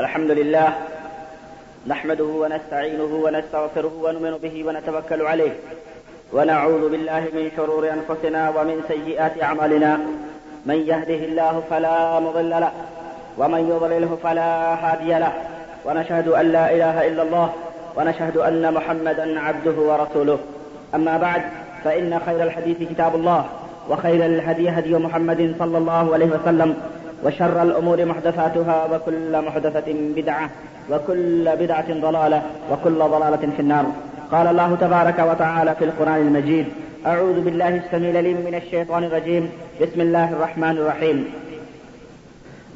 الحمد لله نحمده ونستعينه ونستغفره ونؤمن به ونتوكل عليه ونعوذ بالله من شرور أنفسنا ومن سيئات أعمالنا من يهده الله فلا مضل له ومن يضلله فلا هادي له ونشهد أن لا إله إلا الله ونشهد أن محمدا عبده ورسوله أما بعد فإن خير الحديث كتاب الله وخير الهدي هدي محمد صلى الله عليه وسلم وشر الأمور محدثاتها وكل محدثة بدعة وكل بدعة ضلالة وكل ضلالة في النار. قال الله تبارك وتعالى في القرآن المجيد أعوذ بالله السميع العليم من الشيطان الرجيم. بسم الله الرحمن الرحيم.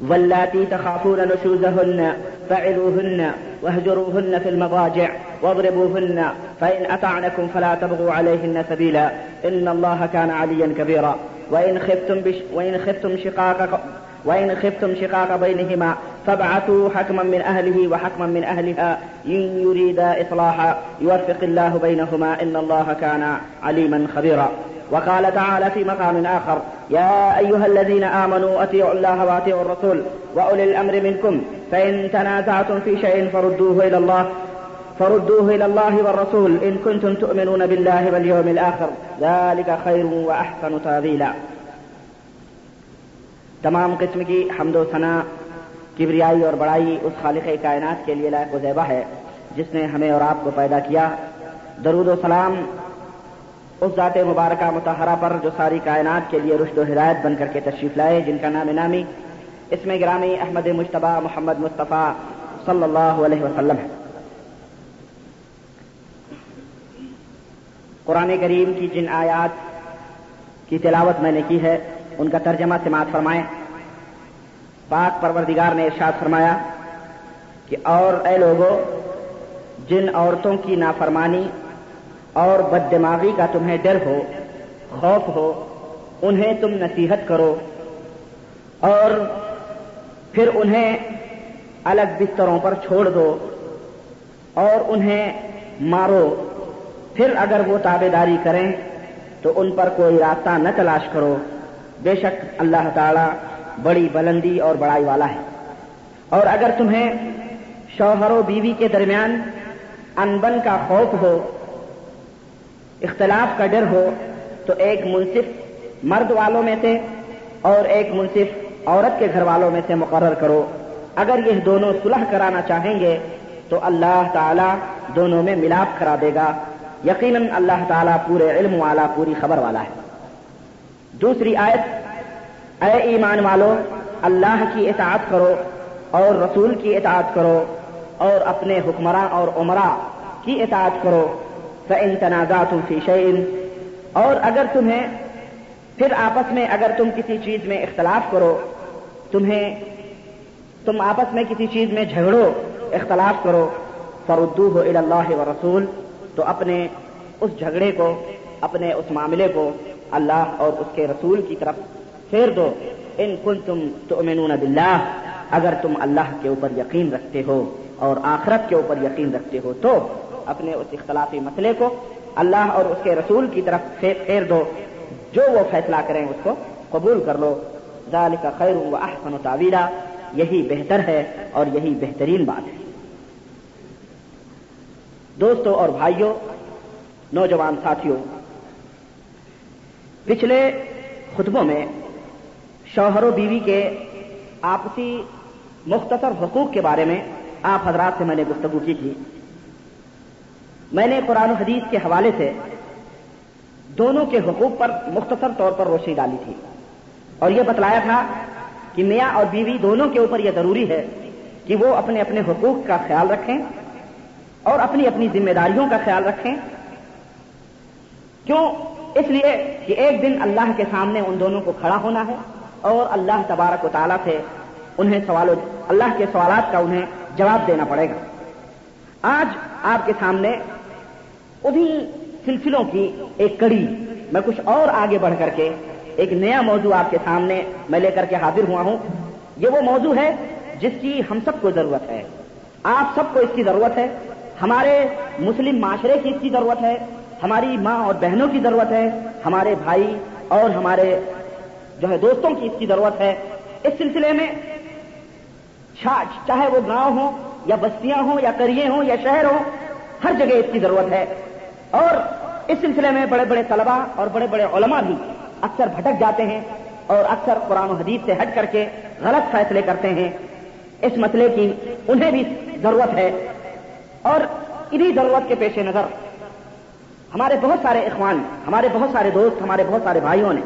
واللاتي تخافون نشوزهن فعظوهن واهجروهن في المضاجع واضربوهن فإن أطعنكم فلا تبغوا عليهن سبيلا. إن الله كان عليا كبيرا. وإن خفتم, بش وإن خفتم شقاق وإن خفتم شقاق بينهما فابعثوا حكما من أهله وحكما من أهلها إن يريدا إصلاحا يوفق الله بينهما إن الله كان عليما خبيرا. وقال تعالى في مقام آخر يا أيها الذين آمنوا أطيعوا الله وأطيعوا الرسول وأولي الأمر منكم فإن تنازعتم في شيء فردوه إلى الله فردوه إلى الله والرسول إن كنتم تؤمنون بالله واليوم الآخر ذلك خير وأحسن تاويلا تمام قسم کی حمد و ثنا کبریائی اور بڑائی اس خالق کائنات کے لیے لائق و زیبہ ہے، جس نے ہمیں اور آپ کو پیدا کیا۔ درود و سلام اس ذات مبارکہ متحرہ پر جو ساری کائنات کے لیے رشد و ہدایت بن کر کے تشریف لائے، جن کا نام نامی اس میں گرامی احمد مشتبہ محمد مصطفیٰ صلی اللہ علیہ وسلم ہے۔ قرآن کریم کی جن آیات کی تلاوت میں نے کی ہے ان کا ترجمہ سماعت فرمائیں۔ پاک پروردگار نے ارشاد فرمایا کہ اور اے لوگوں جن عورتوں کی نافرمانی اور بد دماغی کا تمہیں ڈر ہو، خوف ہو، انہیں تم نصیحت کرو اور پھر انہیں الگ بستروں پر چھوڑ دو اور انہیں مارو۔ پھر اگر وہ تابے داری کریں تو ان پر کوئی راستہ نہ تلاش کرو۔ بے شک اللہ تعالی بڑی بلندی اور بڑائی والا ہے۔ اور اگر تمہیں شوہر و بیوی کے درمیان انبن کا خوف ہو، اختلاف کا ڈر ہو، تو ایک منصف مرد والوں میں سے اور ایک منصف عورت کے گھر والوں میں سے مقرر کرو۔ اگر یہ دونوں صلح کرانا چاہیں گے، تو اللہ تعالی دونوں میں ملاپ کرا دے گا۔ یقیناً اللہ تعالیٰ پورے علم والا، پوری خبر والا ہے۔ دوسری آیت، اے ایمان والو، اللہ کی اطاعت کرو اور رسول کی اطاعت کرو اور اپنے حکمراں اور عمرہ کی اطاعت کرو، فإن تنازعتم فی اور اگر تمہیں، پھر آپس میں اگر تم کسی چیز میں اختلاف کرو، تمہیں، تم آپس میں کسی چیز میں جھگڑو، اختلاف کرو فردو ہو اللہ و رسول تو اپنے اس جھگڑے کو، اپنے اس معاملے کو اللہ اور اس کے رسول کی طرف پھیر دو۔ ان کن تم تو امین اگر تم اللہ کے اوپر یقین رکھتے ہو اور آخرت کے اوپر یقین رکھتے ہو تو اپنے اس اختلافی مسئلے کو اللہ اور اس کے رسول کی طرف پھیر دو۔ جو وہ فیصلہ کریں اس کو قبول کر لو۔ ذالک خیر و احسن و تعویلا۔ یہی بہتر ہے اور یہی بہترین بات ہے۔ دوستوں اور بھائیوں نوجوان ساتھیوں پچھلے خطبوں میں شوہر و بیوی کے آپسی مختصر حقوق کے بارے میں آپ حضرات سے میں نے گفتگو کی تھی۔ میں نے قرآن و حدیث کے حوالے سے دونوں کے حقوق پر مختصر طور پر روشنی ڈالی تھی۔ اور یہ بتلایا تھا کہ میاں اور بیوی دونوں کے اوپر یہ ضروری ہے کہ وہ اپنے اپنے حقوق کا خیال رکھیں اور اپنی اپنی ذمہ داریوں کا خیال رکھیں۔ کیوں؟ اس لیے کہ ایک دن اللہ کے سامنے ان دونوں کو کھڑا ہونا ہے اور اللہ تبارک و تعالیٰ سے انہیں سوالوں اللہ کے سوالات کا انہیں جواب دینا پڑے گا۔ آج آپ کے سامنے انہیں سلسلوں کی ایک کڑی میں کچھ اور آگے بڑھ کر کے ایک نیا موضوع آپ کے سامنے میں لے کر کے حاضر ہوا ہوں۔ یہ وہ موضوع ہے جس کی ہم سب کو ضرورت ہے۔ آپ سب کو اس کی ضرورت ہے۔ ہمارے مسلم معاشرے کی اس کی ضرورت ہے۔ ہماری ماں اور بہنوں کی ضرورت ہے، ہمارے بھائی اور ہمارے جو ہے دوستوں کی اس کی ضرورت ہے۔ اس سلسلے میں چاہے وہ گاؤں ہوں یا بستیاں ہوں یا کریے ہوں یا شہر ہوں، ہر جگہ اس کی ضرورت ہے۔ اور اس سلسلے میں بڑے بڑے طلبا اور بڑے بڑے علماء بھی اکثر بھٹک جاتے ہیں اور اکثر قرآن و حدیث سے ہٹ کر کے غلط فیصلے کرتے ہیں۔ اس مسئلے کی انہیں بھی ضرورت ہے۔ اور انہی ضرورت کے پیش نظر ہمارے بہت سارے اخوان، ہمارے بہت سارے دوست، ہمارے بہت سارے بھائیوں نے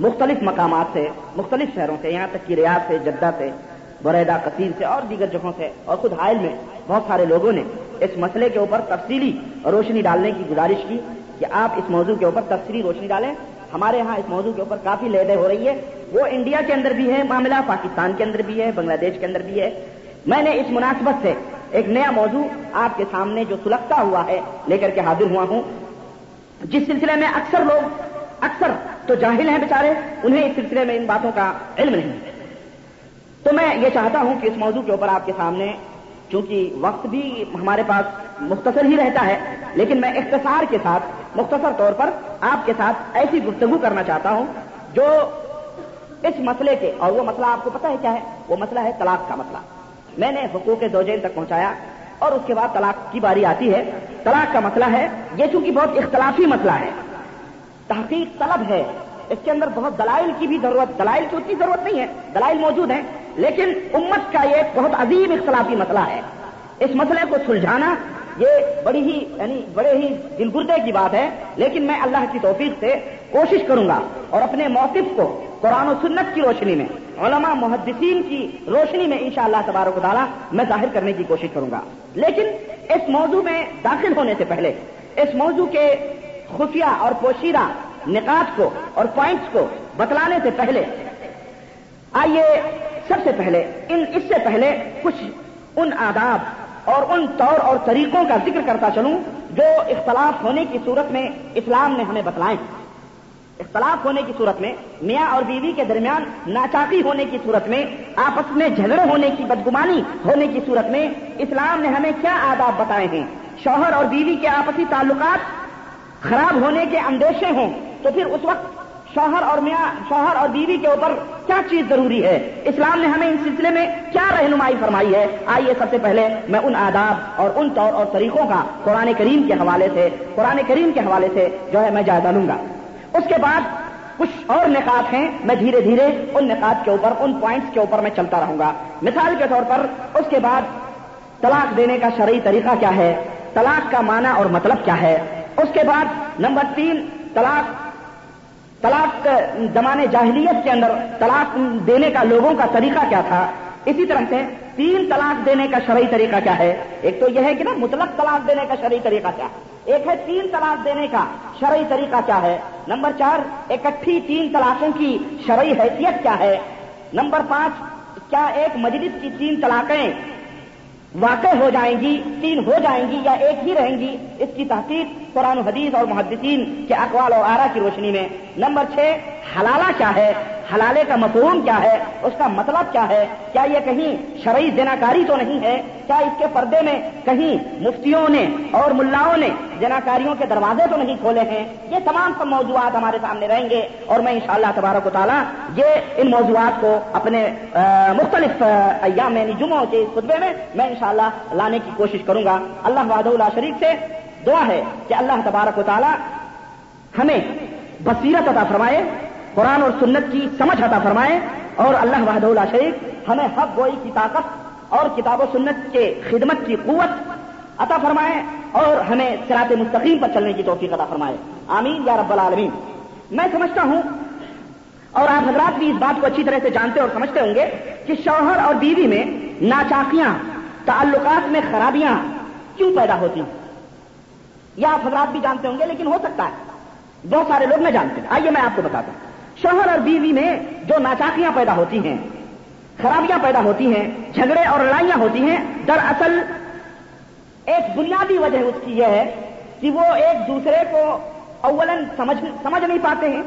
مختلف مقامات سے، مختلف شہروں سے، یہاں تک کہ ریاض سے، جدہ سے، بریدہ، قصیر سے اور دیگر جگہوں سے اور خود حائل میں بہت سارے لوگوں نے اس مسئلے کے اوپر تفصیلی روشنی ڈالنے کی گزارش کی کہ آپ اس موضوع کے اوپر تفصیلی روشنی ڈالیں۔ ہمارے ہاں اس موضوع کے اوپر کافی لیدے ہو رہی ہے۔ وہ انڈیا کے اندر بھی ہے، معاملہ پاکستان کے اندر بھی ہے، بنگلہ دیش کے اندر بھی ہے۔ میں نے اس مناسبت سے ایک نیا موضوع آپ کے سامنے جو سلگتا ہوا ہے، لے کر کے حاضر ہوا ہوں۔ جس سلسلے میں اکثر لوگ اکثر تو جاہل ہیں بیچارے، انہیں اس سلسلے میں ان باتوں کا علم نہیں۔ تو میں یہ چاہتا ہوں کہ اس موضوع کے اوپر آپ کے سامنے، چونکہ وقت بھی ہمارے پاس مختصر ہی رہتا ہے، لیکن میں اختصار کے ساتھ، مختصر طور پر آپ کے ساتھ ایسی گفتگو کرنا چاہتا ہوں جو اس مسئلے کے، اور وہ مسئلہ آپ کو پتا ہے کیا ہے؟ وہ مسئلہ ہے طلاق کا مسئلہ۔ میں نے حقوق زوجین تک پہنچایا۔ اور اس کے بعد طلاق کی باری آتی ہے۔ طلاق کا مسئلہ ہے۔ یہ چونکہ بہت اختلافی مسئلہ ہے۔ تحقیق طلب ہے۔ اس کے اندر بہت دلائل کی بھی ضرورت، دلائل کی اتنی ضرورت نہیں ہے۔ دلائل موجود ہیں۔ لیکن امت کا یہ بہت عظیم اختلافی مسئلہ ہے۔ اس مسئلے کو سلجھانا یہ بڑی ہی یعنی بڑے ہی دل گردے کی بات ہے، لیکن میں اللہ کی توفیق سے کوشش کروں گا اور اپنے موقف کو قرآن و سنت کی روشنی میں، علماء محدثین کی روشنی میں انشاءاللہ شاء اللہ تبارک تعالیٰ میں ظاہر کرنے کی کوشش کروں گا۔ لیکن اس موضوع میں داخل ہونے سے پہلے، اس موضوع کے خفیہ اور پوشیدہ نکات کو اور پوائنٹس کو بتلانے سے پہلے، آئیے سب سے پہلے، ان، اس سے پہلے کچھ ان آداب اور ان طور اور طریقوں کا ذکر کرتا چلوں جو اختلاف ہونے کی صورت میں اسلام نے ہمیں بتلائے اختلاف ہونے کی صورت میں، میاں اور بیوی کے درمیان ناچاقی ہونے کی صورت میں، آپس میں جھگڑے ہونے کی بدگمانی ہونے کی صورت میں اسلام نے ہمیں کیا آداب بتائے ہیں؟ شوہر اور بیوی کے آپسی تعلقات خراب ہونے کے اندیشے ہوں تو پھر اس وقت شوہر اور میاں، شوہر اور بیوی کے اوپر کیا چیز ضروری ہے؟ اسلام نے ہمیں ان سلسلے میں کیا رہنمائی فرمائی ہے؟ آئیے سب سے پہلے میں ان آداب اور ان طور اور طریقوں کا قرآن کریم کے حوالے سے، قرآن کریم کے حوالے سے جو ہے میں جائزہ لوں گا۔ اس کے بعد کچھ اور نکات ہیں، میں دھیرے دھیرے ان نکات کے اوپر، ان پوائنٹس کے اوپر میں چلتا رہوں گا۔ مثال کے طور پر، اس کے بعد طلاق دینے کا شرعی طریقہ کیا ہے؟ طلاق کا معنی اور مطلب کیا ہے؟ اس کے بعد نمبر تین، طلاق طلاق زمانے جاہلیت کے اندر طلاق دینے کا لوگوں کا طریقہ کیا تھا؟ اسی طرح سے تین طلاق دینے کا شرعی طریقہ کیا ہے؟ ایک تو یہ ہے کہ نا، مطلق طلاق دینے کا شرعی طریقہ کیا؟ ہے ایک ہے تین طلاق دینے کا شرعی طریقہ کیا ہے؟ نمبر چار، اکٹھی تین طلاقوں کی شرعی حیثیت کیا ہے؟ نمبر پانچ، کیا ایک مجلس کی تین طلاقیں واقع ہو جائیں گی، تین ہو جائیں گی یا ایک ہی رہیں گی، اس کی تحقیق قرآن حدیث اور محدثین کے اقوال اور آرا کی روشنی میں۔ نمبر چھ حلالہ کیا ہے؟ حلالے کا مفہوم کیا ہے؟ اس کا مطلب کیا ہے؟ کیا یہ کہیں شرعی جناکاری تو نہیں ہے؟ کیا اس کے پردے میں کہیں مفتیوں نے اور ملاؤں نے جناکاریوں کے دروازے تو نہیں کھولے ہیں؟ یہ تمام سب موضوعات ہمارے سامنے رہیں گے اور میں انشاءاللہ شاء تبارک و تعالیٰ یہ ان موضوعات کو اپنے مختلف ایام یعنی جمعوں کے خطبے میں میں انشاءاللہ لانے کی کوشش کروں گا۔ اللہ واد اللہ شریف سے دعا ہے کہ اللہ تبارک و تعالیٰ ہمیں بصیرت عطا فرمائے۔ قرآن اور سنت کی سمجھ عطا فرمائے اور اللہ وحد اللہ شریف ہمیں حق گوئی کی طاقت اور کتاب و سنت کے خدمت کی قوت عطا فرمائے اور ہمیں سرات مستقیم پر چلنے کی توفیق عطا فرمائے۔ آمین یا رب العالمین۔ میں سمجھتا ہوں اور آپ حضرات بھی اس بات کو اچھی طرح سے جانتے اور سمجھتے ہوں گے کہ شوہر اور بیوی میں ناچاکیاں، تعلقات میں خرابیاں کیوں پیدا ہوتی ہیں؟ یا آپ حضرات بھی جانتے ہوں گے لیکن ہو سکتا ہے۔ بہت سارے لوگ میں جانتے ہیں۔ آئیے میں آپ کو بتاتا ہوں۔ شوہر اور بیوی میں جو ناچاکیاں پیدا ہوتی ہیں، خرابیاں پیدا ہوتی ہیں، جھگڑے اور لڑائیاں ہوتی ہیں، دراصل ایک بنیادی وجہ اس کی یہ ہے کہ وہ ایک دوسرے کو اولن سمجھ سمجھ نہیں پاتے ہیں۔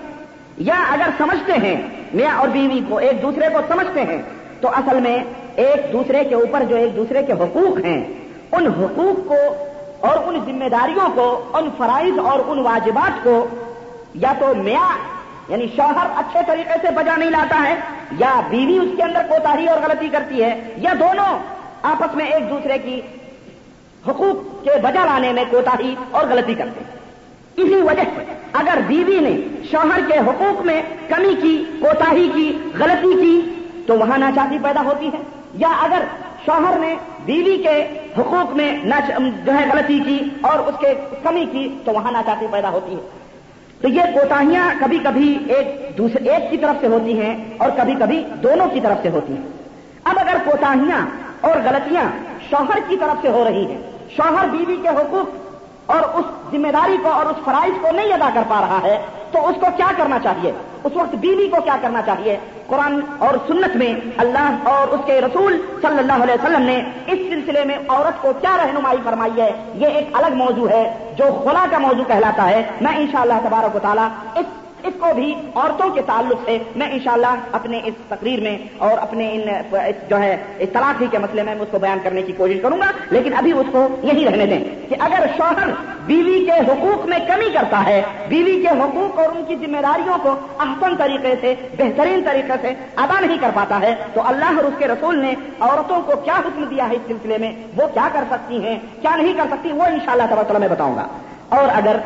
یا اگر سمجھتے ہیں، میاں اور بیوی کو ایک دوسرے کو سمجھتے ہیں، تو اصل میں ایک دوسرے کے اوپر جو ایک دوسرے کے حقوق ہیں، ان حقوق کو اور ان ذمہ داریوں کو، ان فرائض اور ان واجبات کو یا تو میاں یعنی شوہر اچھے طریقے سے بجا نہیں لاتا ہے، یا بیوی اس کے اندر کوتاہی اور غلطی کرتی ہے، یا دونوں آپس میں ایک دوسرے کی حقوق کے بجا لانے میں کوتاہی اور غلطی کرتے ہیں۔ اسی وجہ سے اگر بیوی نے شوہر کے حقوق میں کمی کی، کوتاہی کی، غلطی کی، تو وہاں ناچاتی پیدا ہوتی ہے۔ یا اگر شوہر نے بیوی کے حقوق میں جو ہے غلطی کی اور اس کے کمی کی، تو وہاں ناچاتی پیدا ہوتی ہے۔ تو یہ کوتاہیاں کبھی کبھی ایک دوسرے ایک کی طرف سے ہوتی ہیں اور کبھی کبھی دونوں کی طرف سے ہوتی ہیں۔ اب اگر کوتاہیاں اور غلطیاں شوہر کی طرف سے ہو رہی ہیں، شوہر بیوی کے حقوق اور اس ذمہ داری کو اور اس فرائض کو نہیں ادا کر پا رہا ہے، تو اس کو کیا کرنا چاہیے؟ اس وقت بیوی کو کیا کرنا چاہیے؟ قرآن اور سنت میں اللہ اور اس کے رسول صلی اللہ علیہ وسلم نے اس سلسلے میں عورت کو کیا رہنمائی فرمائی ہے؟ یہ ایک الگ موضوع ہے جو خلا کا موضوع کہلاتا ہے۔ میں انشاءاللہ تبارک و تعالیٰ اس اس کو بھی عورتوں کے تعلق سے میں انشاءاللہ اپنے اس تقریر میں اور اپنے ان جو ہے اس کے مسئلے میں اس کو بیان کرنے کی کوشش کروں گا، لیکن ابھی اس کو یہی رہنے دیں کہ اگر شوہر بیوی کے حقوق میں کمی کرتا ہے، بیوی کے حقوق اور ان کی ذمہ داریوں کو احسن طریقے سے، بہترین طریقے سے ادا نہیں کر پاتا ہے، تو اللہ اور اس کے رسول نے عورتوں کو کیا حکم دیا ہے اس سلسلے میں؟ وہ کیا کر سکتی ہیں؟ کیا نہیں کر سکتی؟ وہ انشاءاللہ شاء اللہ میں بتاؤں گا۔ اور اگر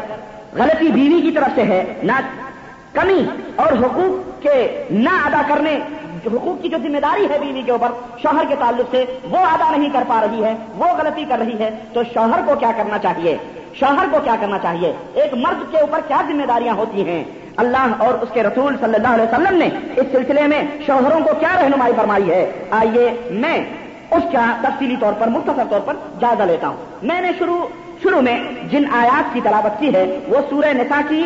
غلطی بیوی کی طرف سے ہے، نہ کمی اور حقوق کے نہ ادا کرنے، حقوق کی جو ذمہ داری ہے بیوی کے اوپر، شوہر کے تعلق سے وہ ادا نہیں کر پا رہی ہے، وہ غلطی کر رہی ہے، تو شوہر کو کیا کرنا چاہیے؟ شوہر کو کیا کرنا چاہیے؟ ایک مرد کے اوپر کیا ذمہ داریاں ہوتی ہیں؟ اللہ اور اس کے رسول صلی اللہ علیہ وسلم نے اس سلسلے میں شوہروں کو کیا رہنمائی فرمائی ہے؟ آئیے میں اس کا تفصیلی طور پر، مختصر طور پر جائزہ لیتا ہوں۔ میں نے شروع شروع میں جن آیات کی تلاوت کی ہے، وہ سورہ نسا کی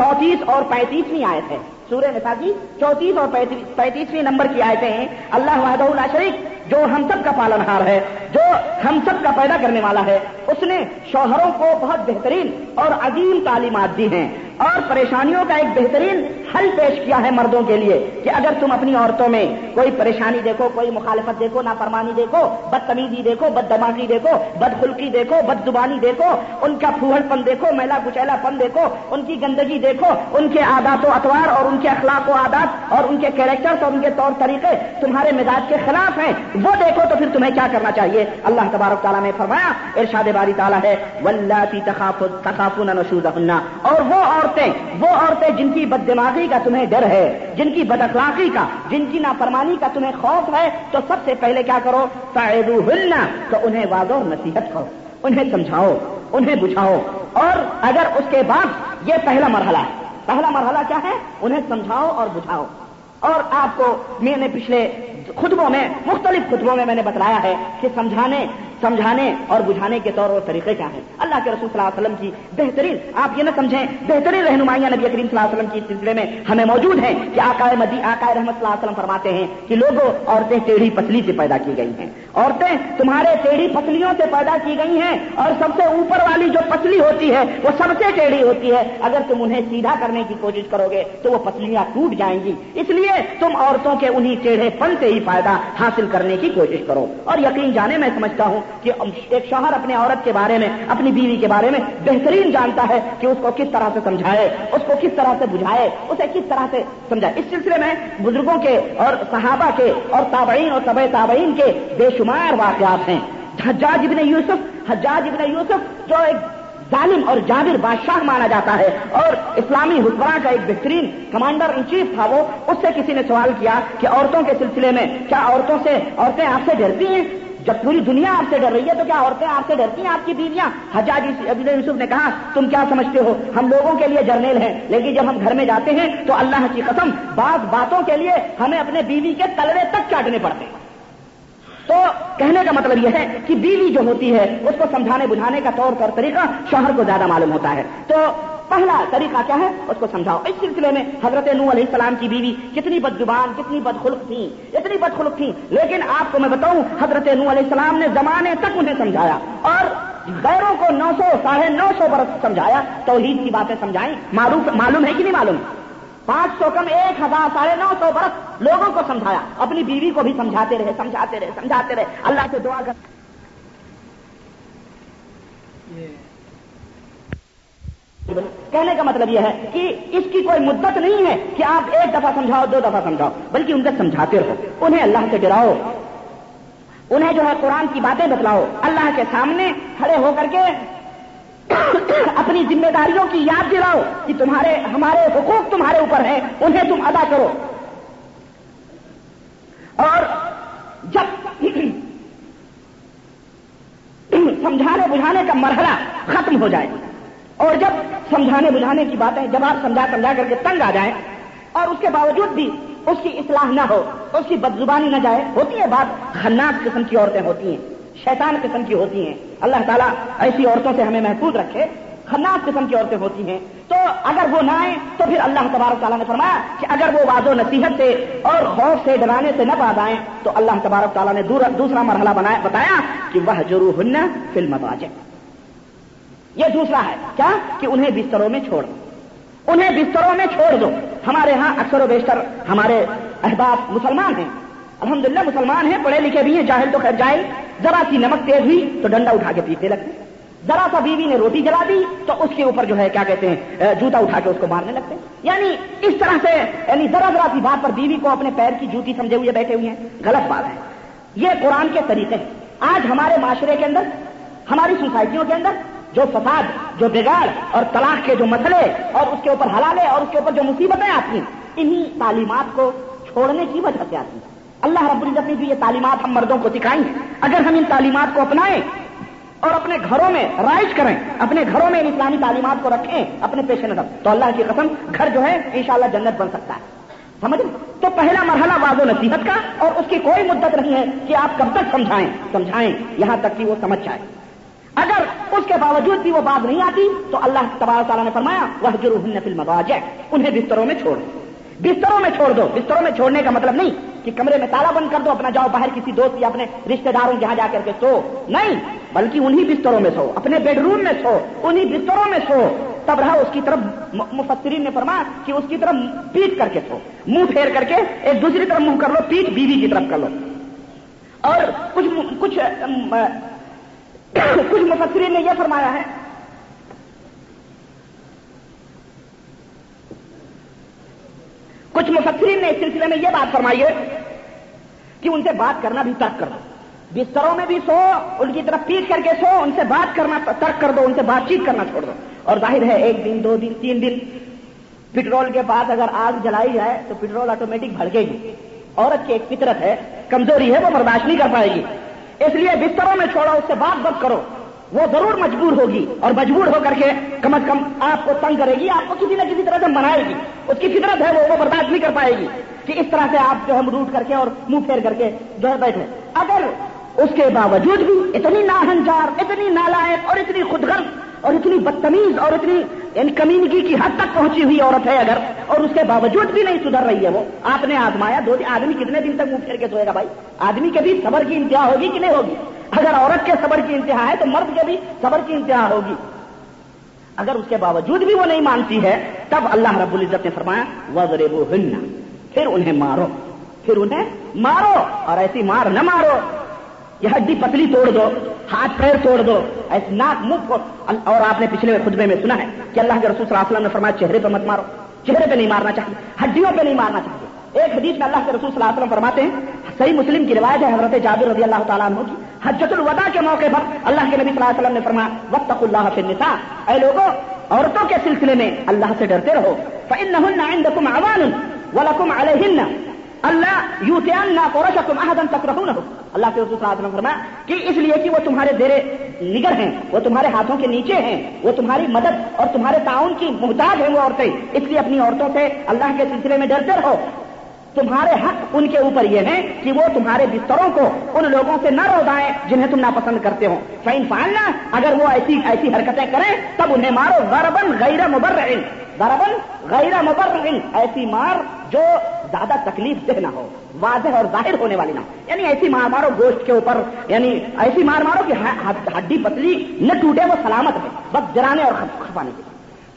چونتیس اور پینتیسویں آیت ہے سورہ نسا کی چونتیس اور پینتیسویں نمبر کی آیتیں ہیں۔ اللہ وحدہ اللہ شریف جو ہم سب کا پالن ہار ہے، جو ہم سب کا پیدا کرنے والا ہے، اس نے شوہروں کو بہت بہترین اور عظیم تعلیمات دی ہیں۔ اور پریشانیوں کا ایک بہترین حل پیش کیا ہے مردوں کے لیے کہ اگر تم اپنی عورتوں میں کوئی پریشانی دیکھو، کوئی مخالفت دیکھو، نافرمانی دیکھو، بدتمیزی دیکھو بد دماغی دیکھو بد خلقی دیکھو بد زبانی دیکھو، ان کا پھوہڑ پن دیکھو میلا کچیلا پن دیکھو، ان کی گندگی دیکھو، ان کے عادات و اطوار اور ان کے اخلاق و عادات اور ان کے کیریکٹر اور ان کے طور طریقے تمہارے مزاج کے خلاف ہیں، وہ دیکھو تو پھر تمہیں کیا کرنا چاہیے؟ اللہ تبارک تعالیٰ نے فرمایا، ارشاد باری تعالیٰ ہے اور وہ عورتیں وہ عورتیں جن کی بد دماغی کا تمہیں ڈر ہے، جن کی بد اخلاقی کا، جن کی نافرمانی کا تمہیں خوف ہے، تو سب سے پہلے کیا کرو؟ تو انہیں واضح نصیحت کرو انہیں سمجھاؤ، انہیں بجھاؤ۔ اور اگر اس کے بعد یہ پہلا مرحلہ ہے پہلا مرحلہ کیا ہے؟ انہیں سمجھاؤ اور بجھاؤ اور آپ کو میں نے پچھلے خطبوں میں، مختلف خطبوں میں میں نے بتلایا ہے کہ سمجھانے سمجھانے اور بجھانے کے طور اور طریقے کیا ہیں۔ اللہ کے رسول صلی اللہ علیہ وسلم کی بہترین، آپ یہ نہ سمجھیں، بہترین رہنمائیاں نبی کریم صلی اللہ علیہ وسلم کی سلسلے میں ہمیں موجود ہیں کہ آکائے مدی آکائے رحمت صلی اللہ علیہ وسلم فرماتے ہیں کہ لوگوں، عورتیں ٹیڑھی پتلی سے پیدا کی گئی ہیں۔ عورتیں تمہارے ٹیڑھی پتلیوں سے پیدا کی گئی ہیں اور سب سے اوپر والی جو پتلی ہوتی ہے، وہ سب سے ٹیڑھی ہوتی ہے۔ اگر تم انہیں سیدھا کرنے کی کوشش کرو گے تو وہ پتلیاں ٹوٹ جائیں گی۔ اس لیے لیے تم عورتوں کے انہیں ٹیڑھے پن سے ہی فائدہ حاصل کرنے کی کوشش کرو۔ اور یقین جانے، میں سمجھتا ہوں کہ ایک شوہر اپنے عورت کے بارے میں، اپنی بیوی کے بارے میں بہترین جانتا ہے کہ اس کو کس طرح سے سمجھائے، اس کو کس طرح سے بجھائے، اسے کس طرح سے سمجھائے۔ اس سلسلے میں بزرگوں کے اور صحابہ کے اور تابعین اور طبع تابعین کے بے شمار واقعات ہیں۔ حجاج ابن یوسف، حجاج ابن یوسف جو ایک ظالم اور جابر بادشاہ مانا جاتا ہے اور اسلامی حکمراں کا ایک بہترین کمانڈر ان چیف تھا وہ، اس سے کسی نے سوال کیا کہ عورتوں کے سلسلے میں کیا عورتوں سے، عورتیں آپ سے ڈرتی ہیں؟ جب پوری دنیا آپ سے ڈر رہی ہے تو کیا عورتیں آپ سے ڈرتی ہیں آپ کی بیویاں؟ حجاج یوسف نے کہا، تم کیا سمجھتے ہو؟ ہم لوگوں کے لیے جرنیل ہیں، لیکن جب ہم گھر میں جاتے ہیں تو اللہ کی قسم بعض باتوں کے لیے ہمیں اپنے بیوی کے تلوے تک چاٹنے پڑتے ہیں۔ تو کہنے کا مطلب یہ ہے کہ بیوی جو ہوتی ہے، اس کو سمجھانے بجھانے کا طور طور طریقہ شوہر کو زیادہ معلوم ہوتا ہے۔ تو پہلا طریقہ کیا ہے؟ اس کو سمجھاؤ۔ اس سلسلے میں حضرت نو علیہ السلام کی بیوی کتنی بد زبان کتنی بد خلق تھی، اتنی بد خلق تھی۔ لیکن آپ کو میں بتاؤں، حضرت نو علیہ السلام نے زمانے تک انہیں سمجھایا اور غیروں کو نو سو، ساڑھے نو سو برس سمجھایا۔ توحید کی باتیں سمجھائیں معلوم ہے کہ نہیں معلوم؟ پانچ سو کم ایک ہزار ساڑھے نو سو برس لوگوں کو سمجھایا۔ اپنی بیوی کو بھی سمجھاتے رہے سمجھاتے رہے سمجھاتے رہے۔ اللہ سے دعا کر۔ کہنے کا مطلب یہ ہے کہ اس کی کوئی مدت نہیں ہے کہ آپ ایک دفعہ سمجھاؤ، دو دفعہ سمجھاؤ، بلکہ ان سے سمجھاتے رہو۔ انہیں اللہ سے ڈراؤ۔ انہیں جو ہے قرآن کی باتیں بتلاؤ۔ اللہ کے سامنے کھڑے ہو کر کے اپنی ذمہ داریوں کی یاد دلاؤ کہ تمہارے، ہمارے حقوق تمہارے اوپر ہیں، انہیں تم ادا کرو۔ اور جب سمجھانے بجھانے کا مرحلہ ختم ہو جائے اور جب سمجھانے بجھانے کی باتیں جب آپ سمجھا سمجھا کر کے تنگ آ جائیں اور اس کے باوجود بھی اس کی اصلاح نہ ہو، اس کی بدزبانی نہ جائے، ہوتی ہے بات خناس قسم کی عورتیں ہوتی ہیں، شیطان قسم کی ہوتی ہیں۔ اللہ تعالیٰ ایسی عورتوں سے ہمیں محفوظ رکھے، خناس قسم کی عورتیں ہوتی ہیں۔ تو اگر وہ نہ آئیں، تو پھر اللہ تبارک تعالیٰ نے فرمایا کہ اگر وہ واضح نصیحت سے اور خوف سے ڈرانے سے نہ پا آئیں تو اللہ تبارک تعالیٰ نے دوسرا مرحلہ بنایا بتایا کہ وہ ضرور ہن فلم یہ دوسرا ہے۔ کیا؟ کہ انہیں بستروں میں چھوڑ دو۔ انہیں بستروں میں چھوڑ دو۔ ہمارے ہاں اکثر و بیشتر ہمارے احباب مسلمان ہیں۔ الحمدللہ مسلمان ہیں، پڑھے لکھے بھی ہیں، جاہل تو خیر جائے ذرا سی نمک تیز ہوئی تو ڈنڈا اٹھا کے پیتے لگتے۔ ذرا سا بیوی نے روٹی جلا دی تو اس کے اوپر جو ہے، کیا کہتے ہیں جوتا اٹھا کے اس کو مارنے لگتے۔ ہیں یعنی اس طرح سے یعنی ذرا ذرا سی بات پر بیوی کو اپنے پیر کی جوتی سمجھے ہوئے بیٹھے ہوئے ہیں۔ غلط بات ہے۔ یہ قرآن کے طریقے ہیں۔ آج ہمارے معاشرے کے اندر، ہماری سوسائٹیوں کے اندر جو فساد، جو بگاڑ اور طلاق کے جو مسئلے اور اس کے اوپر حلالے اور اس کے اوپر جو مصیبتیں آتی ہیں، انہی تعلیمات کو چھوڑنے کی وجہ سے آتی ہیں۔ اللہ رب العزت نے بھی یہ تعلیمات ہم مردوں کو سکھائی ہیں اگر ہم ان تعلیمات کو اپنائیں اور اپنے گھروں میں رائج کریں، اپنے گھروں میں ان اسلامی تعلیمات کو رکھیں اپنے پیش نظر، تو اللہ کی قسم گھر جو ہے انشاءاللہ جنت بن سکتا ہے۔ سمجھ تو پہلا مرحلہ واضح نصیحت کا اور اس کی کوئی مدت نہیں ہے کہ آپ کب تک سمجھائیں سمجھائیں، یہاں تک کہ وہ سمجھ جائے۔ اگر اس کے باوجود بھی وہ بات نہیں آتی، تو اللہ تبارک تعالیٰ نے فرمایا وہ جو فلم انہیں بستروں میں چھوڑ۔ دو بستروں میں چھوڑ دو، بستروں میں چھوڑنے کا مطلب نہیں۔ کہ کمرے میں تالا بند کر دو، اپنا جاؤ باہر کسی دوست یا اپنے رشتہ داروں کے یہاں جا کر کے سو۔ نہیں، بلکہ انہی بستروں میں سو، اپنے بیڈ روم میں سو، انہی بستروں میں سو۔ تب رہا اس کی طرف مفسرین نے فرمایا کہ اس کی طرف پیٹ کر کے سو۔ منہ پھیر کر کے ایک دوسری طرف منہ کر لو، پیٹ بیوی کی طرف کر لو۔ اور کچھ کچھ کچھ مفسرین نے یہ فرمایا ہے کچھ مفسرین نے اس سلسلے میں یہ بات فرمائی ہے کہ ان سے بات کرنا بھی ترک کر دو۔ بستروں میں بھی سو، ان کی طرف پیٹ کر کے سو، ان سے بات کرنا ترک کر دو، ان سے بات چیت کرنا چھوڑ دو۔ اور ظاہر ہے، ایک دن، دو دن، تین دن پٹرول کے پاس اگر آگ جلائی جائے تو پٹرول آٹومیٹک بھڑکے گی۔ عورت کی ایک فطرت ہے، کمزوری ہے، وہ برداشت نہیں کر پائے گی۔ اس لیے بستروں میں چھوڑو، اس سے بات بات کرو۔ وہ ضرور مجبور ہوگی اور مجبور ہو کر کے کم از کم آپ کو تنگ کرے گی، آپ کو کسی نہ کسی طرح سے منائے گی۔ اس کی فطرت ہے وہ وہ برداشت نہیں کر پائے گی کہ اس طرح سے آپ جو ہم روٹ کر کے اور منہ پھیر کر کے جو ہے بیٹھے۔ اگر اس کے باوجود بھی اتنی ناہنجار، اتنی نالائق اور اتنی خود اور اتنی بدتمیز اور اتنی یعنی کمیونٹی کی حد تک پہنچی ہوئی عورت ہے اگر اور اس کے باوجود بھی نہیں سدھر رہی ہے وہ، آپ نے آزمایا، دو آدمی کتنے دن تک منہ پھیر کے سوئے گا بھائی؟ آدمی کے بھی صبر کی انتہا ہوگی کہ نہیں ہوگی؟ اگر عورت کے صبر کی انتہا ہے تو مرد کے بھی صبر کی انتہا ہوگی۔ اگر اس کے باوجود بھی وہ نہیں مانتی ہے، تب اللہ رب العزت نے فرمایا وزر پھر انہیں مارو۔ پھر انہیں مارو۔ اور ایسی مار نہ مارو۔ یہ ہڈی پتلی توڑ دو، ہاتھ پیر توڑ دو۔ ایسے ناک منہ اور آپ نے پچھلے خطبے میں سنا ہے کہ اللہ کے رسول صلی اللہ علیہ وسلم نے فرمایا، چہرے پہ مت مارو۔ چہرے پہ نہیں مارنا چاہیے۔ ہڈیوں پہ نہیں مارنا چاہیے۔ ایک حدیث میں اللہ کے رسول صلی اللہ علیہ وسلم فرماتے ہیں، صحیح مسلم کی روایت ہے حضرت جابر رضی اللہ تعالیٰ عنہ کی۔ حجت الوداع کے موقع پر اللہ کے نبی صلی اللہ علیہ وسلم نے فرمایا وقت اللہ فی النساء۔ اے لوگوں عورتوں کے سلسلے میں اللہ سے ڈرتے رہو۔ فإنهن عندكم عوان ولكم عليهن۔ اللہ یو تیان نہ کو احدن تک رہو نہ ہو اللہ کے رسول صلی اللہ علیہ وسلم فرمایا کہ اس لیے کہ وہ تمہارے زیر نگر ہیں، وہ تمہارے ہاتھوں کے نیچے ہیں، وہ تمہاری مدد اور تمہارے تعاون کی محتاج ہیں وہ عورتیں۔ اس لیے اپنی عورتوں سے اللہ کے سلسلے میں ڈرتے رہو۔ تمہارے حق ان کے اوپر یہ ہیں کہ وہ تمہارے بستروں کو ان لوگوں سے نہ روزائیں جنہیں تم ناپسند کرتے ہو۔ فائن فالنا اگر وہ ایسی ایسی حرکتیں کریں، تب انہیں مارو۔ غربن غیر مبرعن غربن غیر مبرعن ایسی مار جو زیادہ تکلیف دہ نہ ہو، واضح اور ظاہر ہونے والی نہ ہو۔ یعنی ایسی مار مارو گوشت کے اوپر یعنی ایسی مار مارو کہ ہاں، ہڈی پتلی نہ ٹوٹے، وہ سلامت ہے بس جرانے اور کھپانے کے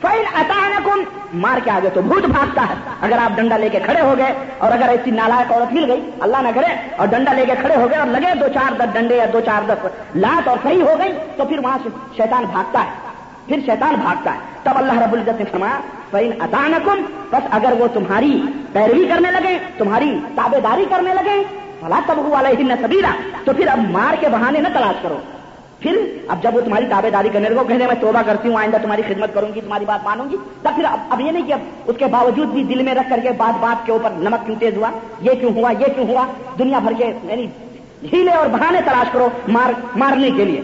فائن اچانک مار کے آگے تو بھوت بھاگتا ہے۔ اگر آپ ڈنڈا لے کے کھڑے ہو گئے، اور اگر ایسی نالائک عورت مل گئی، اللہ نہ کرے، اور ڈنڈا لے کے کھڑے ہو گئے اور لگے دو چار دس ڈنڈے یا دو چار دس لات اور صحیح ہو گئی، تو پھر وہاں سے شیطان بھاگتا ہے۔ پھر شیطان بھاگتا ہے۔ تب اللہ رب العزت نے فرمایا فین اطانکم بس اگر وہ تمہاری پیروی کرنے لگے تمہاری تابے داری کرنے لگے فلا تب والا نہ سبیرا تو پھر اب مار کے بہانے نہ تلاش کرو۔ پھر اب جب وہ تمہاری تابے داری کرنے لگو کہنے میں توبہ کرتی ہوں، آئندہ تمہاری خدمت کروں گی، تمہاری بات مانوں گی۔ تب پھر اب یہ نہیں کہ اب اس کے باوجود بھی دل میں رکھ کر کے بات بات کے اوپر نمک کیوں تیز ہوا؟ یہ کیوں ہوا؟ یہ کیوں ہوا؟ دنیا بھر کے یعنی ہیلے اور بہانے تلاش کرو مار مارنے کے لیے۔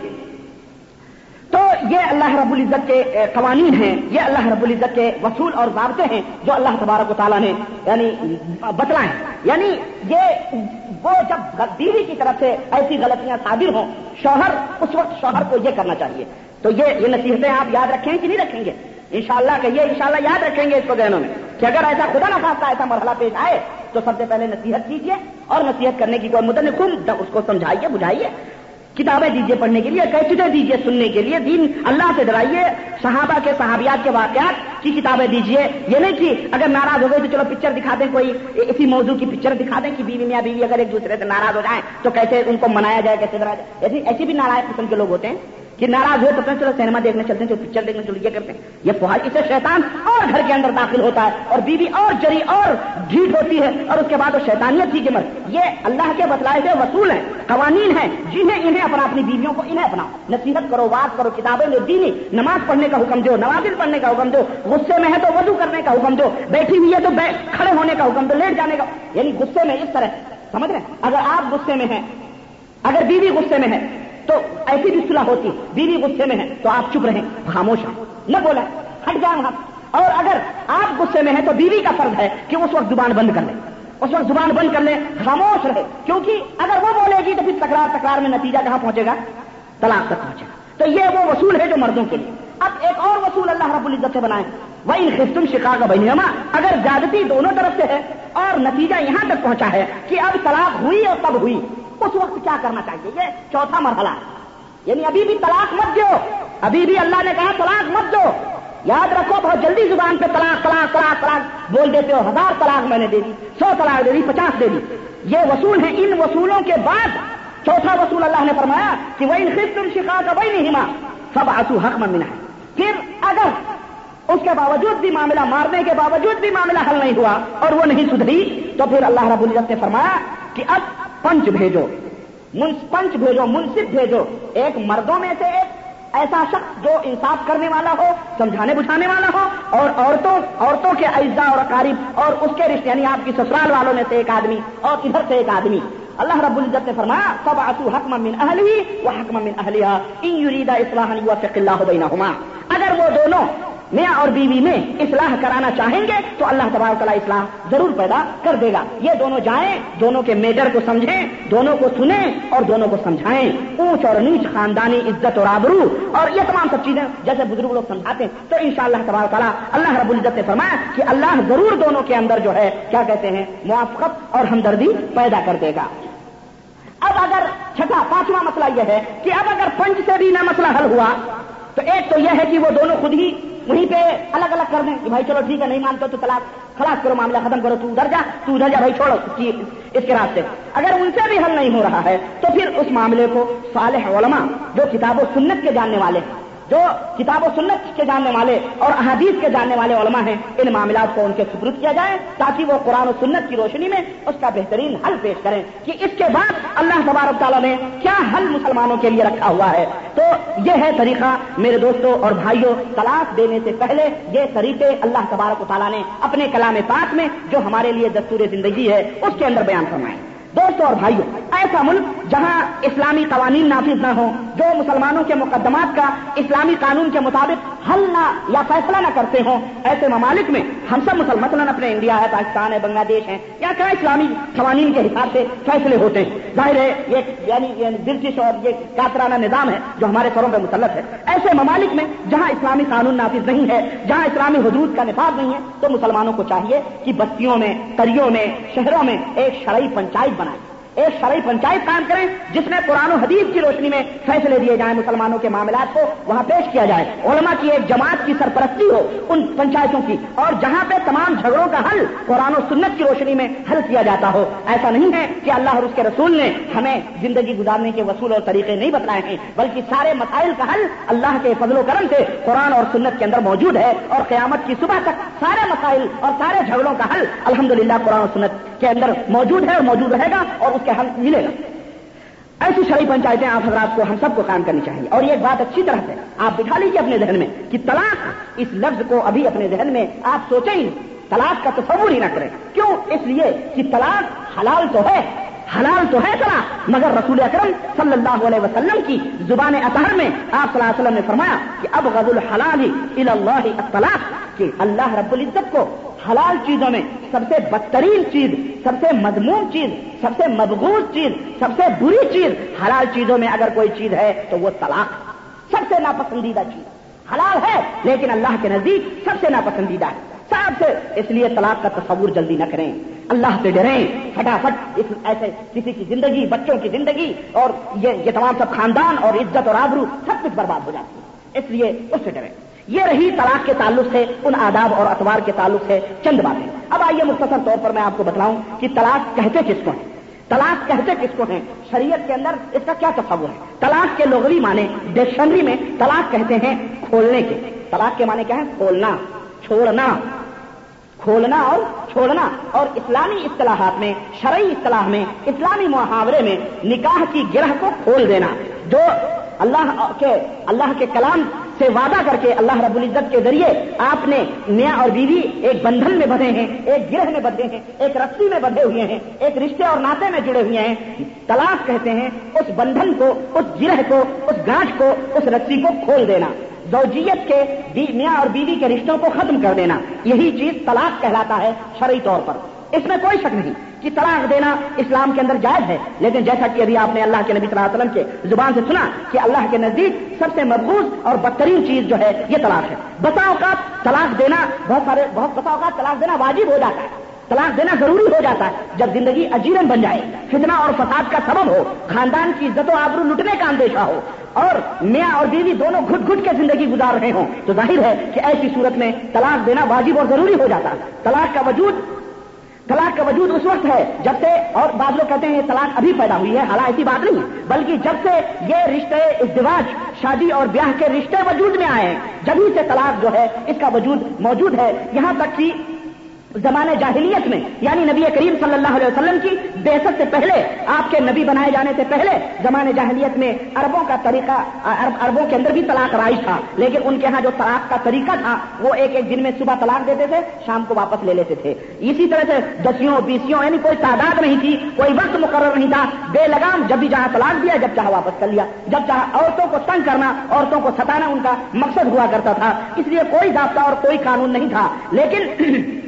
تو یہ اللہ رب العزت کے قوانین ہیں، یہ اللہ رب العزت کے وصول اور ضابطے ہیں جو اللہ تبارک و تعالیٰ نے یعنی بتلائے یعنی یہ، وہ جب بیوی کی طرف سے ایسی غلطیاں صادر ہوں، شوہر، اس وقت شوہر کو یہ کرنا چاہیے۔ تو یہ یہ نصیحتیں آپ یاد رکھیں کہ نہیں رکھیں گے؟ انشاءاللہ کہ یہ انشاءاللہ یاد رکھیں گے اس کو ذہنوں میں کہ اگر ایسا خدا نہ خاصا ایسا مرحلہ پیش آئے، تو سب سے پہلے نصیحت کیجیے اور نصیحت کرنے کی کوئی مدد خود اس کو سمجھائیے، بجھائیے۔ کتابیں دیجیے پڑھنے کے لیے، کیسٹیں دیجیے سننے کے لیے، دین اللہ سے ڈرائیے، صحابہ کے صحابیات کے واقعات کی کتابیں دیجیے یہ نہیں کہ اگر ناراض ہو گئے تو چلو پکچر دکھا دیں، کوئی اسی موضوع کی پکچر دکھا دیں کہ بیوی میاں بیوی اگر ایک دوسرے سے ناراض ہو جائیں تو کیسے ان کو منایا جائے، کیسے ڈرایا جائے۔ ایسی ایسی بھی ناراض قسم کے لوگ ہوتے ہیں۔ کہ ناراض ہوئے تو چلو سینما دیکھنے چلتے ہیں چلو پکچر دیکھنے چلو، یہ کرتے ہیں۔ یہ فوہر اسے شیطان اور گھر کے اندر داخل ہوتا ہے اور بیوی اور جری اور ڈھیٹ ہوتی ہے اور اس کے بعد وہ شیطانیت کی مر یہ اللہ کے بتلائے ہوئے وصول ہیں، قوانین ہیں۔ جنہیں انہیں اپنا اپنی بیویوں کو انہیں اپنا۔ نصیحت کرو بات کرو، کتابیں میں دینی۔ نماز پڑھنے کا حکم دو، نوازل پڑھنے کا حکم دو، غصے میں ہے تو وضو کرنے کا حکم دو، بیٹھی ہوئی ہے تو کھڑے ہونے کا حکم دو، لیٹ جانے کا۔ یعنی غصے میں اس طرح، سمجھ رہے ہیں؟ اگر آپ غصے میں ہیں، اگر بیوی غصے میں ہے تو ایسی بھی صلاح ہوتی، بیوی غصے میں ہے تو آپ چپ رہیں، خاموش ہیں۔ نہ بولا، ہٹ جائیں وہاں اور اگر آپ غصے میں ہیں تو بیوی کا فرض ہے کہ اس وقت زبان بند کر لیں۔ اس وقت زبان بند کر لیں، خاموش رہے کیونکہ اگر وہ بولے گی تو پھر تکرار تکرار میں نتیجہ کہاں پہنچے گا؟ طلاق تک پہنچے گا۔ تو یہ وہ وصول ہے جو مردوں کے لیے۔ اب ایک اور وصول اللہ رب العزت سے بنائے وہ ان خستم شکا کا اگر زیادتی دونوں طرف سے ہے اور نتیجہ یہاں تک پہنچا ہے کہ اب طلاق ہوئی اور تب ہوئی۔ اس وقت کیا کرنا چاہیے؟ یہ چوتھا مرحلہ یعنی ابھی بھی طلاق مت دو ابھی بھی اللہ نے کہا طلاق مت دو۔ یاد رکھو، بہت جلدی زبان پہ طلاق طلاق طلاق طلاق بول دیتے ہو۔ ہزار طلاق میں نے دے دی، سو طلاق دے دی، پچاس دے دی۔ یہ وصول ہے ان وصولوں کے بعد چوتھا وصول اللہ نے فرمایا کہ وہ ان خستم شکا کا وہی نہیں سب آسو حق ممنا ہے پھر اگر اس کے باوجود بھی معاملہ مارنے کے باوجود بھی معاملہ حل نہیں ہوا اور وہ نہیں سدھری، تو پھر اللہ رب العزت نے فرمایا کہ اب پنچ بھیجو پنچ بھیجو، منصف بھیجو۔ ایک مردوں میں سے ایک ایسا شخص جو انصاف کرنے والا ہو، سمجھانے بجھانے والا ہو، اور عورتوں عورتوں کے اجزاء اور قارب اور اس کے رشتے یعنی آپ کی سسرال والوں میں سے ایک آدمی، اور ادھر سے ایک آدمی۔ اللہ رب العزت نے فرمایا سب آسو حکم من اہلی وہ حکم من اہلیہ ان یریدا اصلاح اللہ بینہما۔ اگر وہ دونوں میاں اور بیوی میں اصلاح کرانا چاہیں گے تو اللہ تبار تعالیٰ اصلاح ضرور پیدا کر دے گا۔ یہ دونوں جائیں، دونوں کے میجر کو سمجھیں، دونوں کو سنیں اور دونوں کو سمجھائیں۔ اونچ اور نیچ خاندانی عزت اور آبرو اور یہ تمام سب چیزیں جیسے بزرگ لوگ سمجھاتے ہیں، تو ان شاء اللہ تبار تعالیٰ اللہ رب العزت نے فرمایا کہ اللہ ضرور دونوں کے اندر جو ہے، کیا کہتے ہیں، موافقت اور ہمدردی پیدا کر دے گا۔ اب اگر چھٹا پانچواں مسئلہ یہ ہے کہ اب اگر پنچ سے بھی نہ مسئلہ حل ہوا تو ایک تو یہ ہے کہ وہ دونوں خود ہی وہیں پہ الگ الگ کر دیں کہ بھائی چلو ٹھیک ہے، نہیں مانتے تو طلاق، خلاص کرو معاملہ ختم کرو، تو ادھر جا، تو ادھر جا، بھائی چھوڑو جی، اس کے راستے اگر ان سے بھی حل نہیں ہو رہا ہے، تو پھر اس معاملے کو صالح علماء جو کتاب و سنت کے جاننے والے ہیں جو کتاب و سنت کے جاننے والے اور احادیث کے جاننے والے علماء ہیں، ان معاملات کو ان کے سپرد کیا جائے تاکہ وہ قرآن و سنت کی روشنی میں اس کا بہترین حل پیش کریں۔ کہ اس کے بعد اللہ تبارک تعالیٰ نے کیا حل مسلمانوں کے لیے رکھا ہوا ہے۔ تو یہ ہے طریقہ میرے دوستوں اور بھائیوں، طلاق دینے سے پہلے یہ طریقے اللہ تبارک تعالیٰ نے اپنے کلام پاک میں جو ہمارے لیے دستور زندگی ہے، اس کے اندر بیان فرمائے۔ دوستوں اور بھائیوں ایسا ملک جہاں اسلامی قوانین نافذ نہ ہوں، جو مسلمانوں کے مقدمات کا اسلامی قانون کے مطابق حل نہ یا فیصلہ نہ کرتے ہوں، ایسے ممالک میں ہم سب مسلم مثلاً اپنے انڈیا ہے، پاکستان ہے، بنگلہ دیش ہے، یا کیا اسلامی قوانین کے حساب سے فیصلے ہوتے ہیں؟ ظاہر ہے، یہ یعنی, یعنی دلچسپ اور یہ کاترانہ نظام ہے جو ہمارے سروں پہ مسلط ہے۔ ایسے ممالک میں جہاں اسلامی قانون نافذ نہیں ہے، جہاں اسلامی حدود کا نفاذ نہیں ہے، تو مسلمانوں کو چاہیے کہ بستیوں میں، کریوں میں، شہروں میں ایک شرعی پنچایت بنائے۔ ایک شرعی پنچایت قائم کریں جس میں قرآن و حدیث کی روشنی میں فیصلے دیے جائیں مسلمانوں کے معاملات کو وہاں پیش کیا جائے۔ علماء کی ایک جماعت کی سرپرستی ہو ان پنچایتوں کی، اور جہاں پہ تمام جھگڑوں کا حل قرآن و سنت کی روشنی میں حل کیا جاتا ہو۔ ایسا نہیں ہے کہ اللہ اور اس کے رسول نے ہمیں زندگی گزارنے کے وصول اور طریقے نہیں بتائے ہیں، بلکہ سارے مسائل کا حل اللہ کے فضل و کرم سے قرآن اور سنت کے اندر موجود ہے۔ اور قیامت کی صبح تک سارے مسائل اور سارے جھگڑوں کا حل الحمدللہ قرآن و سنت کے اندر موجود ہے اور موجود رہے گا اور اس کے حل ملے گا۔ ایسی شرعی پنچایتیں آپ حضرات کو ہم سب کو قائم کرنی چاہیے۔ اور یہ بات اچھی طرح سے آپ بٹھا لیجیے اپنے ذہن میں کہ طلاق اس لفظ کو ابھی اپنے ذہن میں آپ سوچیں ہی طلاق کا تصور ہی نہ کریں۔ کیوں؟ اس لیے کہ طلاق حلال تو ہے، حلال تو ہے طلاق، مگر رسول اکرم صلی اللہ علیہ وسلم کی زبان اطہر میں آپ صلی اللہ علیہ وسلم نے فرمایا کہ اب غز الحلال اللہ طلاق کہ اللہ رب العزت کو حلال چیزوں میں سب سے بدترین چیز، سب سے مضمون چیز، سب سے مضبوط چیز، سب سے بری چیز حلال چیزوں میں اگر کوئی چیز ہے تو وہ طلاق سب سے ناپسندیدہ چیز۔ حلال ہے لیکن اللہ کے نزدیک سب سے ناپسندیدہ ہے۔ سب سے اس لیے طلاق کا تصور جلدی نہ کریں۔ اللہ سے ڈریں۔ فٹافٹ اس ایسے کسی کی زندگی، بچوں کی زندگی اور یہ یہ تمام سب خاندان اور عزت اور آبرو سب کچھ برباد ہو جاتی ہے۔ اس لیے اس سے ڈریں۔ یہ رہی طلاق کے تعلق سے، ان آداب اور اتوار کے تعلق سے چند باتیں۔ اب آئیے مختصر طور پر میں آپ کو بتلاؤں کہ طلاق کہتے کس کو ہیں؟ طلاق کہتے کس کو ہیں؟ شریعت کے اندر اس کا کیا تصور ہے؟ طلاق کے لغوی معنی ڈکشنری میں طلاق کہتے ہیں کھولنے کے۔ طلاق کے معنی کیا ہے کھولنا، چھوڑنا۔ کھولنا اور چھوڑنا۔ اور اسلامی اصطلاحات میں، شرعی اصطلاح میں، اسلامی محاورے میں نکاح کی گرہ کو کھول دینا، جو اللہ کے اللہ کے کلام سے وعدہ کر کے اللہ رب العزت کے ذریعے آپ نے میاں اور بیوی ایک بندھن میں بدھے ہیں، ایک گرہ میں بدھے ہیں، ایک رسی میں بدھے ہوئے ہیں، ایک رشتے اور ناطے میں جڑے ہوئے ہیں۔ تلاش کہتے ہیں اس بندھن کو، اس گرہ کو، اس گانٹ کو، اس رسی کو کھول دینا۔ زوجیت کے میاں اور بیوی کے رشتوں کو ختم کر دینا۔ یہی چیز طلاق کہلاتا ہے شرعی طور پر۔ اس میں کوئی شک نہیں۔ کہ طلاق دینا اسلام کے اندر جائز ہے۔ لیکن جیسا کہ ابھی آپ نے اللہ کے نبی صلی اللہ علیہ وسلم کے زبان سے سنا کہ اللہ کے نزدیک سب سے محبوظ اور بدترین چیز جو ہے یہ طلاق ہے۔ بتا اوقات طلاق دینا، بہت سارے، بہت بتا اوقات طلاق دینا واجب ہو جاتا ہے۔ طلاق دینا ضروری ہو جاتا ہے جب زندگی اجیرن بن جائے۔ فتنہ اور فساد کا سبب ہو، خاندان کی عزت و آبرو لٹنے کا اندیشہ ہو۔ اور میاں اور بیوی دونوں گھٹ گھٹ کے زندگی گزار رہے ہوں۔ تو ظاہر ہے کہ ایسی صورت میں طلاق دینا واجب اور ضروری ہو جاتا ہے۔ طلاق کا وجود طلاق کا وجود اس وقت ہے جب سے اور بعض لوگ کہتے ہیں طلاق ابھی پیدا ہوئی ہے، حالانکہ ایسی بات نہیں، بلکہ جب سے یہ رشتے ازدواج، شادی اور بیاہ کے رشتے وجود میں آئے ہیں جبھی سے طلاق جو ہے اس کا وجود موجود ہے، یہاں تک کہ زمانے جاہلیت میں یعنی نبی کریم صلی اللہ علیہ وسلم کی بحثت سے پہلے، آپ کے نبی بنائے جانے سے پہلے زمانے جاہلیت میں اربوں کا طریقہ اربوں کے اندر بھی طلاق رائج تھا، لیکن ان کے ہاں جو طلاق کا طریقہ تھا، وہ ایک ایک دن میں صبح طلاق دیتے تھے، شام کو واپس لے لیتے تھے۔ اسی طرح سے دسیوں بیسوں یعنی کوئی تعداد نہیں تھی، کوئی وقت مقرر نہیں تھا۔ بے لگام جب بھی جہاں طلاق دیا، جب چاہا واپس کر لیا، جب چاہا عورتوں کو تنگ کرنا، عورتوں کو ستانا ان کا مقصد ہوا کرتا تھا۔ اس لیے کوئی ضابطہ اور کوئی قانون نہیں تھا۔ لیکن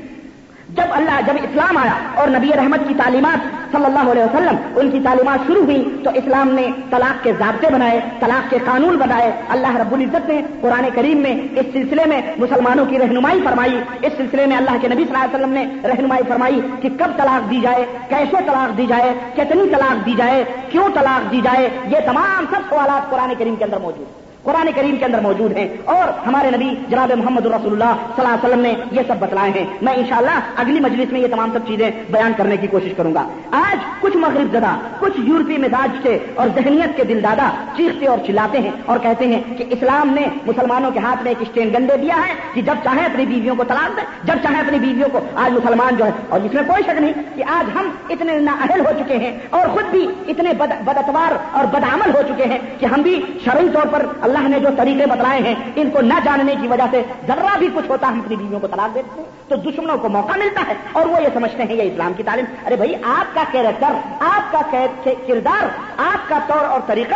جب اللہ جب اسلام آیا اور نبی رحمت کی تعلیمات صلی اللہ علیہ وسلم ان کی تعلیمات شروع ہوئی، تو اسلام نے طلاق کے ضابطے بنائے، طلاق کے قانون بنائے۔ اللہ رب العزت نے قرآن کریم میں اس سلسلے میں مسلمانوں کی رہنمائی فرمائی۔ اس سلسلے میں اللہ کے نبی صلی اللہ علیہ وسلم نے رہنمائی فرمائی کہ کب طلاق دی جائے، کیسے طلاق دی جائے، کتنی طلاق دی جائے، کیوں طلاق دی جائے، یہ تمام سب سوالات قرآن کریم کے اندر موجود ہیں۔ قرآن کریم کے اندر موجود ہیں اور ہمارے نبی جناب محمد رسول اللہ صلی اللہ علیہ وسلم نے یہ سب بتلائے ہیں۔ میں انشاءاللہ اگلی مجلس میں یہ تمام سب چیزیں بیان کرنے کی کوشش کروں گا۔ آج کچھ مغرب زدہ، کچھ یورپی مزاج کے اور ذہنیت کے دل دادا چیختے اور چلاتے ہیں اور کہتے ہیں کہ اسلام نے مسلمانوں کے ہاتھ میں ایک اسٹین گنڈے دیا ہے کہ جب چاہے اپنی بیویوں کو طلاق دیں جب چاہے اپنی بیویوں کو آج مسلمان جو ہے، اور اس میں کوئی شک نہیں کہ آج ہم اتنے نااہل ہو چکے ہیں اور خود بھی اتنے بداتوار اور بدعمل ہو چکے ہیں کہ ہم بھی شرعی طور پر اللہ نے جو طریقے بتلائے ہیں، ان کو نہ جاننے کی وجہ سے ذرا بھی کچھ ہوتا ہے، اپنی بیویوں کو طلاق دیتے ہیں۔ تو دشمنوں کو موقع ملتا ہے۔ اور وہ یہ سمجھتے ہیں، یہ اسلام کی تعلیم۔ ارے بھائی، آپ کا کیریکٹر، آپ کا کردار، آپ کا طور اور طریقہ،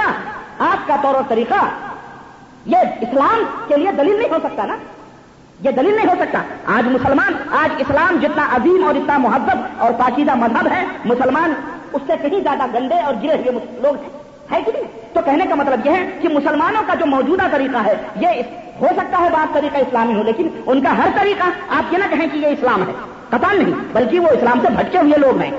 آپ کا طور اور طریقہ، یہ اسلام کے لیے دلیل نہیں ہو سکتا نا۔ یہ دلیل نہیں ہو سکتا۔ آج مسلمان، آج اسلام جتنا عظیم اور اتنا محبت اور پاکیزہ مذہب ہے، مسلمان اس سے کہیں زیادہ گندے اور گرے ہوئے لوگ ہیں۔ ہے کہ نہیں? تو کہنے کا مطلب یہ ہے کہ مسلمانوں کا جو موجودہ طریقہ ہے، یہ ہو سکتا ہے بعض طریقہ اسلامی ہو لیکن ان کا ہر طریقہ، آپ یہ نہ کہیں کہ یہ اسلام ہے قطع نہیں، بلکہ وہ اسلام سے بھٹکے ہوئے لوگ ہیں۔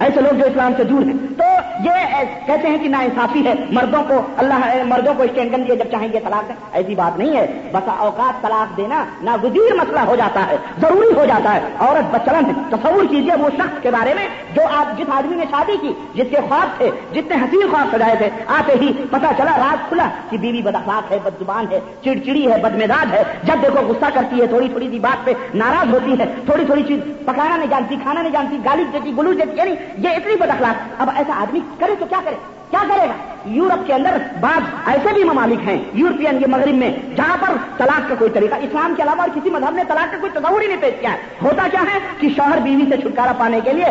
ایسے لوگ جو اسلام سے دور ہیں۔ تو یہ کہتے ہیں کہ نا انصافی ہے۔ مردوں کو اللہ مردوں کو اسٹینڈ کر دیا جب چاہیں گے طلاق دیں۔ ایسی بات نہیں ہے۔ بس اوقات طلاق دینا ناگزیر مسئلہ ہو جاتا ہے، ضروری ہو جاتا ہے۔ عورت بچلن ہے تصور کیجیے وہ شخص کے بارے میں جو آپ جس آدمی نے شادی کی، جس کے خواب تھے، جتنے حسین خواب سجائے تھے، آتے ہی پتا چلا رات کھلا کہ بیوی بد اخلاق ہے، بد زبان ہے، چڑچڑی ہے بد مزاج ہے۔ جب دیکھو غصہ کرتی ہے، تھوڑی تھوڑی سی بات پہ ناراض ہوتی ہے، تھوڑی تھوڑی چیز پکانا نہیں جانتی، کھانا نہیں جانتی، گالی دیتی، گلو دیتی یعنی یہ اتنی بد اخلاق. اب ایسا آدمی کرے تو کیا کرے؟ کیا کرے گا؟ یورپ کے اندر بعض ایسے بھی ممالک ہیں، یورپین یہ مغرب میں، جہاں پر طلاق کا کوئی طریقہ، اسلام کے علاوہ اور کسی مذہب نے طلاق کا کوئی تصور ہی نہیں پیش کیا ہے۔ ہوتا کیا ہے کہ شوہر بیوی سے چھٹکارا پانے کے لیے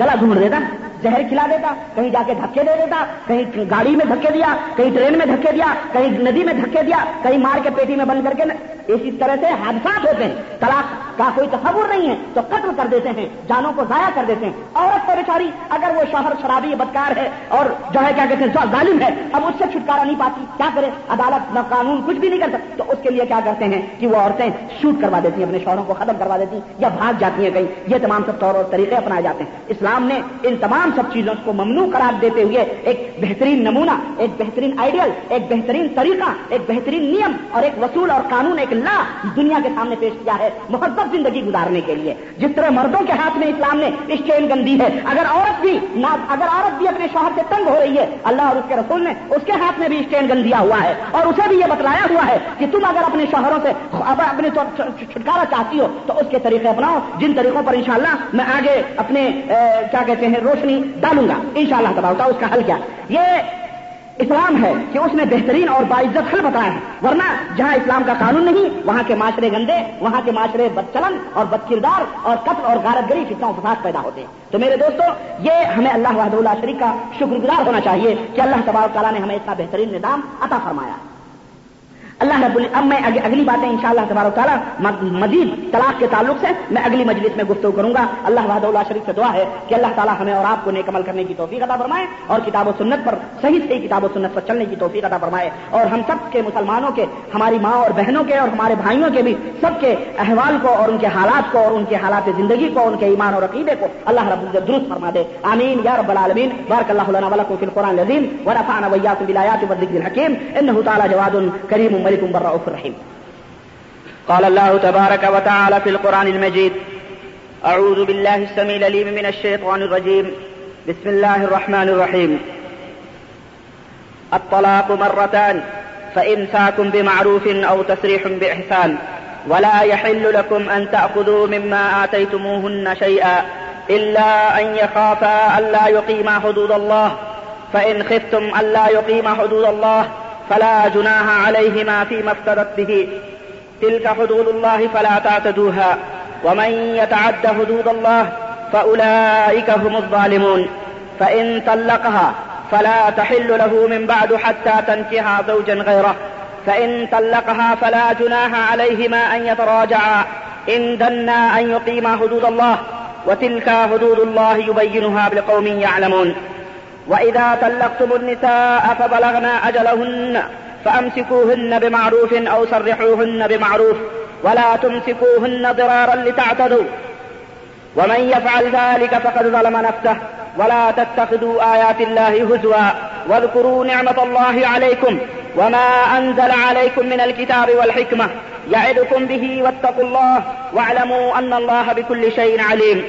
گلا گھوم دیتا، زہر کھلا دیتا، کہیں جا کے دھکے دے دیتا، کہیں گاڑی میں دھکے دیا، کہیں ٹرین میں دھکے دیا، کہیں ندی میں دھکے دیا، کہیں مار کے پیٹی میں بند کر کے اسی طرح سے حادثات ہوتے ہیں۔ طلاق کا کوئی تصور نہیں ہے تو قتل کر دیتے ہیں، جانوں کو ضائع کر دیتے ہیں۔ عورت کو بیچاری، اگر وہ شوہر شرابی بدکار ہے اور جو ہے کیا کہتے ہیں، ظالم ہے، اب اس سے چھٹکارا نہیں پاتی۔ کیا کرے؟ عدالت نہ قانون کچھ بھی نہیں کر سکتے تو اس کے لیے کیا کرتے ہیں کہ وہ عورتیں شوٹ کروا دیتی ہیں، اپنے شوہروں کو ختم کروا دیتی ہیں یا بھاگ جاتی ہیں کہیں۔ یہ تمام سب طور اور طریقے اپنائے جاتے ہیں۔ اسلام نے ان تمام سب چیزوں کو ممنوع قرار دیتے ہوئے ایک بہترین نمونہ، ایک بہترین آئیڈیل، ایک بہترین طریقہ، ایک بہترین نیم اور ایک وصول اور قانون، ایک لا دنیا کے سامنے پیش کیا ہے محبت زندگی گزارنے کے لیے۔ جس طرح مردوں کے ہاتھ میں اسلام نے اس چین گندی ہے، اگر عورت بھی اگر عورت بھی اپنے شوہر سے تنگ ہو رہی ہے، اللہ اور اس کے رسول نے اس کے ہاتھ میں بھی اس چین گن دیا ہوا ہے۔ اور اسے بھی یہ بتلایا ہوا ہے کہ تم اگر اپنے شوہروں سے اپنے چھٹکارا چاہتی ہو، تو اس کے طریقے اپناؤ۔ جن طریقوں پر انشاءاللہ میں آگے اپنے کیا کہتے ہیں، روشنی ڈالوں گا۔ ان شاء اللہ اس کا حل کیا۔ یہ اسلام ہے کہ اس نے بہترین اور باعزت حل بتایا ہے۔ ورنہ جہاں اسلام کا قانون نہیں، وہاں کے معاشرے گندے، وہاں کے معاشرے بدچلن اور بد کردار اور قتل اور غارت گری فتنا فساد پیدا ہوتے ہیں۔ تو میرے دوستو، یہ ہمیں اللہ وحد اللہ شریف کا شکر گزار ہونا چاہیے کہ اللہ تبارک تعالیٰ نے ہمیں اتنا بہترین نظام عطا فرمایا۔ اللہ رب اب میں اگلی باتیں ان شاء اللہ تعالیٰ مزید طلاق کے تعلق سے میں اگلی مجلس میں گفتگو کروں گا۔ اللہ وحد اللہ شریف سے دعا ہے کہ اللہ تعالیٰ ہمیں اور آپ کو نیک عمل کرنے کی توفیق عطا فرمائے اور کتاب و سنت پر صحیح صحیح کتاب و سنت پر چلنے کی توفیق عطا فرمائے اور ہم سب کے مسلمانوں کے ہماری ماں اور بہنوں کے اور ہمارے بھائیوں کے بھی سب کے احوال کو اور ان کے حالات کو اور ان کے حالات زندگی کو، ان کے ایمان اور عقیدے کو اللہ رب العزت درست فرما دے۔ آمین یا رب العالمین۔ بارک اللہ لنا ولکم فی القرآن العظیم۔ ورفعنا ویاکم بالآیات والذکر الحکیم۔ انه تعالی جواد کریم ملك بالرؤوف الرحيم قال الله تبارك وتعالى في القرآن المجيد أعوذ بالله السميع العليم من الشيطان الرجيم بسم الله الرحمن الرحيم الطلاق مرتان فإمساك بمعروف أو تسريح بإحسان، ولا يحل لكم أن تأخذوا مما آتيتموهن شيئا إلا أن يخافا ألا يقيما حدود الله فإن خفتم ألا يقيما حدود الله فلا جناح عليهما فيما افتدت به. تلك حدود الله فلا تعتدوها. ومن يتعد حدود الله فأولئك هم الظالمون. فإن طلقها فلا تحل له من بعد حتى تنكها زوجا غيره. فإن طلقها فلا جناح عليهما أن يتراجعا إن دنا أن يقيما حدود الله وتلك حدود الله يبينها لقوم يعلمون وإذا طلقتم النساء فبلغن أجلهن فأمسكوهن بمعروف أو سرحوهن بمعروف ولا تمسكوهن ضرارا لتعتدوا ومن يفعل ذلك فقد ظلم نفسه ولا تتخذوا آيات الله هزوا واذكروا نعمة الله عليكم وما أنزل عليكم من الكتاب والحكمة يعدكم به واتقوا الله واعلموا أن الله بكل شيء عليم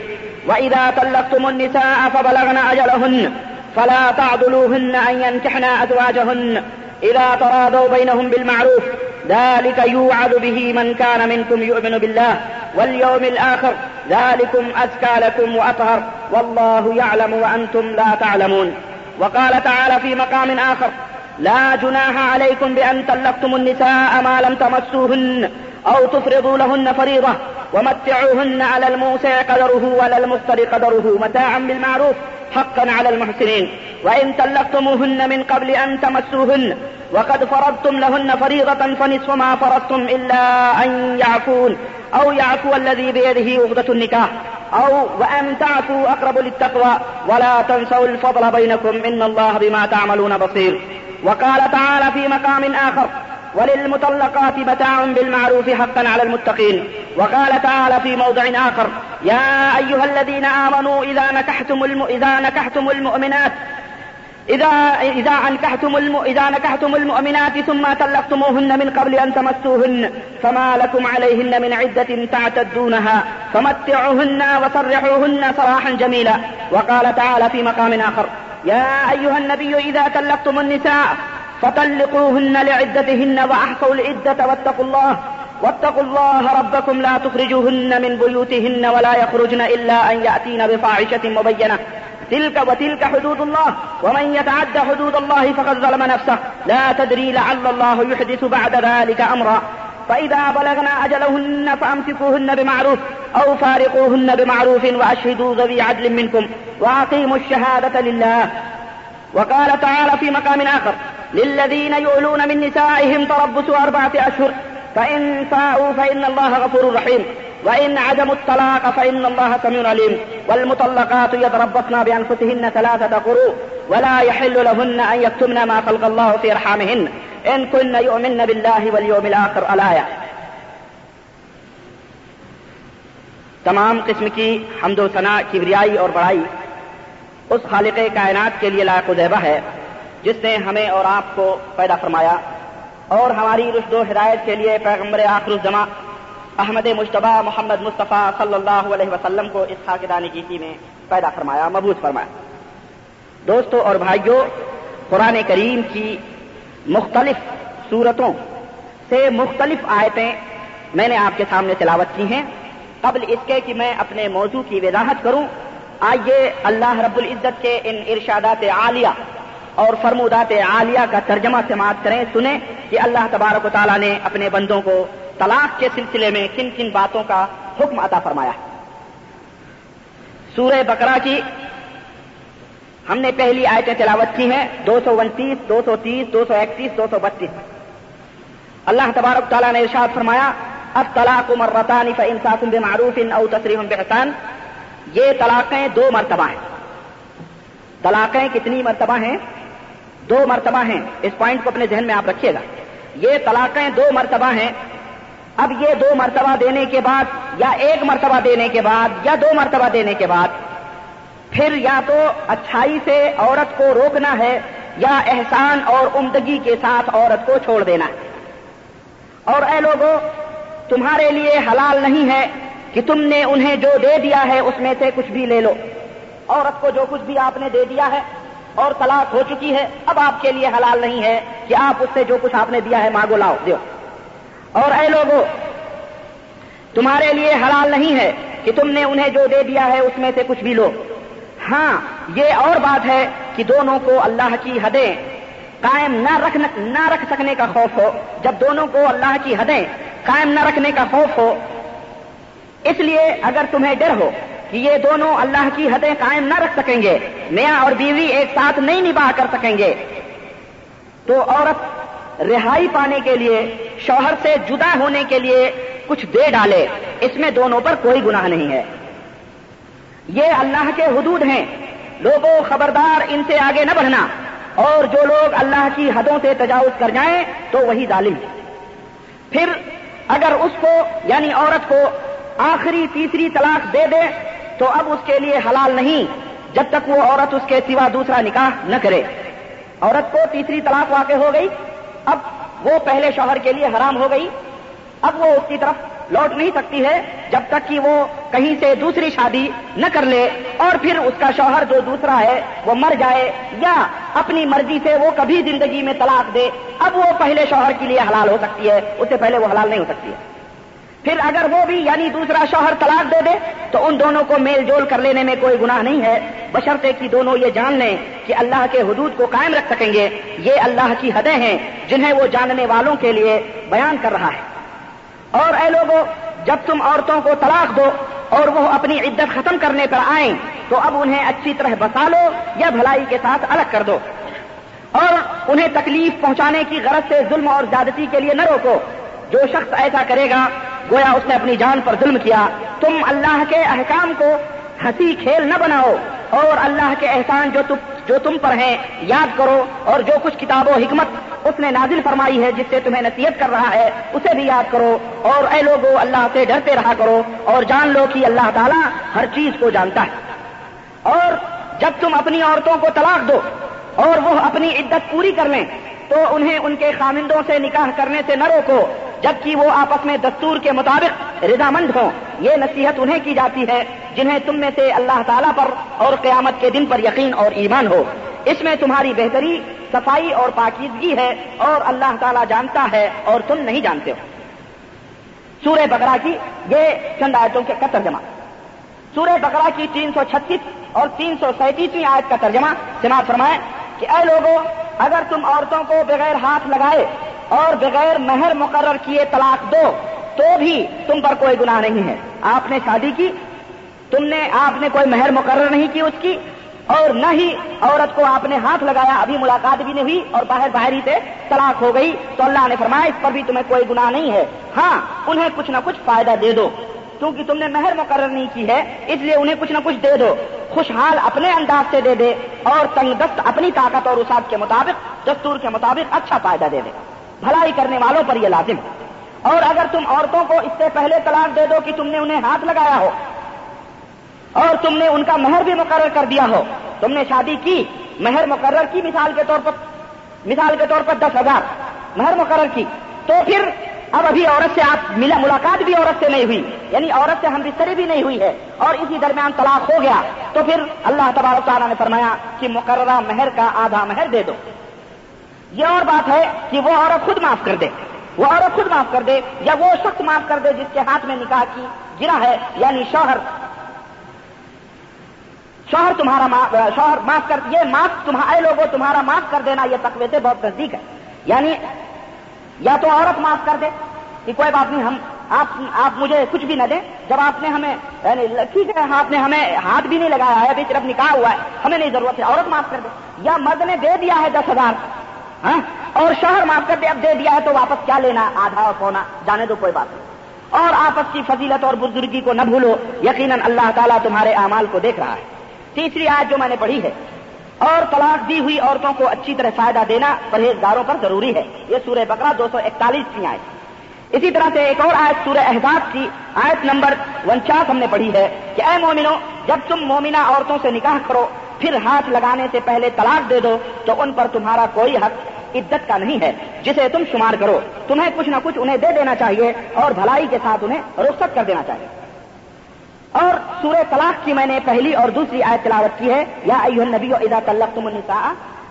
وإذا طلقتم النساء فبلغن أجلهن فلا تعضلوهن أن ينكحن أزواجهن إذا تراضوا بينهم بالمعروف. ذلك يوعد به من كان منكم يؤمن بالله واليوم الآخر. ذلكم أزكى لكم وأطهر. والله يعلم وأنتم لا تعلمون. وقال تعالى في مقام آخر لا جناح عليكم بأن طلقتم النساء ما لم تمسوهن أو تفرضوا لهن فريضة ومتعوهن على الموسع قدره ولا المفتر قدره متاعا بالمعروف. حقا على المحسنين. وإن طلقتموهن من قبل أن تمسوهن، وقد فرضتم لهن فريضة، فنصف ما فرضتم إلا أن يعفون، أو يعفو الذي بيده عقدة النكاح، أو وأن تعفوا أقرب للتقوى. ولا تنسوا الفضل بينكم، إن الله بما تعملون بصير. وقال تعالى في مقام آخر وللمطلقات متاع بالمعروف حقا على المتقين. وقال تعالى في موضع آخر يا أيها الذين آمنوا إذا نكحتم, الم... إذا نكحتم المؤمنات إذا إذا أنكحتم الم... إذا نكحتم المؤمنات ثم طلقتموهن من قبل أن تمسوهن فما لكم عليهن من عدة تعتدونها فمتعوهن وصرحوهن صراحا جميلا. وقال تعالى في مقام آخر يا أيها النبي إذا طلقتم النساء فطلقوهن لعدتهن وأحصوا العدة واتقوا الله واتقوا الله ربكم لا تخرجوهن من بيوتهن ولا يخرجن إلا أن يأتين بفاحشة مبينة. تلك وتلك حدود الله، ومن يتعد حدود الله فقد ظلم نفسه. لا تدري لعل الله يحدث بعد ذلك أمرا. فإذا بلغنا أجلهن فأمسكوهن بمعروف، أو فارقوهن بمعروف وأشهدوا ذوي عدل منكم، وأقيموا الشهادة لله. وقال تعالى في مقام آخر، للذين يؤلون من نسائهم تربص أربعة أشهر، فإن فاءوا فإن الله غفور رحيم، وإن عدموا الطلاق فإن الله سميع عليم، والمطلقات يتربصن بأنفسهن ثلاثة قروء، ولا يحل لهن أن يكتمن ما خلق الله في أرحامهن، إن كن يؤمن بالله واليوم الآخر الآية. تمام قسم کی حمد و ثنا کبریائی اور بڑائی اس خالق کائنات کے لیے لائق و زیبہ ہے، جس نے ہمیں اور آپ کو پیدا فرمایا اور ہماری رشد و ہدایت کے لیے پیغمبر آخر الزما احمد مشتبہ محمد مصطفیٰ صلی اللہ علیہ وسلم کو اس خاکدانی کی میں پیدا فرمایا مبوط فرمایا۔ دوستوں اور بھائیوں قرآن کریم کی مختلف صورتوں سے مختلف آیتیں میں نے آپ کے سامنے تلاوت کی ہیں۔ قبل اس کے کہ میں اپنے موضوع کی وضاحت کروں آئیے اللہ رب العزت کے ان ارشادات عالیہ اور فرمودات عالیہ کا ترجمہ سماعت کریں، سنیں کہ اللہ تبارک و تعالیٰ نے اپنے بندوں کو طلاق کے سلسلے میں کن کن باتوں کا حکم عطا فرمایا۔ سورہ بکرا کی ہم نے پہلی آیتیں تلاوت کی ہیں، دو سو انتیس، دو سو تیس، دو سو اکتیس، دو سو بتیس۔ اللہ تبارک تعالیٰ نے ارشاد فرمایا اب طلاق مرتان فانصاف بمعروف او تصریح بحسان۔ یہ طلاقیں دو مرتبہ ہیں۔ طلاقیں کتنی مرتبہ ہیں؟ دو مرتبہ ہیں۔ اس پوائنٹ کو اپنے ذہن میں آپ رکھیے گا۔ یہ طلاقیں دو مرتبہ ہیں۔ اب یہ دو مرتبہ دینے کے بعد یا ایک مرتبہ دینے کے بعد یا دو مرتبہ دینے کے بعد، پھر یا تو اچھائی سے عورت کو روکنا ہے یا احسان اور عمدگی کے ساتھ عورت کو چھوڑ دینا ہے۔ اور اے لوگوں تمہارے لیے حلال نہیں ہے۔ کہ تم نے انہیں جو دے دیا ہے اس میں سے کچھ بھی لے لو۔ عورت کو جو کچھ بھی آپ نے دے دیا ہے اور طلاق ہو چکی ہے، اب آپ کے لیے حلال نہیں ہے کہ آپ اس سے جو کچھ آپ نے دیا ہے مانگو، لاؤ، دیو۔ اور اے لوگوں تمہارے لیے حلال نہیں ہے کہ تم نے انہیں جو دے دیا ہے اس میں سے کچھ بھی لو۔ ہاں یہ اور بات ہے کہ دونوں کو اللہ کی حدیں قائم نہ رکھ نہ رکھ سکنے کا خوف ہو۔ جب دونوں کو اللہ کی حدیں قائم نہ رکھنے کا خوف ہو اس لیے اگر تمہیں ڈر ہو کہ یہ دونوں اللہ کی حدیں قائم نہ رکھ سکیں گے، میاں اور بیوی ایک ساتھ نہیں نباہ کر سکیں گے، تو عورت رہائی پانے کے لیے، شوہر سے جدا ہونے کے لیے کچھ دے ڈالے۔ اس میں دونوں پر کوئی گناہ نہیں ہے۔ یہ اللہ کے حدود ہیں۔ لوگوں، خبردار، ان سے آگے نہ بڑھنا۔ اور جو لوگ اللہ کی حدوں سے تجاوز کر جائیں تو وہی ظالم۔ پھر اگر اس کو یعنی عورت کو آخری تیسری طلاق دے دے تو اب اس کے لیے حلال نہیں، جب تک وہ عورت اس کے سوا دوسرا نکاح نہ کرے۔ عورت کو تیسری طلاق واقع ہو گئی، اب وہ پہلے شوہر کے لیے حرام ہو گئی۔ اب وہ اس کی طرف لوٹ نہیں سکتی ہے، جب تک کہ وہ کہیں سے دوسری شادی نہ کر لے اور پھر اس کا شوہر جو دوسرا ہے، وہ مر جائے یا اپنی مرضی سے وہ کبھی زندگی میں طلاق دے۔ اب وہ پہلے شوہر کے لیے حلال ہو سکتی ہے، اس سے پہلے وہ حلال نہیں ہو سکتی ہے۔ پھر اگر وہ بھی یعنی دوسرا شوہر طلاق دے دے، تو ان دونوں کو میل جول کر لینے میں کوئی گناہ نہیں ہے۔ بشرطے کی دونوں یہ جان لیں کہ اللہ کے حدود کو قائم رکھ سکیں گے۔ یہ اللہ کی حدیں ہیں جنہیں وہ جاننے والوں کے لیے بیان کر رہا ہے۔ اور اے لوگوں جب تم عورتوں کو طلاق دو اور وہ اپنی عدت ختم کرنے پر آئیں، تو اب انہیں اچھی طرح بسا لو یا بھلائی کے ساتھ الگ کر دو۔ اور انہیں تکلیف پہنچانے کی غرض سے ظلم اور زیادتی کے لیے نہ روکو۔ جو شخص ایسا کرے گا گویا اس نے اپنی جان پر ظلم کیا۔ تم اللہ کے احکام کو ہنسی کھیل نہ بناؤ اور اللہ کے احسان جو تم جو تم پر ہیں، یاد کرو اور جو کچھ کتاب و حکمت اس نے نازل فرمائی ہے، جس سے تمہیں نصیحت کر رہا ہے، اسے بھی یاد کرو اور اے لوگوں اللہ سے ڈرتے رہا کرو اور جان لو کہ اللہ تعالیٰ ہر چیز کو جانتا ہے۔ اور جب تم اپنی عورتوں کو طلاق دو اور وہ اپنی عدت پوری کر لیں، تو انہیں ان کے خامندوں سے نکاح کرنے سے نہ روکو۔ جبکہ وہ آپس میں دستور کے مطابق رضامند ہوں۔ یہ نصیحت انہیں کی جاتی ہے جنہیں تم میں سے اللہ تعالیٰ پر اور قیامت کے دن پر یقین اور ایمان ہو۔ اس میں تمہاری بہتری، صفائی اور پاکیزگی ہے اور اللہ تعالیٰ جانتا ہے اور تم نہیں جانتے ہو۔ سورہ بکرا کی یہ چند آیتوں کا ترجمہ۔ سورہ بکرا کی تین سو چھتیس اور تین سو سینتیسویں آیت کا ترجمہ سماعت فرمائے کہ اے لوگوں اگر تم عورتوں کو بغیر ہاتھ لگائے اور بغیر مہر مقرر کیے طلاق دو، تو بھی تم پر کوئی گناہ نہیں ہے۔ آپ نے شادی کی، تم نے، آپ نے کوئی مہر مقرر نہیں کی اس کی، اور نہ ہی عورت کو آپ نے ہاتھ لگایا، ابھی ملاقات بھی نہیں ہوئی اور باہر باہر ہی سے طلاق ہو گئی۔ تو اللہ نے فرمایا، اس پر بھی تمہیں کوئی گناہ نہیں ہے۔ ہاں انہیں کچھ نہ کچھ فائدہ دے دو۔ کیونکہ تم نے مہر مقرر نہیں کی ہے، اس لیے انہیں کچھ نہ کچھ دے دو۔ خوشحال اپنے انداز سے دے دے اور تنگ دست اپنی طاقت اور اسات کے مطابق، دستور کے مطابق اچھا فائدہ دے دے۔ بھلائی کرنے والوں پر یہ لازم اور اگر تم عورتوں کو اس سے پہلے طلاق دے دو کہ تم نے انہیں ہاتھ لگایا ہو، اور تم نے ان کا مہر بھی مقرر کر دیا ہو، تم نے شادی کی، مہر مقرر کی مثال کے طور پر، مثال کے طور پر دس ہزار، مہر مقرر کی، تو پھر اب ابھی عورت سے آپ ملا، ملاقات بھی عورت سے نہیں ہوئی یعنی عورت سے ہم بستری بھی نہیں ہوئی ہے، اور اسی درمیان طلاق ہو گیا، تو پھر اللہ تبارک تعالیٰ نے فرمایا کہ مقررہ مہر کا آدھا مہر دے دو۔ یہ اور بات ہے کہ وہ عورت خود معاف کر دے۔ وہ عورت خود معاف کر دے، یا وہ شخص معاف کر دے جس کے ہاتھ میں نکاح کی گرا ہے یعنی شوہر۔ شوہر تمہارا شوہر معاف کر، یہ معاف تمہارے لوگوں تمہارا معاف کر دینا یہ تقوی سے بہت نزدیک ہے۔ یعنی یا تو عورت معاف کر دے کہ کوئی بات نہیں، ہم آپ آپ مجھے کچھ بھی نہ دیں۔ جب آپ نے ہمیں یعنی ٹھیک ہے، آپ نے ہمیں ہاتھ بھی نہیں لگایا ہے، ابھی صرف نکاح ہوا ہے، ہمیں نہیں ضرورت ہے، عورت معاف کر دے۔ یا مرد نے دے دیا ہے دس ہزار۔ ہاں؟ اور شوہر معاف کر دے، اب دے دیا ہے تو واپس کیا لینا؟ آدھا اور پونا جانے دو کوئی بات نہیں۔ اور آپس کی فضیلت اور بزرگی کو نہ بھولو، یقیناً اللہ تعالیٰ تمہارے اعمال کو دیکھ رہا ہے۔ تیسری آیت جو میں نے پڑھی ہے، اور طلاق دی ہوئی عورتوں کو اچھی طرح فائدہ دینا پرہیزگاروں پر ضروری ہے۔ یہ سورہ بکرا دو سو اکتالیس کی آیت اسی طرح سے ایک اور آیت سورہ احزاب کی آیت نمبر ونچاس ہم نے پڑھی ہے کہ اے مومنو، جب تم مومنہ عورتوں سے نکاح کرو، پھر ہاتھ لگانے سے پہلے طلاق دے دو تو ان پر تمہارا کوئی حق عدت کا نہیں ہے، جسے تم شمار کرو۔ تمہیں کچھ نہ کچھ انہیں دے دینا چاہیے اور بھلائی کے ساتھ انہیں رخصت کر دینا چاہیے۔ اور سورہ طلاق کی میں نے پہلی اور دوسری آیت تلاوت کی ہے۔ یا ایو نبی ادا طلق تم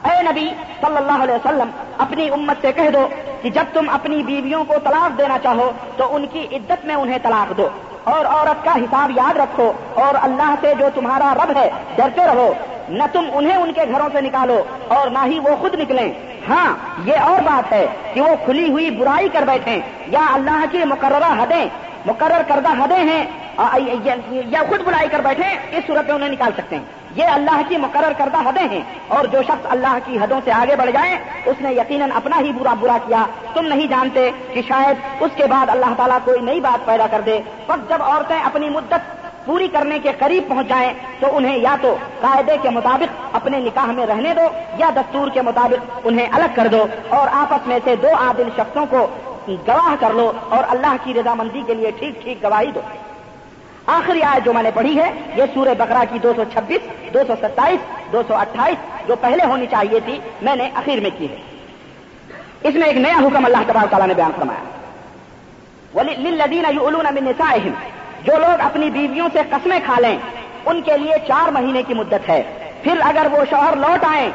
اے نبی صلی اللہ علیہ وسلم، اپنی امت سے کہہ دو کہ جب تم اپنی بیویوں کو طلاق دینا چاہو، تو ان کی عدت میں انہیں طلاق دو۔ اور عورت کا حساب یاد رکھو اور اللہ سے جو تمہارا رب ہے، ڈرتے رہو۔ نہ تم انہیں ان کے گھروں سے نکالو اور نہ ہی وہ خود نکلیں۔ ہاں یہ اور بات ہے کہ وہ کھلی ہوئی برائی کر بیٹھیں۔ یا اللہ کی مقررہ حدیں، مقرر کردہ حدیں ہیں۔ یا خود برائی کر بیٹھے اس صورت میں انہیں نکال سکتے ہیں۔ یہ اللہ کی مقرر کردہ حدیں ہیں اور جو شخص اللہ کی حدوں سے آگے بڑھ جائے، اس نے یقیناً اپنا ہی برا برا کیا۔ تم نہیں جانتے کہ شاید اس کے بعد اللہ تعالیٰ کوئی نئی بات پیدا کر دے۔ بس جب عورتیں اپنی مدت پوری کرنے کے قریب پہنچ جائیں، تو انہیں یا تو قاعدے کے مطابق اپنے نکاح میں رہنے دو یا دستور کے مطابق انہیں الگ کر دو اور آپس میں سے دو عادل شخصوں کو گواہ کر لو اور اللہ کی رضامندی کے لیے ٹھیک ٹھیک گواہی دو۔ آخری آیت جو میں نے پڑھی ہے، یہ سورہ بکرا کی دو سو چھبیس، دو سو ستائیس، دو سو اٹھائیس، جو پہلے ہونی چاہیے تھی، میں نے اخیر میں کی ہے۔ اس میں ایک نیا حکم اللہ تبار تعالیٰ نے بیان فرمایا۔ جو لوگ اپنی بیویوں سے قسمیں کھا لیں، ان کے لیے چار مہینے کی مدت ہے۔ پھر اگر وہ شوہر لوٹ آئیں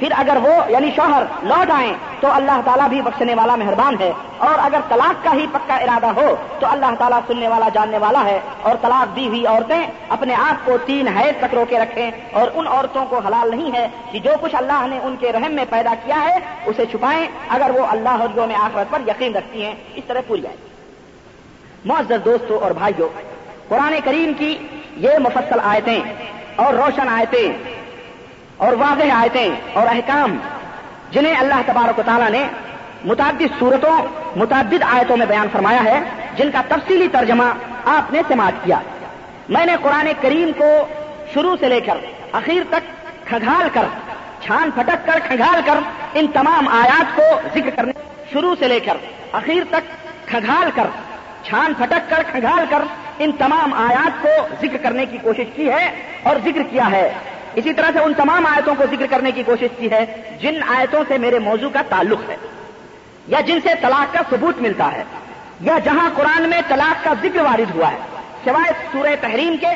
پھر اگر وہ یعنی شوہر لوٹ آئیں تو اللہ تعالیٰ بھی بخشنے والا مہربان ہے اور اگر طلاق کا ہی پکا ارادہ ہو تو اللہ تعالیٰ سننے والا جاننے والا ہے اور طلاق دی ہوئی عورتیں اپنے آپ کو تین حیض تک رو کے رکھیں اور ان عورتوں کو حلال نہیں ہے کہ جو کچھ اللہ نے ان کے رحم میں پیدا کیا ہے اسے چھپائیں اگر وہ اللہ اور میں آخرت پر یقین رکھتی ہیں۔ اس طرح پوری جائے معذر دوستوں اور بھائیوں قرآن کریم کی یہ مفصل آیتیں اور روشن آیتیں اور واضح آیتیں اور احکام جنہیں اللہ تبارک و تعالیٰ نے متعدد صورتوں، متعدد آیتوں میں بیان فرمایا ہے، جن کا تفصیلی ترجمہ آپ نے سماعت کیا۔ میں نے قرآن کریم کو شروع سے لے کر اخیر تک کھنگال کر، چھان پھٹک کر کھنگال کر ان تمام آیات کو ذکر کرنے شروع سے لے کر اخیر تک کھگال کر، چھان پھٹک کر کھگال کر ان تمام آیات کو ذکر کرنے کی کوشش کی ہے اور ذکر کیا ہے۔ اسی طرح سے ان تمام آیتوں کو ذکر کرنے کی کوشش کی ہے جن آیتوں سے میرے موضوع کا تعلق ہے یا جن سے طلاق کا ثبوت ملتا ہے یا جہاں قرآن میں طلاق کا ذکر وارد ہوا ہے، سوائے سورہ تحریم کے،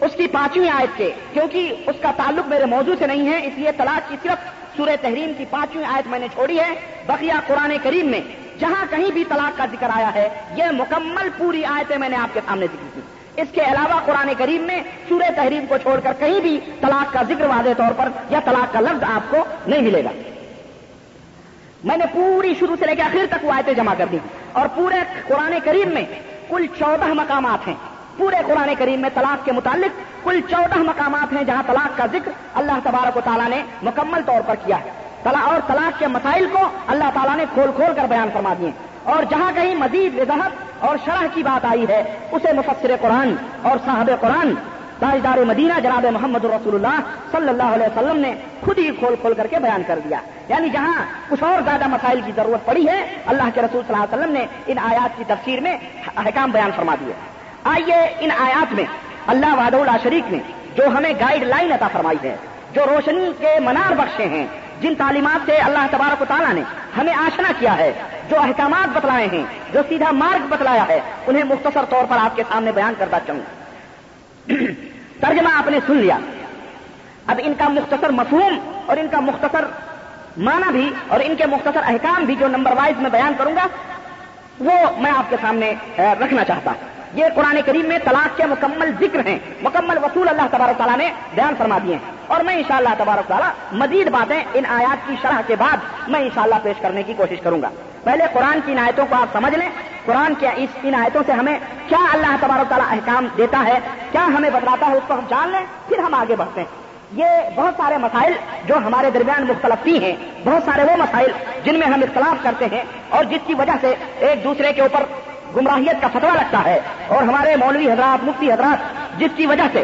اس کی پانچویں آیت کے، کیونکہ اس کا تعلق میرے موضوع سے نہیں ہے، اس لیے طلاق کی صرف سورہ تحریم کی پانچویں آیت میں نے چھوڑی ہے، بقیہ قرآن کریم میں، جہاں کہیں بھی طلاق کا ذکر آیا ہے، یہ مکمل پوری آیتیں میں نے آپ کے سامنے ذکر کی۔ اس کے علاوہ قرآن کریم میں سورہ تحریم کو چھوڑ کر کہیں بھی طلاق کا ذکر واضح طور پر یا طلاق کا لفظ آپ کو نہیں ملے گا۔ میں نے پوری شروع سے لے کے آخر تک وہ آیتیں جمع کر دی اور پورے قرآن کریم میں کل چودہ مقامات ہیں۔ پورے قرآن کریم میں طلاق کے متعلق کل چودہ مقامات ہیں جہاں طلاق کا ذکر اللہ تبارک و تعالیٰ نے مکمل طور پر کیا ہے۔ اور طلاق کے مسائل کو اللہ تعالیٰ نے کھول کھول کر بیان فرما دیے اور جہاں کہیں مزید وضاحت اور شرح کی بات آئی ہے، اسے مفسر قرآن اور صاحب قرآن، تاجدار مدینہ جناب محمد رسول اللہ صلی اللہ علیہ وسلم نے خود ہی کھول کھول کر کے بیان کر دیا۔ یعنی جہاں کچھ اور زیادہ مسائل کی ضرورت پڑی ہے، اللہ کے رسول صلی اللہ علیہ وسلم نے ان آیات کی تفسیر میں احکام بیان فرما دیے۔ آئیے ان آیات میں اللہ واد اللہ شریف نے جو ہمیں گائیڈ لائن عطا فرمائی ہے، جو روشنی کے منار بخشے ہیں۔ جن تعلیمات سے اللہ تبارک و تعالیٰ نے ہمیں آشنا کیا ہے، جو احکامات بتلائے ہیں، جو سیدھا مارگ بتلایا ہے، انہیں مختصر طور پر آپ کے سامنے بیان کرتا چاہوں۔ ترجمہ آپ نے سن لیا۔ اب ان کا مختصر مفہوم اور ان کا مختصر معنی بھی اور ان کے مختصر احکام بھی جو نمبر وائز میں بیان کروں گا، وہ میں آپ کے سامنے رکھنا چاہتا ہوں۔ یہ قرآن کریم میں طلاق کے مکمل ذکر ہیں۔ مکمل وصول اللہ تبارک تعالیٰ نے بیان فرما دیے ہیں۔ اور میں انشاءاللہ تبارک تعالیٰ مزید باتیں ان آیات کی شرح کے بعد میں انشاءاللہ پیش کرنے کی کوشش کروں گا۔ پہلے قرآن کی ان آیتوں کو آپ سمجھ لیں۔ قرآن کے اس ان آیتوں سے ہمیں کیا اللہ تبارک تعالیٰ احکام دیتا ہے، کیا ہمیں بتلاتا ہے، اس کو ہم جان لیں، پھر ہم آگے بڑھتے ہیں۔ یہ بہت سارے مسائل جو ہمارے درمیان مختلف ہیں۔ بہت سارے وہ مسائل جن میں ہم اختلاف کرتے ہیں اور جس کی وجہ سے ایک دوسرے کے اوپر گمراہیت کا فتوا لگتا ہے اور ہمارے مولوی حضرات، مفتی حضرات، جس کی وجہ سے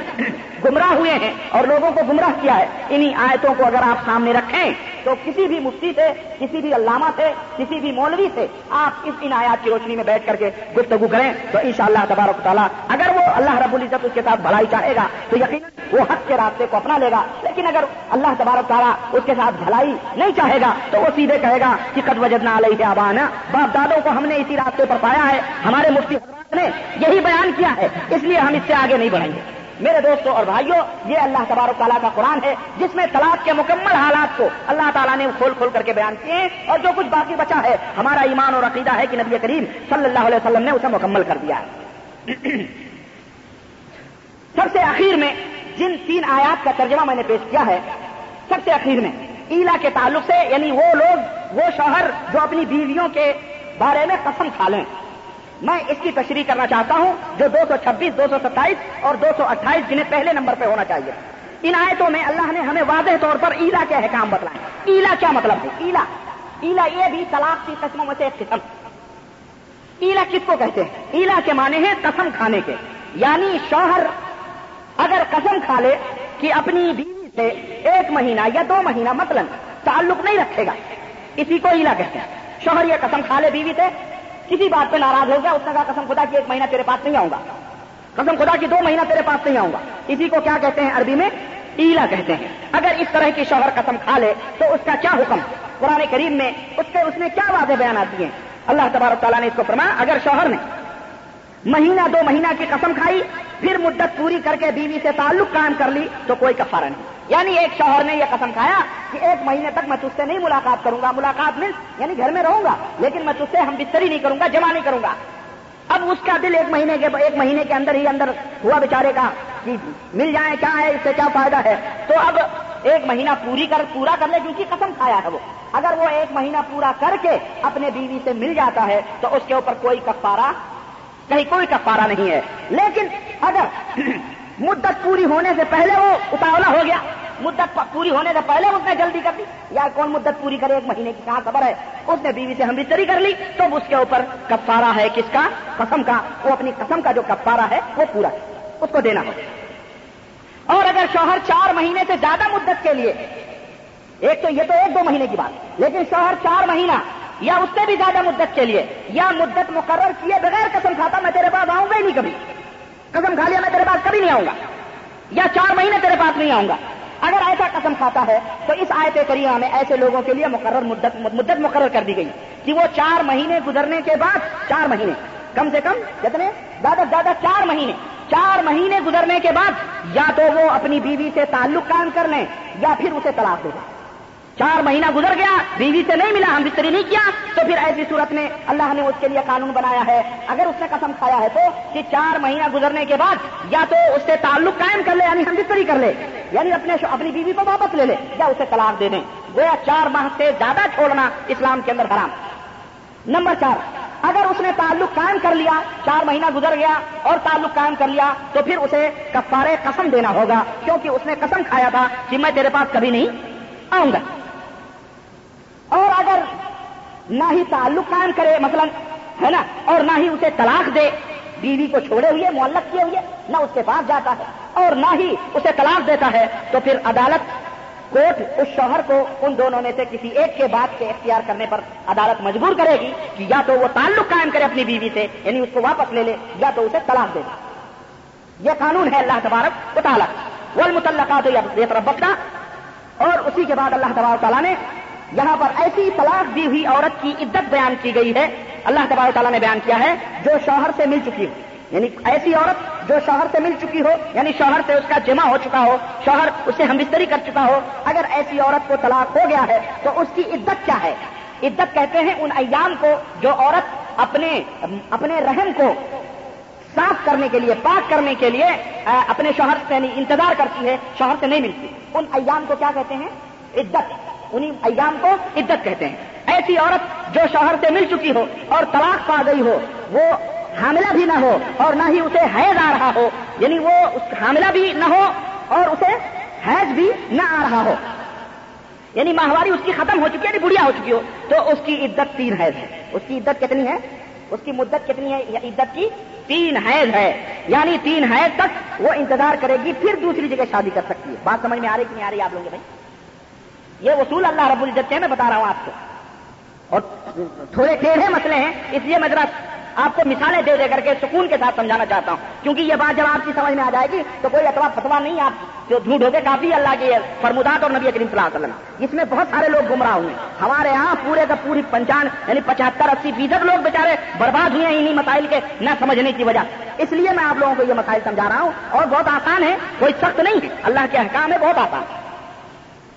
گمراہ ہوئے ہیں اور لوگوں کو گمراہ کیا ہے؟ انہی آیتوں کو اگر آپ سامنے رکھیں تو کسی بھی مفتی سے، کسی بھی علامہ سے، کسی بھی مولوی سے آپ اس ان آیات کی روشنی میں بیٹھ کر کے گفتگو کریں تو انشاءاللہ تبارک تعالیٰ اگر وہ اللہ رب العزت اس کے ساتھ بھلائی چاہے گا تو یقیناً وہ حق کے راستے کو اپنا لے گا۔ لیکن اگر اللہ تبارک تعالیٰ اس کے ساتھ بھلائی نہیں چاہے گا تو وہ سیدھے کہے گا کہ قد وجدنا علیہ آبانا۔ باپ دادوں کو ہم نے اسی راستے پر پایا ہے، ہمارے مفتی حضرات نے یہی بیان کیا ہے، اس لیے ہم اس سے آگے نہیں بڑھیں گے۔ میرے دوستوں اور بھائیوں، یہ اللہ تبارک تعالیٰ کا قرآن ہے، جس میں طلاق کے مکمل حالات کو اللہ تعالیٰ نے کھول کھول کر کے بیان کیے ہیں اور جو کچھ باقی بچا ہے، ہمارا ایمان اور عقیدہ ہے کہ نبی کریم صلی اللہ علیہ وسلم نے اسے مکمل کر دیا ہے۔ سب سے اخیر میں جن تین آیات کا ترجمہ میں نے پیش کیا ہے، سب سے اخیر میں ایلا کے تعلق سے یعنی وہ لوگ، وہ شوہر جو اپنی بیویوں کے بارے میں قسم کھا لیں۔ میں اس کی تشریح کرنا چاہتا ہوں جو دو سو چھبیس، دو سو ستائیس اور دو سو اٹھائیس جنہیں پہلے نمبر پہ ہونا چاہیے۔ ان آیتوں میں اللہ نے ہمیں واضح طور پر ایلا کے احکام بتلائے۔ ایلا کیا مطلب ہے؟ ایلا ایلا یہ بھی طلاق کی قسموں میں سے ایک قسم۔ ایلا کس کو کہتے ہیں؟ ایلا کے معنی ہیں قسم کھانے کے۔ یعنی شوہر اگر قسم کھا لے کہ اپنی بیوی سے ایک مہینہ یا دو مہینہ مثلا تعلق نہیں رکھے گا، اسی کو ایلا کہتے ہیں۔ شوہر یہ قسم کھا لے بیوی سے کسی بات پہ ناراض ہو گیا، اس نے کہا، قسم خدا کی ایک مہینہ تیرے پاس نہیں آؤں گا۔ قسم خدا کی دو مہینہ تیرے پاس نہیں آؤں گا۔ اسی کو کیا کہتے ہیں عربی میں؟ ایلا کہتے ہیں۔ اگر اس طرح کی شوہر قسم کھا لے، تو اس کا کیا حکم؟ قرآن کریم میں اس کے، اس نے کیا واضح بیانات دیے اللہ تبارک تعالیٰ نے اس کو فرمایا، اگر شوہر نے مہینہ دو مہینہ کی قسم کھائی، پھر مدت پوری کر کے بیوی سے تعلق قائم کر لی، تو کوئی کفارہ نہیں۔ یعنی ایک شوہر نے یہ قسم کھایا کہ ایک مہینے تک میں تج سے نہیں ملاقات کروں گا، ملاقات میں یعنی گھر میں رہوں گا، لیکن میں تج سے ہم بستری نہیں کروں گا، جمع نہیں کروں گا۔ اب اس کا دل ایک مہینے کے، ایک مہینے کے اندر ہی اندر ہوا بیچارے کا کہ مل جائے کیا ہے، اس سے کیا فائدہ ہے؟ تو اب ایک مہینہ پوری کر، پورا کر لے، کیونکہ قسم کھایا ہے وہ۔ اگر وہ ایک مہینہ پورا کر کے اپنے بیوی سے مل جاتا ہے، تو اس کے اوپر کوئی کفارہ کہیں کوئی کفارہ نہیں ہے۔ لیکن اگر مدت پوری ہونے سے پہلے وہ اتاولا ہو گیا، مدت پوری ہونے سے پہلے اس نے جلدی کر لی یا کون مدت پوری کرے؟ ایک مہینے کی کہاں خبر ہے؟ اس نے بیوی سے ہم بستری کر لی، تو اس کے اوپر کفارہ ہے کس کا؟ قسم کا۔ وہ اپنی قسم کا جو کفارہ ہے، وہ پورا اس کو دینا ہو اور اگر شوہر چار مہینے سے زیادہ مدت کے لیے، ایک تو یہ تو ایک دو مہینے کی بات، لیکن شوہر چار مہینہ یا اس سے بھی زیادہ مدت کے لیے، یا مدت مقرر کیے بغیر قسم کھاتا میں تیرے پاس آؤں گا ہی نہیں کبھی۔ قسم کھا لیا میں تیرے پاس کبھی نہیں آؤں گا۔ یا چار مہینے تیرے پاس نہیں آؤں گا۔ اگر ایسا قسم کھاتا ہے، تو اس آیت کریمہ میں ایسے لوگوں کے لیے مقرر مدت مدت مقرر کر دی گئی کہ وہ چار مہینے گزرنے کے بعد، چار مہینے، کم سے کم کتنے زیادہ سے زیادہ چار مہینے چار مہینے گزرنے کے بعد، یا تو وہ اپنی بیوی سے تعلق قائم کر لیں، یا پھر اسے طلاق دے دیں۔ چار مہینہ گزر گیا، بیوی سے نہیں ملا، ہم بستری نہیں کیا، تو پھر ایسی صورت میں اللہ نے اس کے لیے قانون بنایا ہے۔ اگر اس نے قسم کھایا ہے تو کہ چار مہینہ گزرنے کے بعد یا تو اس سے تعلق قائم کر لے یعنی ہم بستری کر لے یعنی اپنے اپنی بیوی کو واپس لے لے، یا اسے طلاق دے دیں۔ گویا چار ماہ سے زیادہ چھوڑنا اسلام کے اندر حرام۔ نمبر چار، اگر اس نے تعلق قائم کر لیا، چار مہینہ گزر گیا اور تعلق قائم کر لیا، تو پھر اسے کفارے قسم دینا ہوگا، کیونکہ اس نے قسم کھایا تھا کہ میں تیرے پاس کبھی نہیں آؤں گا۔ اور اگر نہ ہی تعلق قائم کرے، مثلا، ہے نا، اور نہ ہی اسے طلاق دے، بیوی کو چھوڑے ہوئے، معلق کیے ہوئے، نہ اس کے پاس جاتا ہے، اور نہ ہی اسے طلاق دیتا ہے، تو پھر عدالت کوٹ اس شوہر کو ان دونوں میں سے کسی ایک کے بعد کے اختیار کرنے پر عدالت مجبور کرے گی کہ یا تو وہ تعلق قائم کرے اپنی بیوی سے یعنی اس کو واپس لے لے، یا تو اسے طلاق دے یہ قانون ہے اللہ تبارک و تعالیٰ۔ وہ متعلقات یہ طرف اور اسی کے بعد اللہ تبارک تعالیٰ نے یہاں پر ایسی طلاق دی ہوئی عورت کی عدت بیان کی گئی ہے۔ اللہ تبار تعالیٰ نے بیان کیا ہے، جو شوہر سے مل چکی ہو۔ یعنی ایسی عورت جو شوہر سے مل چکی ہو یعنی شوہر سے اس کا جمع ہو چکا ہو، شوہر اسے ہم بستری کر چکا ہو۔ اگر ایسی عورت کو طلاق ہو گیا ہے، تو اس کی عدت کیا ہے؟ عدت کہتے ہیں ان ایام کو جو عورت اپنے اپنے رحم کو صاف کرنے کے لیے، پاک کرنے کے لیے اپنے شوہر سے یعنی انتظار کرتی ہے، شوہر سے نہیں ملتی۔ ان ایام کو کیا کہتے ہیں؟ عدت۔ انہیں ایام کو عدت کہتے ہیں۔ ایسی عورت جو شوہر سے مل چکی ہو اور طلاق پا گئی ہو، وہ حاملہ بھی نہ ہو اور نہ ہی اسے حیض آ رہا ہو۔ یعنی وہ حاملہ بھی نہ ہو اور اسے حیض بھی نہ آ رہا ہو۔ یعنی ماہواری اس کی ختم ہو چکی ہے یعنی بڑھیا ہو چکی ہو۔ تو اس کی عدت تین حیض ہے اس کی عدت کتنی ہے؟ اس کی مدت کتنی ہے؟ عدت کی تین حیض ہے۔ یعنی تین حیض تک وہ انتظار کرے گی، پھر دوسری جگہ شادی کر سکتی ہے۔ بات سمجھ میں آ رہی کہ نہیں آ رہی آپ لوگوں بھائی؟ یہ اصول اللہ رب العزت کے میں بتا رہا ہوں آپ کو۔ اور تھوڑے ٹیڑھے مسئلے ہیں، اس لیے میں ذرا آپ کو مثالیں دے دے کر کے سکون کے ساتھ سمجھانا چاہتا ہوں۔ کیونکہ یہ بات جب آپ کی سمجھ میں آ جائے گی، تو کوئی اتوا فتوا نہیں، آپ جو جھوٹ ہوگے کافی اللہ کے فرمودات اور نبی کریم صلی اللہ علیہ وسلم۔ اس میں بہت سارے لوگ گمراہ ہوئے۔ ہمارے یہاں پورے کا پوری پنچان یعنی پچہتر، اسی فیصد لوگ بیچارے برباد ہوئے ہیں انہیں مسائل کے نہ سمجھنے کی وجہ۔ اس لیے میں آپ لوگوں کو یہ مسائل سمجھا رہا ہوں۔ اور بہت آسان ہے، کوئی سخت نہیں ہے اللہ کے احکام ہے بہت آسان۔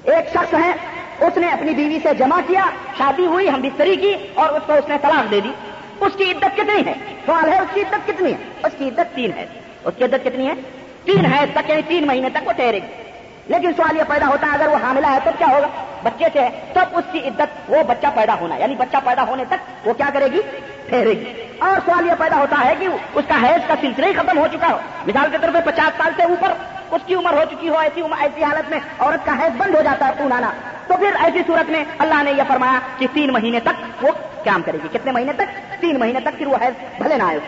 ایک شخص ہے اس نے اپنی بیوی سے جمع کیا، شادی ہوئی، ہم بستری کی، اور اس کو اس نے طلاق دے دی۔ اس کی عدت کتنی ہے؟ سوال ہے، اس کی عدت کتنی ہے؟ اس کی عدت تین ہے۔ اس کی عدت کتنی ہے؟ تین ہے تک یعنی تین مہینے تک وہ ٹھہرے گی۔ لیکن سوال یہ پیدا ہوتا ہے، اگر وہ حاملہ ہے تو کیا ہوگا؟ بچے سے ہے تب اس کی عدت، وہ بچہ پیدا ہونا یعنی بچہ پیدا ہونے تک وہ کیا کرے گی؟ ٹھہرے گی۔ اور سوال یہ پیدا ہوتا ہے کہ اس کا حیض کا سلسلہ ہی ختم ہو چکا ہو۔ مثال کے طور پہ پچاس سال سے اوپر اس کی عمر ہو چکی ہو، ایسی ایسی حالت میں عورت کا حیض بند ہو جاتا ہے، خون آنا۔ تو پھر ایسی صورت میں اللہ نے یہ فرمایا کہ تین مہینے تک وہ کام کرے گی۔ کتنے مہینے تک؟ تین مہینے تک پھر وہ حیض بھلے نہ آئے۔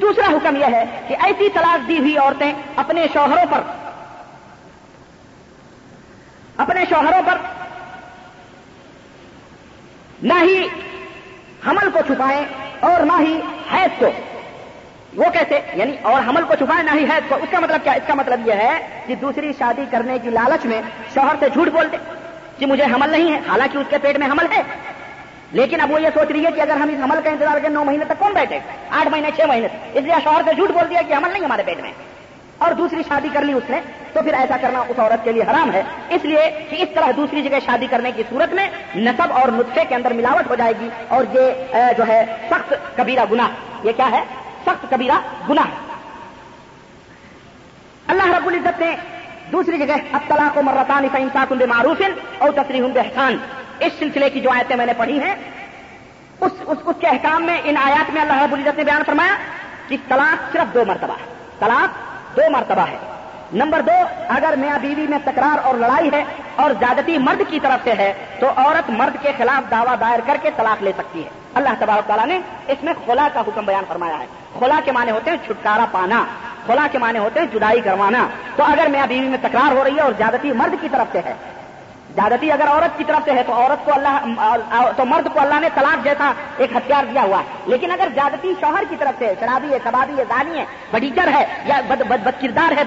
دوسرا حکم یہ ہے کہ ایسی طلاق دی ہوئی عورتیں اپنے شوہروں پر اپنے شوہروں پر نہ ہی حمل کو چھپائیں اور نہ ہی حیض کو وہ کیسے یعنی اور حمل کو چھپائیں نہ ہی حیض کو اس کا مطلب کیا؟ اس کا مطلب یہ ہے کہ دوسری شادی کرنے کی لالچ میں شوہر سے جھوٹ بولتے کہ مجھے حمل نہیں ہے، حالانکہ اس کے پیٹ میں حمل ہے۔ لیکن اب وہ یہ سوچ رہی ہے کہ اگر ہم اس حمل کا انتظار کریں، نو مہینے تک کون بیٹھے؟ آٹھ مہینے، چھ مہینے۔ اس لیے شوہر سے جھوٹ بول دیا کہ حمل نہیں ہمارے پیٹ میں۔ اور دوسری شادی کر لی اس نے، تو پھر ایسا کرنا اس عورت کے لیے حرام ہے۔ اس لیے کہ اس طرح دوسری جگہ شادی کرنے کی صورت میں نصب اور نسخے کے اندر ملاوٹ ہو جائے گی اور یہ جو ہے، سخت کبیرہ گنا یہ کیا ہے؟ سخت کبیرہ گنا ہے۔ اللہ رب العزت نے دوسری جگہ اب طلاق و مرتان انصاف بے معروف اور تفریح بحسان اس سلسلے کی جو آیتیں میں نے پڑھی ہیں اس, اس, اس کے احکام میں ان آیات میں اللہ رب العزت نے بیان فرمایا کہ طلاق صرف دو مرتبہ ہے۔ طلاق دو مرتبہ ہے۔ نمبر دو اگر میاں بیوی میں تکرار اور لڑائی ہے اور زیادتی مرد کی طرف سے ہے تو عورت مرد کے خلاف دعویٰ دائر کر کے طلاق لے سکتی ہے۔ اللہ تبارک تعالیٰ نے اس میں خلا کا حکم بیان فرمایا ہے۔ خلا کے معنی ہوتے ہیں چھٹکارا پانا۔ خلا کے معنی ہوتے ہیں جدائی کروانا۔ تو اگر میاں بیوی میں تکرار ہو رہی ہے اور زیادتی مرد کی طرف سے ہے زیادتی اگر عورت کی طرف سے ہے تو عورت کو اللہ تو مرد کو اللہ نے طلاق جیسا ایک ہتھیار دیا ہوا ہے۔ لیکن اگر زیادتی شوہر کی طرف سے شرابی ہے کبابی ہے دانی ہے بڈیچر ہے، یا بد بد بد کردار ہے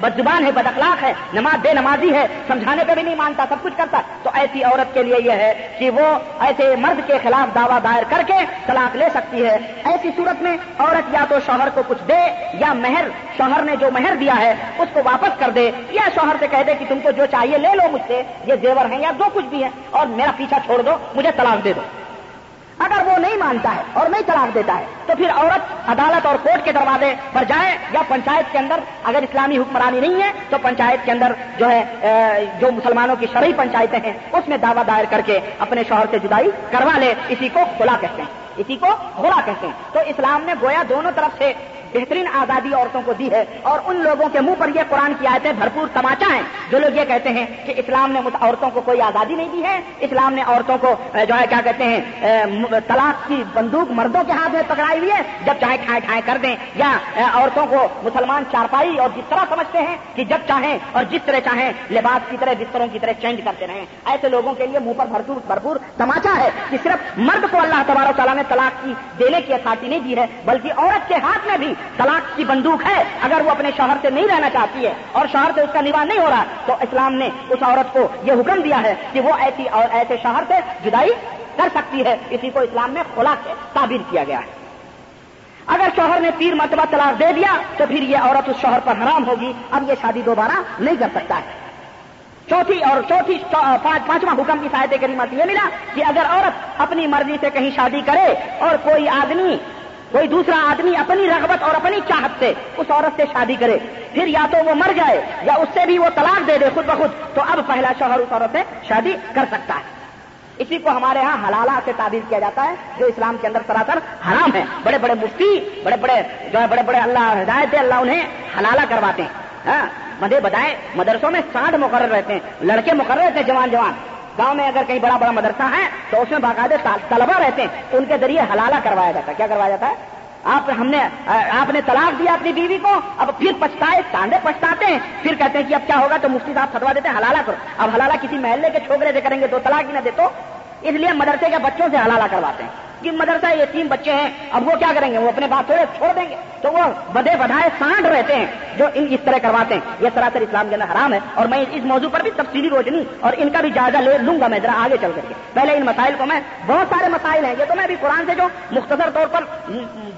بد زبان ہے، بد اخلاق ہے، نماز بے نمازی ہے، سمجھانے پہ بھی نہیں مانتا، سب کچھ کرتا، تو ایسی عورت کے لیے یہ ہے کہ وہ ایسے مرد کے خلاف دعویٰ دائر کر کے طلاق لے سکتی ہے۔ ایسی صورت میں عورت یا تو شوہر کو کچھ دے، یا مہر، شوہر نے جو مہر دیا ہے، اس کو واپس کر دے، یا شوہر سے کہہ دے کہ تم کو جو چاہیے لے لو مجھ سے، یہ زیور ہیں یا جو کچھ بھی ہے اور میرا پیچھا چھوڑ دو، مجھے طلاق دے دو۔ اگر وہ نہیں مانتا ہے اور نہیں طلاق دیتا ہے، تو پھر عورت عدالت اور کورٹ کے دروازے پر جائے یا پنچایت کے اندر، اگر اسلامی حکمرانی نہیں ہے، تو پنچایت کے اندر جو ہے جو مسلمانوں کی شرعی پنچایتیں ہیں، اس میں دعویٰ دائر کر کے اپنے شوہر سے جدائی کروا لے۔ اسی کو کھلا کہتے ہیں۔ اسی کو برا کہتے ہیں۔ تو اسلام نے گویا دونوں طرف سے بہترین آزادی عورتوں کو دی ہے اور ان لوگوں کے منہ پر یہ قرآن کی آیتیں بھرپور تماچا ہیں۔ جو لوگ یہ کہتے ہیں کہ اسلام نے عورتوں کو کوئی آزادی نہیں دی ہے، اسلام نے عورتوں کو جو ہے، کیا کہتے ہیں طلاق کی بندوق مردوں کے ہاتھ میں پکڑائی ہوئی ہے۔ جب چاہے کھائے کھائے کر دیں۔ یا عورتوں کو مسلمان چارپائی اور جس طرح سمجھتے ہیں کہ جب چاہیں اور جس طرح چاہیں، لباس کی طرح، بستروں کی طرح چینج کرتے رہیں۔ ایسے لوگوں کے لیے منہ پر بھرپور بھرپور تماچا ہے کہ صرف مرد کو اللہ تبارک تعالیٰ نے طلاق کی دینے کی اتھارٹی نہیں دی ہے، بلکہ عورت کے ہاتھ میں بھی طلاق کی بندوق ہے، اگر وہ اپنے شوہر سے نہیں رہنا چاہتی ہے اور شوہر سے اس کا نواح نہیں ہو رہا، تو اسلام نے اس عورت کو یہ حکم دیا ہے کہ وہ ایسی اور ایسے شوہر سے جدائی کر سکتی ہے۔ اسی کو اسلام میں کھلا کے تعبیر کیا گیا ہے۔ اگر شوہر نے تین مرتبہ طلاق دے دیا، تو پھر یہ عورت اس شوہر پر حرام ہوگی۔ اب یہ شادی دوبارہ نہیں کر سکتا ہے۔ چوتھی اور چوتھی پانچواں حکم کی سہایت کریمہ سے یہ ملا کہ اگر عورت اپنی مرضی سے کہیں شادی کرے اور کوئی آدمی کوئی دوسرا آدمی اپنی رغبت اور اپنی چاہت سے اس عورت سے شادی کرے، پھر یا تو وہ مر جائے یا اس سے بھی وہ طلاق دے دے خود بخود، تو اب پہلا شوہر اس عورت سے شادی کر سکتا ہے۔ اسی کو ہمارے ہاں حلالہ سے تعبیر کیا جاتا ہے، جو اسلام کے اندر سراسر حرام ہے۔ بڑے بڑے مفتی، بڑے بڑے جو ہے، بڑے بڑے اللہ ہدایت اللہ انہیں حلالہ کرواتے ہیں۔ ہاں مدے بدائے مدرسوں میں ساٹھ مقرر رہتے ہیں، لڑکے مقرر رہتے ہیں، جوان جوان۔ گاؤں میں اگر کہیں بڑا بڑا مدرسہ ہے تو اس میں باقاعدہ طلبا رہتے ہیں۔ ان کے ذریعے حلالہ کروایا جاتا ہے۔ کیا کروایا جاتا ہے؟ آپ ہم نے آپ نے طلاق دیا اپنی بیوی کو، اب پھر پچھتائے کانڈے پچھتاتے ہیں۔ پھر کہتے ہیں کہ اب کیا ہوگا؟ تو مفتی صاحب فتوا دیتے ہیں، حلالہ کرو۔ اب حلالہ کسی محلے کے چھوکرے سے کریں گے تو طلاق ہی نہ دے تو۔ اس لیے مدرسے کے بچوں سے حلالہ کرواتے ہیں۔ کہ مدرسہ یہ تین بچے ہیں، اب وہ کیا کریں گے؟ وہ اپنے بات تھوڑے چھوڑ دیں گے۔ تو وہ بدے بدھائے سانڈ رہتے ہیں، جو ان اس طرح کرواتے ہیں۔ یہ سراسر اسلام کے اندر حرام ہے اور میں اس موضوع پر بھی تفصیلی روشنی اور ان کا بھی جائزہ لے لوں گا میں، ذرا آگے چل کر کے۔ پہلے ان مسائل کو میں، بہت سارے مسائل ہیں، یہ تو میں بھی قرآن سے جو مختصر طور پر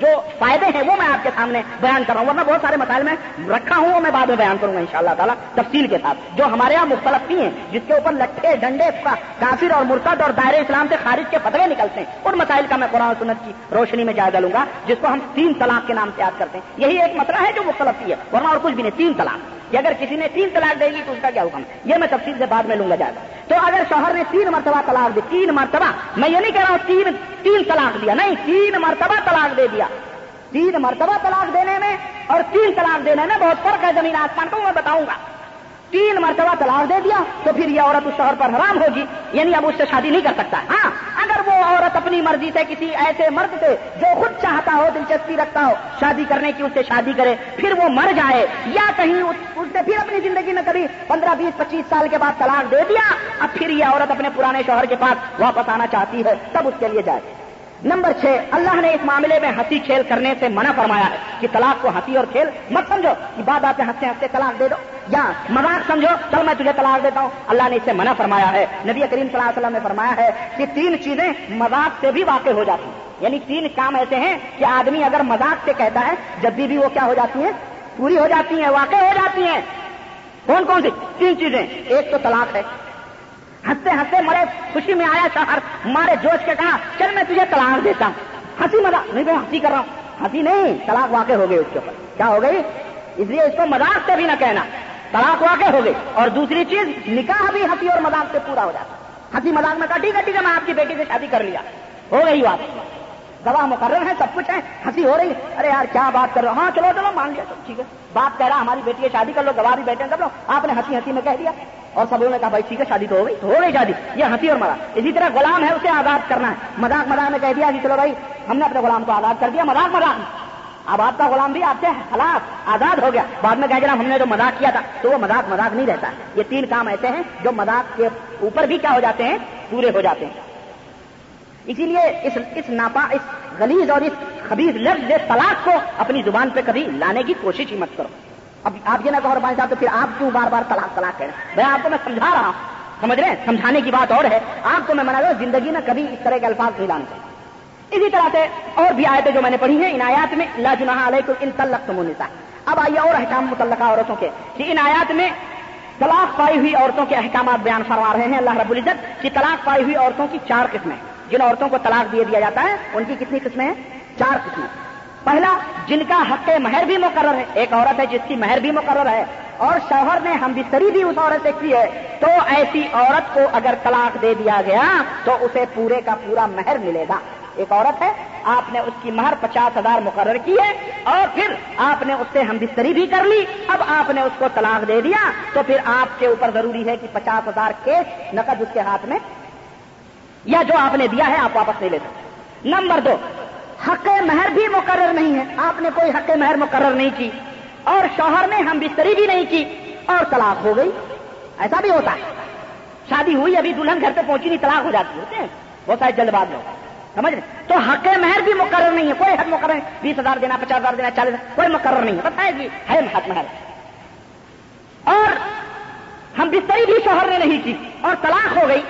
جو فائدے ہیں وہ میں آپ کے سامنے بیان کر رہا ہوں، ورنہ بہت سارے مسائل میں رکھا ہوں وہ میں بعد میں بیان کروں گا ان شاء اللہ تعالیٰ تفصیل کے ساتھ۔ جو ہمارے یہاں مختلف بھی ہیں، جس کے اوپر لٹھے، ڈنڈے کافر اور مرتد اور دائرے اسلام سے خارج کے فتوے نکلتے ہیں، ان مسائل کا میں قرآن سنت کی روشنی میں جائزہ لوں گا، جس کو ہم تین طلاق کے نام سے یاد کرتے ہیں۔ یہی ایک مسئلہ ہے جو مختلف ہے، ورنہ اور کچھ بھی نہیں، تین طلاق۔ کہ اگر کسی نے تین طلاق دے گی تو اس کا کیا حکم؟ یہ میں تفصیل سے بعد میں لوں گا جائے گا تو اگر شوہر نے تین مرتبہ طلاق دی، تین مرتبہ، میں یہ نہیں کہہ رہا ہوں تین تین طلاق دیا، نہیں، تین مرتبہ طلاق دے دیا۔ تین مرتبہ طلاق دینے میں اور تین طلاق دینے میں بہت فرق ہے زمین آسمان کو میں بتاؤں گا۔ تین مرتبہ طلاق دے دیا تو پھر یہ عورت اس شوہر پر حرام ہوگی یعنی اب اس سے شادی نہیں کر سکتا۔ ہاں اگر وہ عورت اپنی مرضی سے کسی ایسے مرد سے جو خود چاہتا ہو، دلچسپی رکھتا ہو، شادی کرنے کی اس سے شادی کرے، پھر وہ مر جائے، یا کہیں اس سے پھر اپنی زندگی میں کبھی پندرہ، بیس، پچیس سال کے بعد طلاق دے دیا، اب پھر یہ عورت اپنے پرانے شوہر کے پاس واپس آنا چاہتی ہے، تب اس کے لیے جائے نمبر چھ، اللہ نے اس معاملے میں ہنسی کھیل کرنے سے منع فرمایا ہے کہ طلاق کو ہنسی اور کھیل مت سمجھو کہ بعد آتے ہنستے ہنستے طلاق دے دو یا مذاق سمجھو، چل میں تجھے طلاق دیتا ہوں۔ اللہ نے اس سے منع فرمایا ہے۔ نبی کریم صلی اللہ علیہ وسلم نے فرمایا ہے کہ تین چیزیں مذاق سے بھی واقع ہو جاتی ہیں۔ یعنی تین کام ایسے ہیں کہ آدمی اگر مذاق سے کہتا ہے، جب بھی وہ کیا ہو جاتی ہیں؟ پوری ہو جاتی ہیں، واقع ہو جاتی ہیں۔ کون کون سی؟ تین چیزیں۔ ایک تو طلاق ہے۔ ہنستے ہنستے مرے، خوشی میں آیا شوہر، مارے جوش کے کہا، چل میں تجھے طلاق دیتا ہوں۔ ہنسی مزاق نہیں تو ہنسی کر رہا ہوں۔ ہنسی نہیں، طلاق واقع ہو گئی اس کے اوپر۔ کیا ہو گئی؟ اس لیے اس کو مذاق سے بھی نہ کہنا۔ طلاق واقع ہو گئی۔ اور دوسری چیز، نکاح بھی ہنسی اور مذاق سے پورا ہو جاتا۔ ہنسی مذاق میں کہا، ٹھیک ہے ٹھیک ہے، میں آپ کی بیٹی سے شادی کر لیا۔ ہو گئی بات۔ گواہ مقرر ہے سب کچھ ہے ہنسی ہو رہی ارے یار، کیا بات کر رہے ہو؟ ہاں چلو چلو، مان لیا ٹھیک ہے۔ بات کہہ رہا، ہماری بیٹی ہے، شادی کر لو، گواہ بھی بیٹھے کر لو آپ نے ہنسی ہنسی میں کہہ دیا۔ اور سب لوگوں نے کہا، بھائی، ٹھیک ہے، شادی تو ہو گئی ہو گئی شادی۔ یہ ہنسی اور مذاق۔ اسی طرح غلام ہے، اسے آزاد کرنا ہے۔ مذاق مذاق میں کہہ دیا کہ چلو بھائی، ہم نے اپنے غلام کو آزاد کر دیا، مذاق مذاق۔ اب آپ کا غلام بھی آپ سے خلاف آزاد ہو گیا۔ بعد میں کہا، جناب، ہم نے جو مذاق کیا تھا، تو وہ مذاق مذاق نہیں رہتا۔ یہ تین کام ایسے ہیں جو مذاق کے اوپر بھی کیا ہو جاتے ہیں؟ پورے ہو جاتے ہیں۔ اسی لیے اس اس ناپا، اس غلیظ اور اس خبیز لفظ طلاق کو اپنی زبان پہ کبھی لانے کی کوشش ہی مت کرو۔ اب آپ یہ نہ کہو ربانی صاحب تو پھر آپ کیوں بار بار طلاق طلاق کریں میں آپ کو میں سمجھا رہا ہوں۔ سمجھ رہے ہیں؟ سمجھانے کی بات اور ہے۔ آپ کو میں منا رہا ہوں زندگی میں کبھی اس طرح کے الفاظ نہیں لانے چاہیے۔ اسی طرح سے اور بھی آیتیں جو میں نے پڑھی ہیں ان آیات میں لا جناح علیکم ان تلق تم اب آئیے اور احکام متعلقہ عورتوں کے۔ کہ ان آیات میں طلاق پائی ہوئی عورتوں کے احکامات بیان فرما رہے ہیں۔ اللہ رب العزت کہ طلاق پائی ہوئی عورتوں کی چار قسمیں جن عورتوں کو طلاق دے دیا جاتا ہے، ان کی کتنی قسمیں ہیں؟ چار قسمیں۔ پہلا، جن کا حق مہر بھی مقرر ہے۔ ایک عورت ہے جس کی مہر بھی مقرر ہے۔ اور شوہر نے ہم بستری بھی اس عورت سے کی ہے۔ تو ایسی عورت کو اگر طلاق دے دیا گیا، تو اسے پورے کا پورا مہر ملے گا۔ ایک عورت ہے، آپ نے اس کی مہر پچاس ہزار مقرر کی ہے۔ اور پھر آپ نے اس سے ہم بستری بھی کر لی۔ اب آپ نے اس کو طلاق دے دیا، تو پھر آپ کے اوپر ضروری ہے کہ پچاس ہزار کیس نقد اس کے ہاتھ میں یا جو آپ نے دیا ہے، آپ واپس نہیں لے سکتے۔ نمبر دو، حق مہر بھی مقرر نہیں ہے۔ آپ نے کوئی حق مہر مقرر نہیں کی۔ اور شوہر نے ہم بستری بھی نہیں کی۔ اور طلاق ہو گئی۔ ایسا بھی ہوتا ہے۔ شادی ہوئی، ابھی دلہن گھر پہ پہنچی نہیں، طلاق ہو جاتی ہوتے ہیں بہت سارے جلد باز لوگ سمجھ رہے تو حق مہر بھی مقرر نہیں ہے۔ کوئی حق مقرر نہیں۔ بیس ہزار دینا، پچاس ہزار دینا، چالیس کوئی مقرر نہیں ہے۔ بتائے جی ہے حق مہر۔ اور ہم بستری بھی شوہر نے نہیں کی۔ اور طلاق ہو گئی۔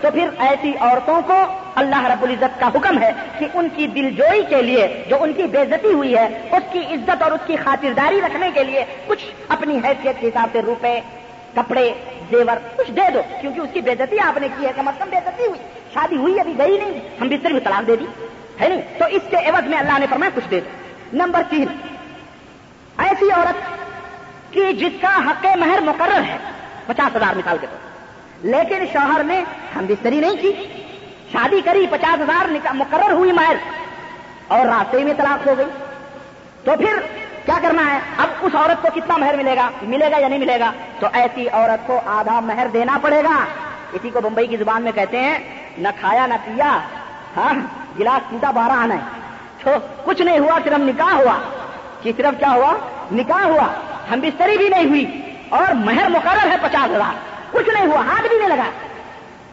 تو پھر ایسی عورتوں کو اللہ رب العزت کا حکم ہے کہ ان کی دل جوئی کے لیے جو ان کی بےزتی ہوئی ہے، اس کی عزت اور اس کی خاطرداری رکھنے کے لیے کچھ اپنی حیثیت کے حساب سے روپے، کپڑے، زیور کچھ دے دو، کیونکہ اس کی بےزتی آپ نے کی ہے، کم از کم بےزتی ہوئی، شادی ہوئی ابھی گئی نہیں، ہم بستر بھی طلاق دے دی، ہے نہیں؟ تو اس کے عوض میں اللہ نے فرمایا کچھ دے دو۔ نمبر تین، ایسی عورت کی جس کا حق مہر مقرر ہے، پچاس ہزار مثال کے طور لیکن شوہر نے ہم بستری نہیں کی۔ شادی کری، پچاس ہزار مقرر ہوئی مہر اور راستے میں طلاق ہو گئی۔ تو پھر کیا کرنا ہے؟ اب اس عورت کو کتنا مہر ملے گا؟ ملے گا یا نہیں ملے گا؟ تو ایسی عورت کو آدھا مہر دینا پڑے گا۔ اسی کو بمبئی کی زبان میں کہتے ہیں، نہ کھایا، نہ پیا۔ ہاں گلاس سیدھا بارہ آنا ہے۔ تو کچھ نہیں ہوا، صرف نکاح ہوا۔ کہ صرف کیا ہوا؟ نکاح ہوا۔ ہم بستری بھی نہیں ہوئی۔ اور مہر مقرر ہے پچاس ہزار۔ کچھ نہیں ہوا، ہاتھ بھی نہیں لگا۔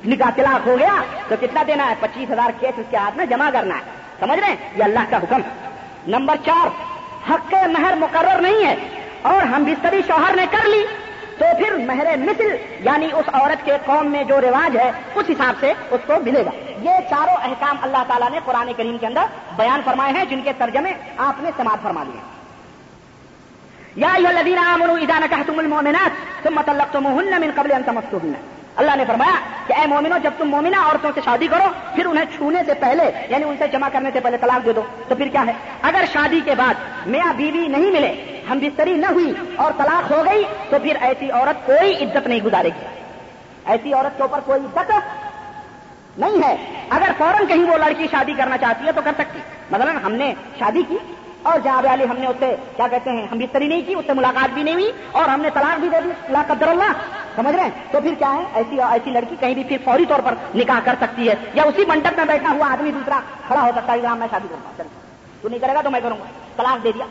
نکاح طلاق ہو گیا تو کتنا دینا ہے؟ پچیس ہزار کیس اس کے ہاتھ میں جمع کرنا ہے۔ سمجھ رہے ہیں؟ یہ اللہ کا حکم۔ نمبر چار، حق مہر مقرر نہیں ہے اور ہم بستری شوہر نے کر لی۔ تو پھر مہر مثل یعنی اس عورت کے قوم میں جو رواج ہے، اس حساب سے اس کو ملے گا۔ یہ چاروں احکام اللہ تعالیٰ نے قرآن کریم کے اندر بیان فرمائے ہیں، جن کے ترجمے آپ نے سماعت فرما لیے یا الذین آمنوا اذا نکحتم المؤمنات ثم طلقتموهن من قبل ان تمسوهن. اللہ نے فرمایا کہ اے مومنو، جب تم مومنہ عورتوں سے شادی کرو، پھر انہیں چھونے سے پہلے یعنی ان سے جمع کرنے سے پہلے طلاق دے دو۔ تو پھر کیا ہے؟ اگر شادی کے بعد میاں بیوی نہیں ملے، ہم بستری نہ ہوئی اور طلاق ہو گئی، تو پھر ایسی عورت کوئی عزت نہیں گزارے گی۔ ایسی عورت کے اوپر کوئی عزت نہیں ہے۔ اگر فوراً کہیں وہ لڑکی شادی کرنا چاہتی ہے تو کر سکتی۔ مثلا ہم نے شادی کی اور جہاں علی ہم نے اس سے کیا کہتے ہیں، ہم بستری نہیں کی، اس سے ملاقات بھی نہیں ہوئی اور ہم نے طلاق بھی دے دی اللہ قدر اللہ سمجھ رہے ہیں؟ تو پھر کیا ہے؟ ایسی ایسی لڑکی کہیں بھی پھر فوری طور پر نکاح کر سکتی ہے یا اسی منڈپ میں بیٹھا ہوا آدمی دوسرا کھڑا ہو سکتا ہے میں شادی کروں گا تو نہیں کرے گا تو میں کروں گا۔ طلاق دے دیا۔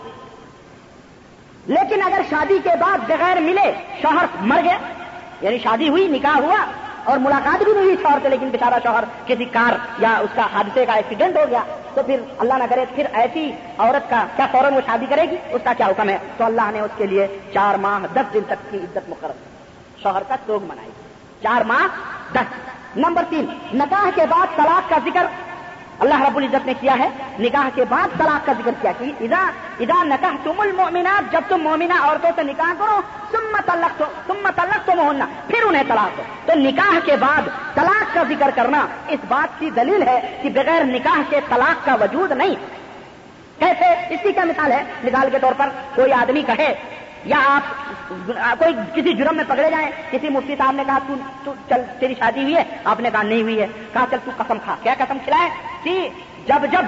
لیکن اگر شادی کے بعد بغیر ملے شوہر مر گیا یعنی شادی ہوئی، نکاح ہوا اور ملاقات بھی نہیں ہوئی شوہر سے، لیکن بیچارہ شوہر کسی کار یا اس کا حادثے کا ایکسیڈنٹ ہو گیا، تو پھر اللہ نہ کرے، پھر ایسی عورت کا کیا فوراً وہ شادی کرے گی؟ اس کا کیا حکم ہے؟ تو اللہ نے اس کے لیے چار ماہ، دس دن تک کی عزت مقرر شوہر کا سوگ منائی۔ چار ماہ، دس۔ نمبر تین، نکاح کے بعد طلاق کا ذکر۔ اللہ رب العزت نے کیا ہے؟ نکاح کے بعد طلاق کا ذکر کیا کہ ادا ادا نکاح تم المومنات جب تم مومنہ عورتوں سے نکاح کرو تم الگ تو تم الگ تو پھر انہیں طلاق دو۔ تو نکاح کے بعد طلاق کا ذکر کرنا اس بات کی دلیل ہے کہ بغیر نکاح کے طلاق کا وجود نہیں۔ کیسے؟ اس کی کیا مثال ہے؟ مثال کے طور پر کوئی آدمی کہے یا آپ کوئی کسی جرم میں پکڑے جائیں کسی مفتی صاحب نے کہا تو, تو چل تیری شادی ہوئی ہے۔ آپ نے کہا نہیں ہوئی ہے۔ کہا چل تو قسم کھا۔ کیا قسم کھلائے؟ کہ جب جب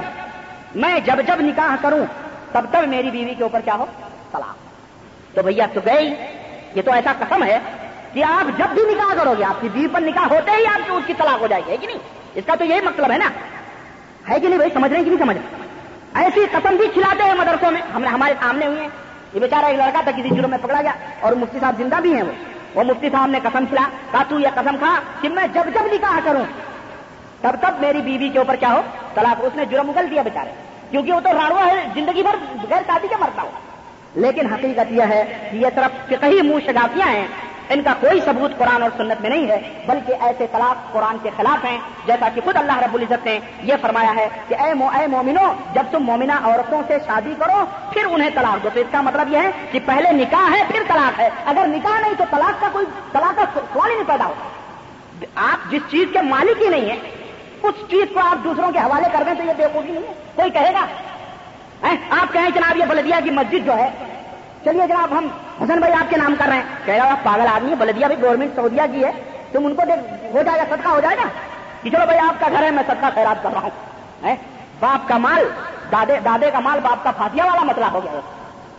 میں جب جب نکاح کروں تب تب میری بیوی کے اوپر کیا ہو طلاق تو بھیا تو گئی۔ یہ تو ایسا قسم ہے کہ آپ جب بھی نکاح کرو گے آپ کی بیوی پر نکاح ہوتے ہی آپ کی اس کی طلاق ہو جائے گی ہے کہ نہیں؟ اس کا تو یہی مطلب ہے نا۔ ہے کہ نہیں بھائی سمجھ رہے ہیں کہ نہیں سمجھ رہے؟ ایسی قسم بھی کھلاتے ہیں مدرسوں میں۔ ہم نے ہمارے سامنے ہوئے ہیں۔ یہ بیچارہ ایک لڑکا تھا کسی جرم میں پکڑا گیا اور مفتی صاحب زندہ بھی ہیں وہ۔ وہ مفتی صاحب نے قسم کھلا، کہا، تو یہ قسم کھا کہ میں جب جب نکاح کروں۔ تب تب میری بیوی کے اوپر کیا ہو؟ طلاق، اس نے جرم اگل دیا بیچارے کیونکہ وہ تو راڑوا ہے، زندگی بھر غیر شادی کے مرتا ہو۔ لیکن حقیقت یہ ہے کہ یہ طرف کہیں منہ شگافیاں ہیں۔ ان کا کوئی ثبوت قرآن اور سنت میں نہیں ہے، بلکہ ایسے طلاق قرآن کے خلاف ہیں، جیسا کہ خود اللہ رب العزت نے یہ فرمایا ہے کہ اے مو، اے مومنو، جب تم مومنہ عورتوں سے شادی کرو، پھر انہیں طلاق دو۔ تو اس کا مطلب یہ ہے کہ پہلے نکاح ہے، پھر طلاق ہے۔ اگر نکاح نہیں، تو طلاق کا کوئی، طلاق کا سوال ہی نہیں پیدا ہوتا۔ آپ جس چیز کے مالک ہی نہیں ہے اس چیز کو آپ دوسروں کے حوالے کر دیں تو یہ بےقوفی نہیں ہے۔ کوئی کہے گا؟ آپ کہیں جناب یہ بلدیا کی مسجد جو ہے چلیے جناب، ہم حسن بھائی آپ کے نام کر رہے ہیں۔ کہہ رہا آپ پاگل آدمی ہے بلدیا بھی گورنمنٹ سعودیہ کی ہے۔ تم ان کو دیکھ، ہو جائے گا، صدقہ ہو جائے گا۔ کہ چلو بھائی، آپ کا گھر ہے، میں صدقہ خیرات کر رہا ہوں۔ باپ کا مال، دادے دادے کا مال باپ کا فاتیا والا مسئلہ ہو گیا۔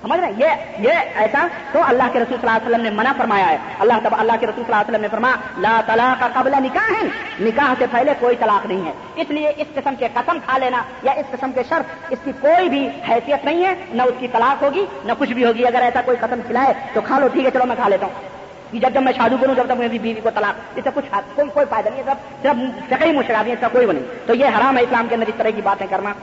سمجھ رہے یہ یہ ایسا تو اللہ کے رسول صلی اللہ علیہ وسلم نے منع فرمایا ہے۔ اللہ تب اللہ کے رسول صلی اللہ علیہ وسلم نے فرمایا، لا طلاق کا قبل نکاح ہے نکاح سے پہلے کوئی طلاق نہیں ہے۔ اس لیے اس قسم کے قسم کھا لینا یا اس قسم کے شرط، اس کی کوئی بھی حیثیت نہیں ہے۔ نہ اس کی طلاق ہوگی، نہ کچھ بھی ہوگی۔ اگر ایسا کوئی قسم کھلائے تو کھا لو، ٹھیک ہے، چلو میں کھا لیتا ہوں۔ جب جب میں شادی کروں، جب تک میری بیوی کو طلاق، اس سے کچھ کوئی کوئی فائدہ نہیں ہے۔ سب صرف چکئی مشکل اس کا کوئی وہ نہیں۔ تو یہ حرام ہے اسلام کے اندر، اس طرح کی باتیں کرنا۔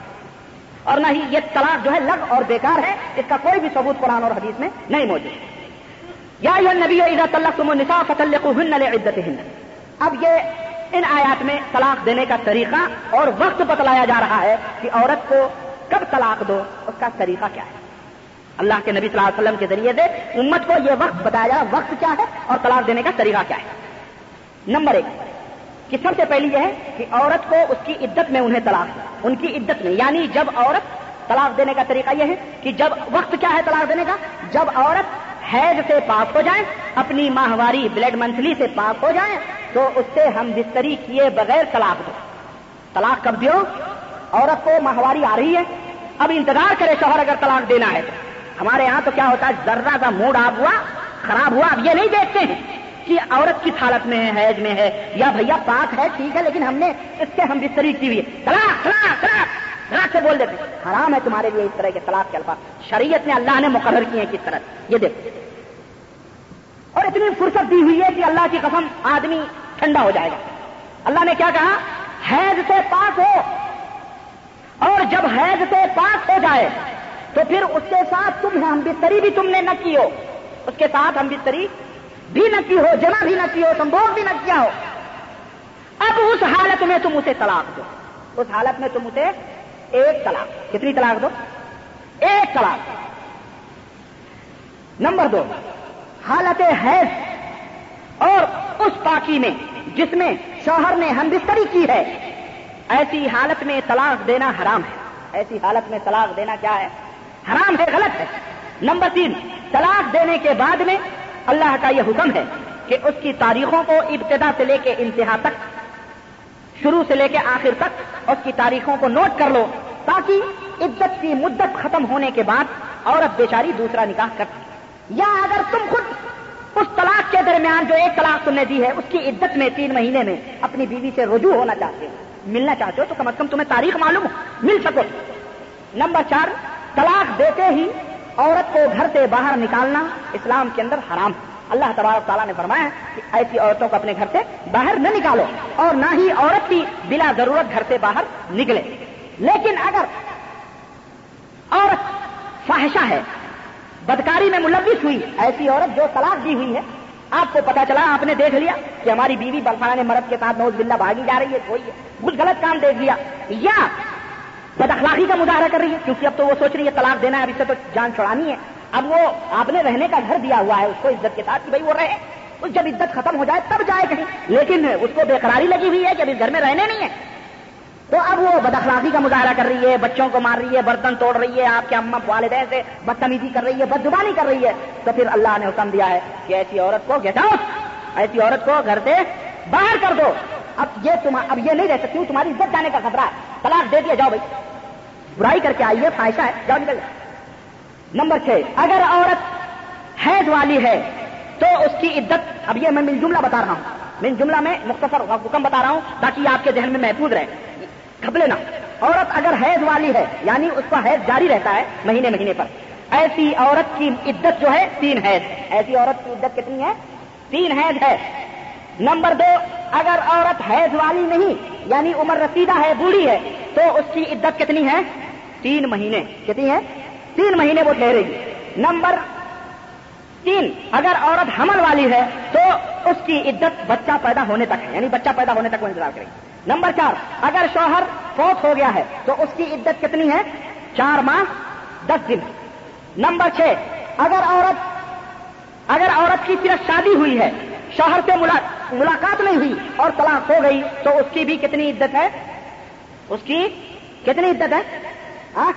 اور نہ ہی یہ طلاق جو ہے لگ اور بیکار ہے، اس کا کوئی بھی ثبوت قرآن اور حدیث میں نہیں موجود۔ یا یہ نبی عزت اللہ تم نسا فتل کو عزت ہند اب یہ ان آیات میں طلاق دینے کا طریقہ اور وقت بتلایا جا رہا ہے کہ عورت کو کب طلاق دو، اس کا طریقہ کیا ہے۔ اللہ کے نبی صلی اللہ علیہ وسلم کے ذریعے سے امت کو یہ وقت بتایا جا وقت کیا ہے اور طلاق دینے کا طریقہ کیا ہے۔ نمبر ایک کہ سب سے پہلی یہ ہے کہ عورت کو اس کی عدت میں انہیں طلاق ان کی عدت میں یعنی جب عورت طلاق دینے کا طریقہ یہ ہے کہ جب وقت کیا ہے طلاق دینے کا؟ جب عورت حیض سے پاک ہو جائے، اپنی ماہواری بلڈ منتھلی سے پاک ہو جائے، تو اس سے ہم بستری کیے بغیر طلاق دو طلاق کب دیو؟ عورت کو ماہواری آ رہی ہے، اب انتظار کرے شوہر اگر طلاق دینا ہے ہمارے یہاں تو کیا ہوتا ہے؟ ذرہ کا موڈ آپ ہوا، خراب ہوا، اب یہ نہیں دیکھتے ہیں۔ کہ عورت کس حالت میں ہے، حیض میں ہے۔ یا بھیا پاک ہے، ٹھیک ہے، لیکن ہم نے اس سے ہم بستری کی ہوئی طلاق سے بول دیتے حرام ہے تمہارے لیے اس طرح کے طلاق کے الفاظ۔ شریعت نے اللہ نے مقرر کیے ہیں کس طرح؟ یہ دیکھ اور اتنی فرصت دی ہوئی ہے کہ اللہ کی قسم آدمی ٹھنڈا ہو جائے گا۔ اللہ نے کیا کہا؟ حیض سے پاک ہو۔ اور جب حیض سے پاک ہو جائے، تو پھر اس کے ساتھ تم ہم بستری بھی تم نے نہ کی ہو۔ اس کے ساتھ ہم بستری بھی نہ کی ہو، جمع بھی نہ کی ہو سمبھوگ بھی نہ کیا ہو۔ اب اس حالت میں تم اسے طلاق دو۔ اس حالت میں تم اسے ایک طلاق۔ کتنی طلاق دو؟ ایک طلاق۔ نمبر دو، حالت حیض۔ اور اس پاکی میں، جس میں شوہر نے ہم بستری کی ہے۔ ایسی حالت میں طلاق دینا حرام ہے۔ ایسی حالت میں طلاق دینا کیا ہے؟ حرام ہے، غلط ہے۔ نمبر تین، طلاق دینے کے بعد میں اللہ کا یہ حکم ہے کہ اس کی تاریخوں کو ابتدا سے لے کے انتہا تک، شروع سے لے کے آخر تک اس کی تاریخوں کو نوٹ کر لو تاکہ عزت کی مدت ختم ہونے کے بعد عورت بیچاری دوسرا نکاح کر سکے۔ یا اگر تم خود اس طلاق کے درمیان جو ایک طلاق تم نے دی ہے، اس کی عزت میں تین مہینے میں اپنی بیوی سے رجوع ہونا چاہتے ہو، ملنا چاہتے ہو، تو کم از کم تمہیں تاریخ معلوم ہو، مل سکو۔ نمبر چار، طلاق دیتے ہی عورت کو گھر سے باہر نکالنا اسلام کے اندر حرام۔ اللہ تبارک تعالیٰ نے فرمایا کہ ایسی عورتوں کو اپنے گھر سے باہر نہ نکالو اور نہ ہی عورت کی بلا ضرورت گھر سے باہر نکلے۔ لیکن اگر عورت فاحشہ ہے، بدکاری میں ملوث ہوئی، ایسی عورت جو طلاق دی ہوئی ہے، آپ کو پتا چلا، آپ نے دیکھ لیا کہ ہماری بیوی بلفانہ مرد کے ساتھ نوز بلّہ بھاگی جا رہی ہے، کوئی ہے کچھ غلط کام دیکھ لیا۔ یا بد اخلاقی کا مظاہرہ کر رہی ہے، کیونکہ اب تو وہ سوچ رہی ہے، طلاق دینا ہے، اب اس سے تو جان چھڑانی ہے۔ اب وہ آپ نے رہنے کا گھر دیا ہوا ہے، اس کو عزت کے ساتھ کہ بھائی وہ رہے، اس جب عزت ختم ہو جائے تب جائے کہیں۔ لیکن اس کو بےقراری لگی ہوئی ہے کہ ابھی گھر میں رہنے نہیں ہے۔ تو اب وہ بد اخلاقی کا مظاہرہ کر رہی ہے، بچوں کو مار رہی ہے، برتن توڑ رہی ہے، آپ کے اما والدین سے بدتمیزی کر رہی ہے بد زبانی کر رہی ہے۔ تو پھر اللہ نے حکم دیا ہے کہ ایسی عورت کو گیٹ آؤٹ ایسی عورت کو گھر سے باہر کر دو۔ اب یہ تم اب یہ نہیں رہ سکتی ہوں، تمہاری عزت جانے کا خطرہ ہے۔ طلاق دے دیا، جاؤ بھائی۔ برائی کر کے آئی ہے فائشہ ہے۔ جاؤ نکل۔ نمبر چھ، اگر عورت حیض والی ہے تو اس کی عدت اب یہ میں من جملہ بتا رہا ہوں۔ من جملہ میں مختصر حکم بتا رہا ہوں تاکہ آپ کے ذہن میں محفوظ رہے۔ گھبلے نہ۔ عورت اگر حیض والی ہے یعنی اس کا حیض جاری رہتا ہے مہینے مہینے پر۔ ایسی عورت کی عدت جو ہے، تین حیض ایسی عورت کی عدت کتنی ہے؟ تین حیض ہے۔ نمبر دو اگر عورت حیض والی نہیں یعنی عمر رسیدہ ہے، بوڑھی ہے، تو اس کی عدت کتنی ہے؟ تین مہینے۔ کتنی ہے؟ تین مہینے وہ ٹھہرے گی۔ نمبر تین، اگر عورت حمل والی ہے، تو اس کی عدت بچہ پیدا ہونے تک ہے یعنی بچہ پیدا ہونے تک وہ انتظار کرے گی۔ نمبر چار، اگر شوہر فوت ہو گیا ہے، تو اس کی عدت کتنی ہے؟ چار ماہ، دس دن۔ نمبر چھ، اگر عورت اگر عورت کی صرف شادی ہوئی ہے، شوہر سے ملاقات ملاقات نہیں ہوئی اور طلاق ہو گئی، تو اس کی بھی کتنی عدت ہے؟ اس کی کتنی عدت ہے؟ ہاں؟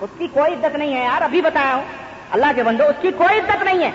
اس کی کوئی عدت نہیں ہے یار، ابھی بتایا ہوں۔ اللہ کے بندو، اس کی کوئی عدت نہیں ہے۔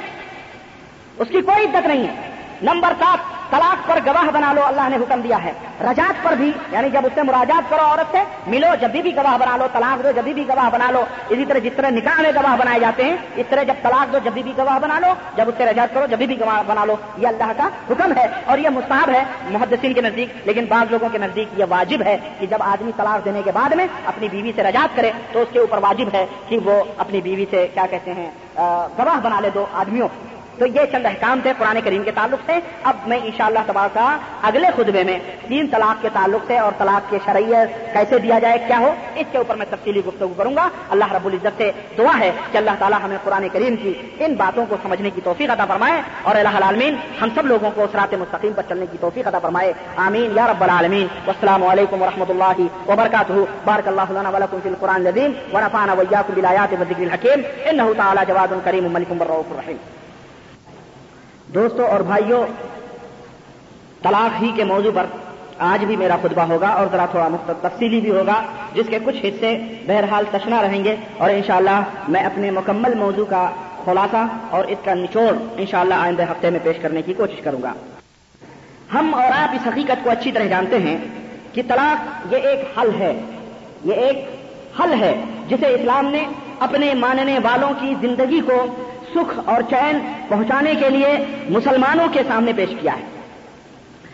اس کی کوئی عدت نہیں ہے۔ نمبر سات، طلاق پر گواہ بنا لو، اللہ نے حکم دیا ہے۔ رجات پر بھی یعنی جب اس سے مراجات کرو عورت سے، ملو، جب بھی گواہ بنا لو، طلاق دو، جب بھی گواہ بنا لو۔ اسی طرح جس طرح نکاح میں گواہ بنائے جاتے ہیں، اس طرح جب طلاق دو، جب بھی گواہ بنا لو، جب اس سے رجات کرو، جب بھی گواہ بنا لو۔ یہ اللہ کا حکم ہے اور یہ مستحب ہے محدثین کے نزدیک، لیکن بعض لوگوں کے نزدیک یہ واجب ہے کہ جب آدمی طلاق دینے کے بعد میں اپنی بیوی سے رجات کرے، تو اس کے اوپر واجب ہے کہ وہ اپنی بیوی سے، کیا کہتے ہیں گواہ بنا لے دو آدمیوں۔ تو یہ چند احکام تھے قرآن کریم کے تعلق سے۔ اب میں انشاءاللہ شاء اللہ کا اگلے خطبے میں تین طلاق کے تعلق سے اور طلاق کے شرعیت کیسے دیا جائے، کیا ہو، اس کے اوپر میں تفصیلی گفتگو کروں گا۔ اللہ رب العزت سے دعا ہے کہ اللہ تعالیٰ ہمیں قرآن کریم کی ان باتوں کو سمجھنے کی توفیق عطا فرمائے اور اللہ العالمین ہم سب لوگوں کو سرات مستقیم پر چلنے کی توفیق عطا فرمائے۔ آمین۔ یا رب العالمین۔ السلام علیکم و رحمۃ اللہ وبرکاتہ۔ بارک اللہ قرآن ندیم ورفانہ ویاکم بالآیات و الحکیم۔ انه تعالی جواد کریم ملک الرؤوف الرحیم۔ دوستوں اور بھائیوں طلاق ہی کے موضوع پر آج بھی میرا خطبہ ہوگا اور ذرا تھوڑا تفصیلی بھی ہوگا، جس کے کچھ حصے بہرحال تشنا رہیں گے اور انشاءاللہ میں اپنے مکمل موضوع کا خلاصہ اور اس کا نچوڑ انشاءاللہ آئندہ ہفتے میں پیش کرنے کی کوشش کروں گا۔ ہم اور آپ اس حقیقت کو اچھی طرح جانتے ہیں کہ طلاق یہ ایک حل ہے، یہ ایک حل ہے جسے اسلام نے اپنے ماننے والوں کی زندگی کو سکھ اور چین پہنچانے کے لیے مسلمانوں کے سامنے پیش کیا ہے۔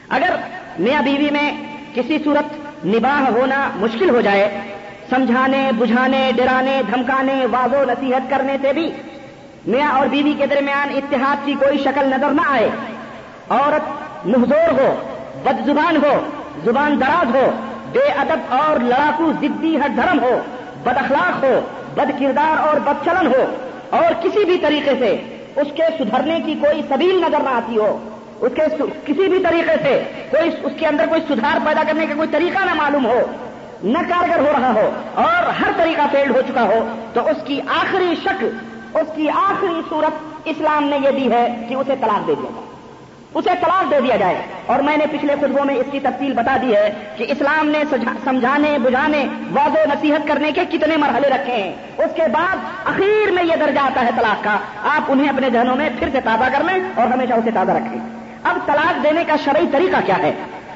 اگر میاں بیوی میں کسی صورت نباہ ہونا مشکل ہو جائے، سمجھانے، بجھانے، ڈرانے، دھمکانے واض و نصیحت کرنے سے بھی میاں اور بیوی کے درمیان اتحاد کی کوئی شکل نظر نہ آئے، عورت محزور ہو بد زبان ہو، زبان دراز ہو، بے ادب اور لڑاکو ضدی ہر دھرم ہو، بد اخلاق ہو، بد کردار اور بد چلن ہو اور کسی بھی طریقے سے اس کے سدھرنے کی کوئی سبیل نظر نہ آتی ہو، اس کے کسی بھی طریقے سے کوئی اس کے اندر کوئی سدھار پیدا کرنے کا کوئی طریقہ نہ معلوم ہو، نہ کارگر ہو رہا ہو اور ہر طریقہ فیلڈ ہو چکا ہو، تو اس کی آخری شک اس کی آخری صورت اسلام نے یہ دی ہے کہ اسے طلاق دے دیا جائے۔ اسے طلاق دے دیا جائے۔ اور میں نے پچھلے خطبوں میں اس کی تفصیل بتا دی ہے کہ اسلام نے سمجھانے، بجھانے واض و نصیحت کرنے کے کتنے مرحلے رکھے ہیں۔ اس کے بعد اخیر میں یہ درجہ آتا ہے طلاق کا۔ آپ انہیں اپنے ذہنوں میں پھر سے تازہ کر لیں اور ہمیشہ اسے تازہ رکھیں۔ اب طلاق دینے کا شرعی طریقہ کیا ہے؟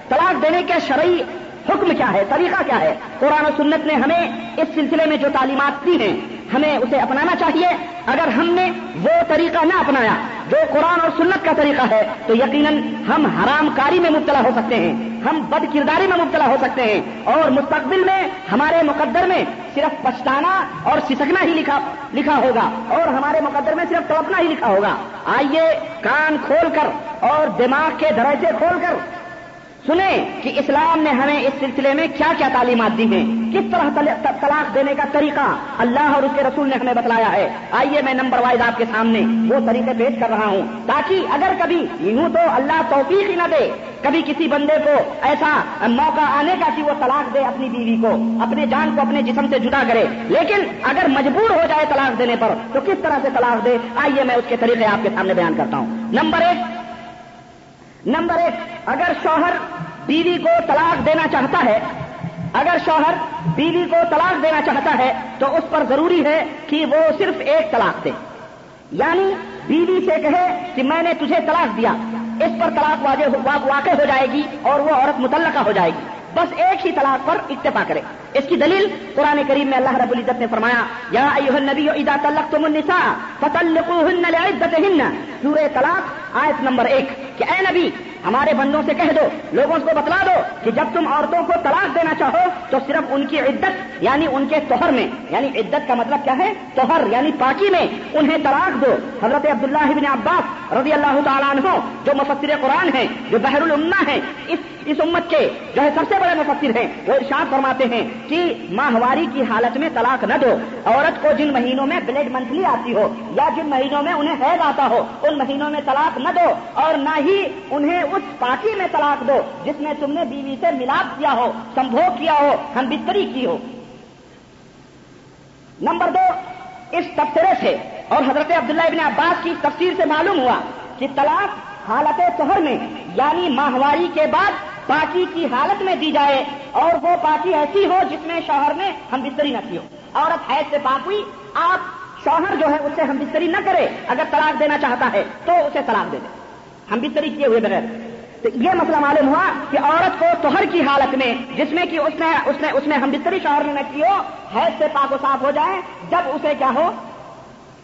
طلاق دینے کا شرعی حکم کیا ہے؟ طریقہ کیا ہے؟ قرآن و سنت نے ہمیں اس سلسلے میں جو تعلیمات دی ہیں ہمیں اسے اپنانا چاہیے۔ اگر ہم نے وہ طریقہ نہ اپنایا، جو قرآن اور سنت کا طریقہ ہے، تو یقیناً ہم حرام کاری میں مبتلا ہو سکتے ہیں۔ ہم بد کرداری میں مبتلا ہو سکتے ہیں۔ اور مستقبل میں ہمارے مقدر میں صرف پچھتانا اور سسکنا ہی لکھا لکھا ہوگا۔ اور ہمارے مقدر میں صرف تڑپنا ہی لکھا ہوگا۔ آئیے کان کھول کر اور دماغ کے دروازے کھول کر سنیں کہ اسلام نے ہمیں اس سلسلے میں کیا کیا تعلیمات دی ہیں؟ کس طرح طلاق دینے کا طریقہ اللہ اور اس کے رسول نے ہمیں بتلایا ہے؟ آئیے میں نمبر وائز آپ کے سامنے وہ طریقے پیش کر رہا ہوں۔ تاکہ اگر کبھی یوں تو اللہ توفیق ہی نہ دے، کبھی کسی بندے کو ایسا موقع آنے کا کہ وہ طلاق دے اپنی بیوی کو اپنے جان کو اپنے جسم سے جدا کرے۔ لیکن اگر مجبور ہو جائے طلاق دینے پر تو کس طرح سے طلاق دے؟ آئیے میں اس کے طریقے آپ کے سامنے بیان کرتا ہوں۔ نمبر ایک نمبر ایک، اگر شوہر بیوی کو طلاق دینا چاہتا ہے، اگر شوہر بیوی کو طلاق دینا چاہتا ہے، تو اس پر ضروری ہے کہ وہ صرف ایک طلاق دے۔ یعنی بیوی سے کہے کہ میں نے تجھے طلاق دیا، اس پر طلاق واقع ہو جائے گی اور وہ عورت متعلقہ ہو جائے گی۔ بس ایک ہی طلاق پر اتفاق کرے۔ اس کی دلیل قرآن کریم میں اللہ رب العزت نے فرمایا، یا ایوہ النبی اذا طلقتم النساء فطلقوهن لعدتهن۔ سورہ طلاق، آیت نمبر ایک، کہ اے نبی، ہمارے بندوں سے کہہ دو، لوگوں کو بتلا دو کہ جب تم عورتوں کو طلاق دینا چاہو تو صرف ان کی عدت یعنی ان کے توہر میں یعنی عدت کا مطلب کیا ہے؟ توہر یعنی پاکی میں، انہیں طلاق دو۔ حضرت عبداللہ بن عباس رضی اللہ تعالیٰ عنہ، جو مفسر قرآن ہیں، جو بحر الما ہیں، اس اس امت کے جو ہے سب سے بڑے مفسر ہیں، وہ ارشاد فرماتے ہیں کہ ماہواری کی حالت میں طلاق نہ دو۔ عورت کو جن مہینوں میں بلڈ منتھلی آتی ہو یا جن مہینوں میں انہیں حید آتا ہو، ان مہینوں میں طلاق نہ دو اور نہ ہی انہیں اس پاکی میں طلاق دو جس میں تم نے بیوی سے ملاپ کیا ہو، سمبھوگ کیا ہو، ہم بستری کی ہو۔ نمبر دو، اس تبصرے سے اور حضرت عبداللہ ابن عباس کی تفسیر سے معلوم ہوا کہ طلاق حالت شہر میں یعنی ماہواری کے بعد پاکی کی حالت میں دی جائے اور وہ پاکی ایسی ہو جس میں شوہر نے ہم بستری نہ کی ہو عورت حیض سے پاک ہوئی، آپ شوہر جو ہے اسے ہم بستری نہ کرے، اگر طلاق دینا چاہتا ہے تو اسے طلاق دے دے۔ ہم بستری کیے ہوئے بغیر۔ تو یہ مسئلہ معلوم ہوا کہ عورت کو توہر کی حالت میں، جس میں کہ اس نے اس نے اس نے ہم بستری شوہر نے نہ کی ہو حیض سے پاک و صاف ہو جائے جب اسے کیا ہو؟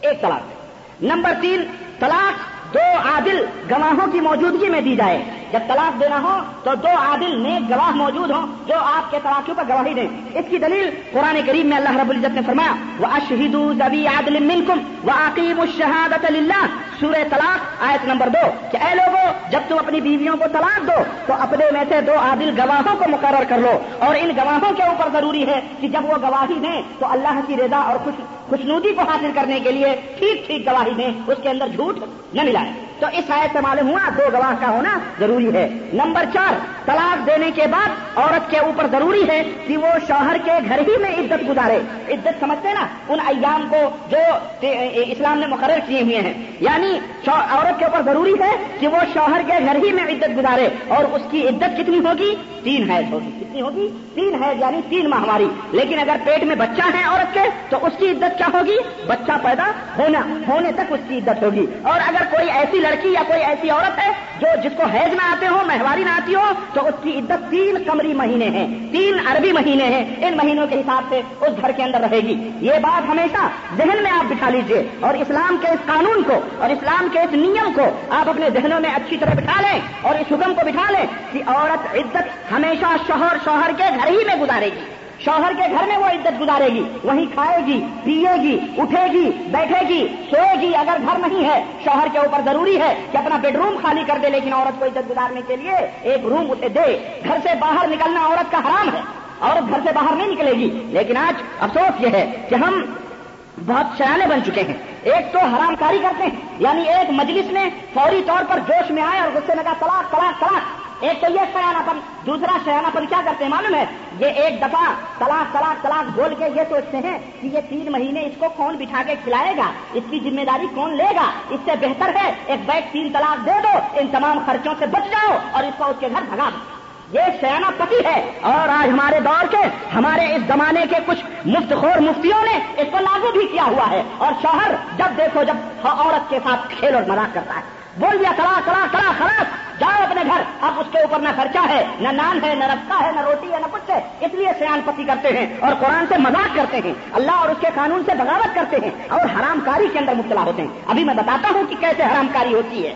ایک طلاق نمبر تین، طلاق دو عادل گواہوں کی موجودگی میں دی جائے۔ جب طلاق دینا ہو تو دو عادل نیک گواہ موجود ہوں جو آپ کے طلاقوں پر گواہی دیں۔ اس کی دلیل قرآن کریم میں اللہ رب العزت نے فرمایا وہ اشہید عادل منکم وہ عقیب الشہادت اللہ سورہ طلاق، آیت نمبر دو۔ کہ اے لوگوں جب تم اپنی بیویوں کو طلاق دو، تو اپنے میں سے دو عادل گواہوں کو مقرر کر لو۔ اور ان گواہوں کے اوپر ضروری ہے کہ جب وہ گواہی دیں، تو اللہ کی رضا اور خوش خوشنودی کو حاصل کرنے کے لیے ٹھیک ٹھیک گواہی دیں۔ اس کے اندر جھوٹ نہ ملائے۔ تو اس آیت سے معلوم ہوا دو گواہ کا ہونا ضروری ہے۔ نمبر چار، طلاق دینے کے بعد عورت کے اوپر ضروری ہے کہ وہ شوہر کے گھر ہی میں عزت گزارے۔ عزت سمجھتے نا؟ ان ایام کو جو اسلام نے مقرر کیے ہوئے ہیں۔ یعنی عورت کے اوپر ضروری ہے کہ وہ شوہر کے گھر ہی میں عزت گزارے اور اس کی عزت کتنی ہوگی؟ تین حیض ہوگی۔ کتنی ہوگی؟ تین حیض یعنی تین ماہواری لیکن اگر پیٹ میں بچہ ہے عورت کے، تو اس کی عزت کیا ہوگی؟ بچہ پیدا ہونا ہونے تک اس کی عزت ہوگی۔ اور اگر کوئی ایسی لڑکی یا کوئی ایسی عورت ہے جو جس کو حیض میں آتے ہو مہواری نہ آتی ہو، تو اس کی عزت تین کمری مہینے ہیں، تین عربی مہینے ہیں۔ ان مہینوں کے حساب سے اس گھر کے اندر رہے گی۔ یہ بات ہمیشہ ذہن میں آپ بٹھا لیجیے۔ اور اسلام کے اس قانون کو اور اسلام کے اس نیم کو آپ اپنے ذہنوں میں اچھی طرح بٹھا لیں اور اس حکم کو بٹھا لیں کہ عورت عزت ہمیشہ شوہر شوہر کے گھر ہی میں گزارے گی۔ شوہر کے گھر میں وہ عزت گزارے گی۔ وہیں کھائے گی، پیے گی، اٹھے گی، بیٹھے گی، سوئے گی۔ اگر گھر نہیں ہے، شوہر کے اوپر ضروری ہے کہ اپنا بیڈ روم خالی کر دے، لیکن عورت کو عزت گزارنے کے لیے ایک روم اسے دے۔ گھر سے باہر نکلنا عورت کا حرام ہے۔ عورت گھر سے باہر نہیں نکلے گی۔ لیکن آج افسوس یہ ہے کہ ہم بہت سیانے بن چکے ہیں۔ ایک تو حرام کاری کرتے ہیں یعنی ایک مجلس میں فوری طور پر جوش میں آئے اور غصے میں کہا، طلاق طلاق طلاق۔ ایک تو یہ سیاح پن دوسرا سیاح پن کیا کرتے ہیں معلوم ہے؟ یہ ایک دفعہ طلاق طلاق طلاق بول کے یہ سوچتے ہیں کہ یہ تین مہینے اس کو کون بٹھا کے کھلائے گا؟ اس کی ذمہ داری کون لے گا؟ اس سے بہتر ہے ایک بیگ تین طلاق دے دو، ان تمام خرچوں سے بچ جاؤ اور اس کو اس کے گھر بھگا دو۔ یہ سیاح پتی ہے۔ اور آج ہمارے دور کے، ہمارے اس زمانے کے کچھ مفت خور مفتیوں نے اس کو لاگو بھی کیا ہوا ہے۔ اور شوہر جب دیکھو جب ہاں، عورت کے ساتھ کھیل اور مذاق کرتا ہے۔ بول دیا کڑا کڑا کڑا خلاص، جاؤ اپنے گھر، اب اس کے اوپر نہ خرچہ ہے، نہ نان ہے، نہ رستہ ہے، نہ روٹی ہے، نہ کچھ ہے، اس لیے سیان پتی کرتے ہیں اور قرآن سے مذاق کرتے ہیں، اللہ اور اس کے قانون سے بغاوت کرتے ہیں اور حرام کاری کے اندر مبتلا ہوتے ہیں. ابھی میں بتاتا ہوں کہ کیسے حرام کاری ہوتی ہے۔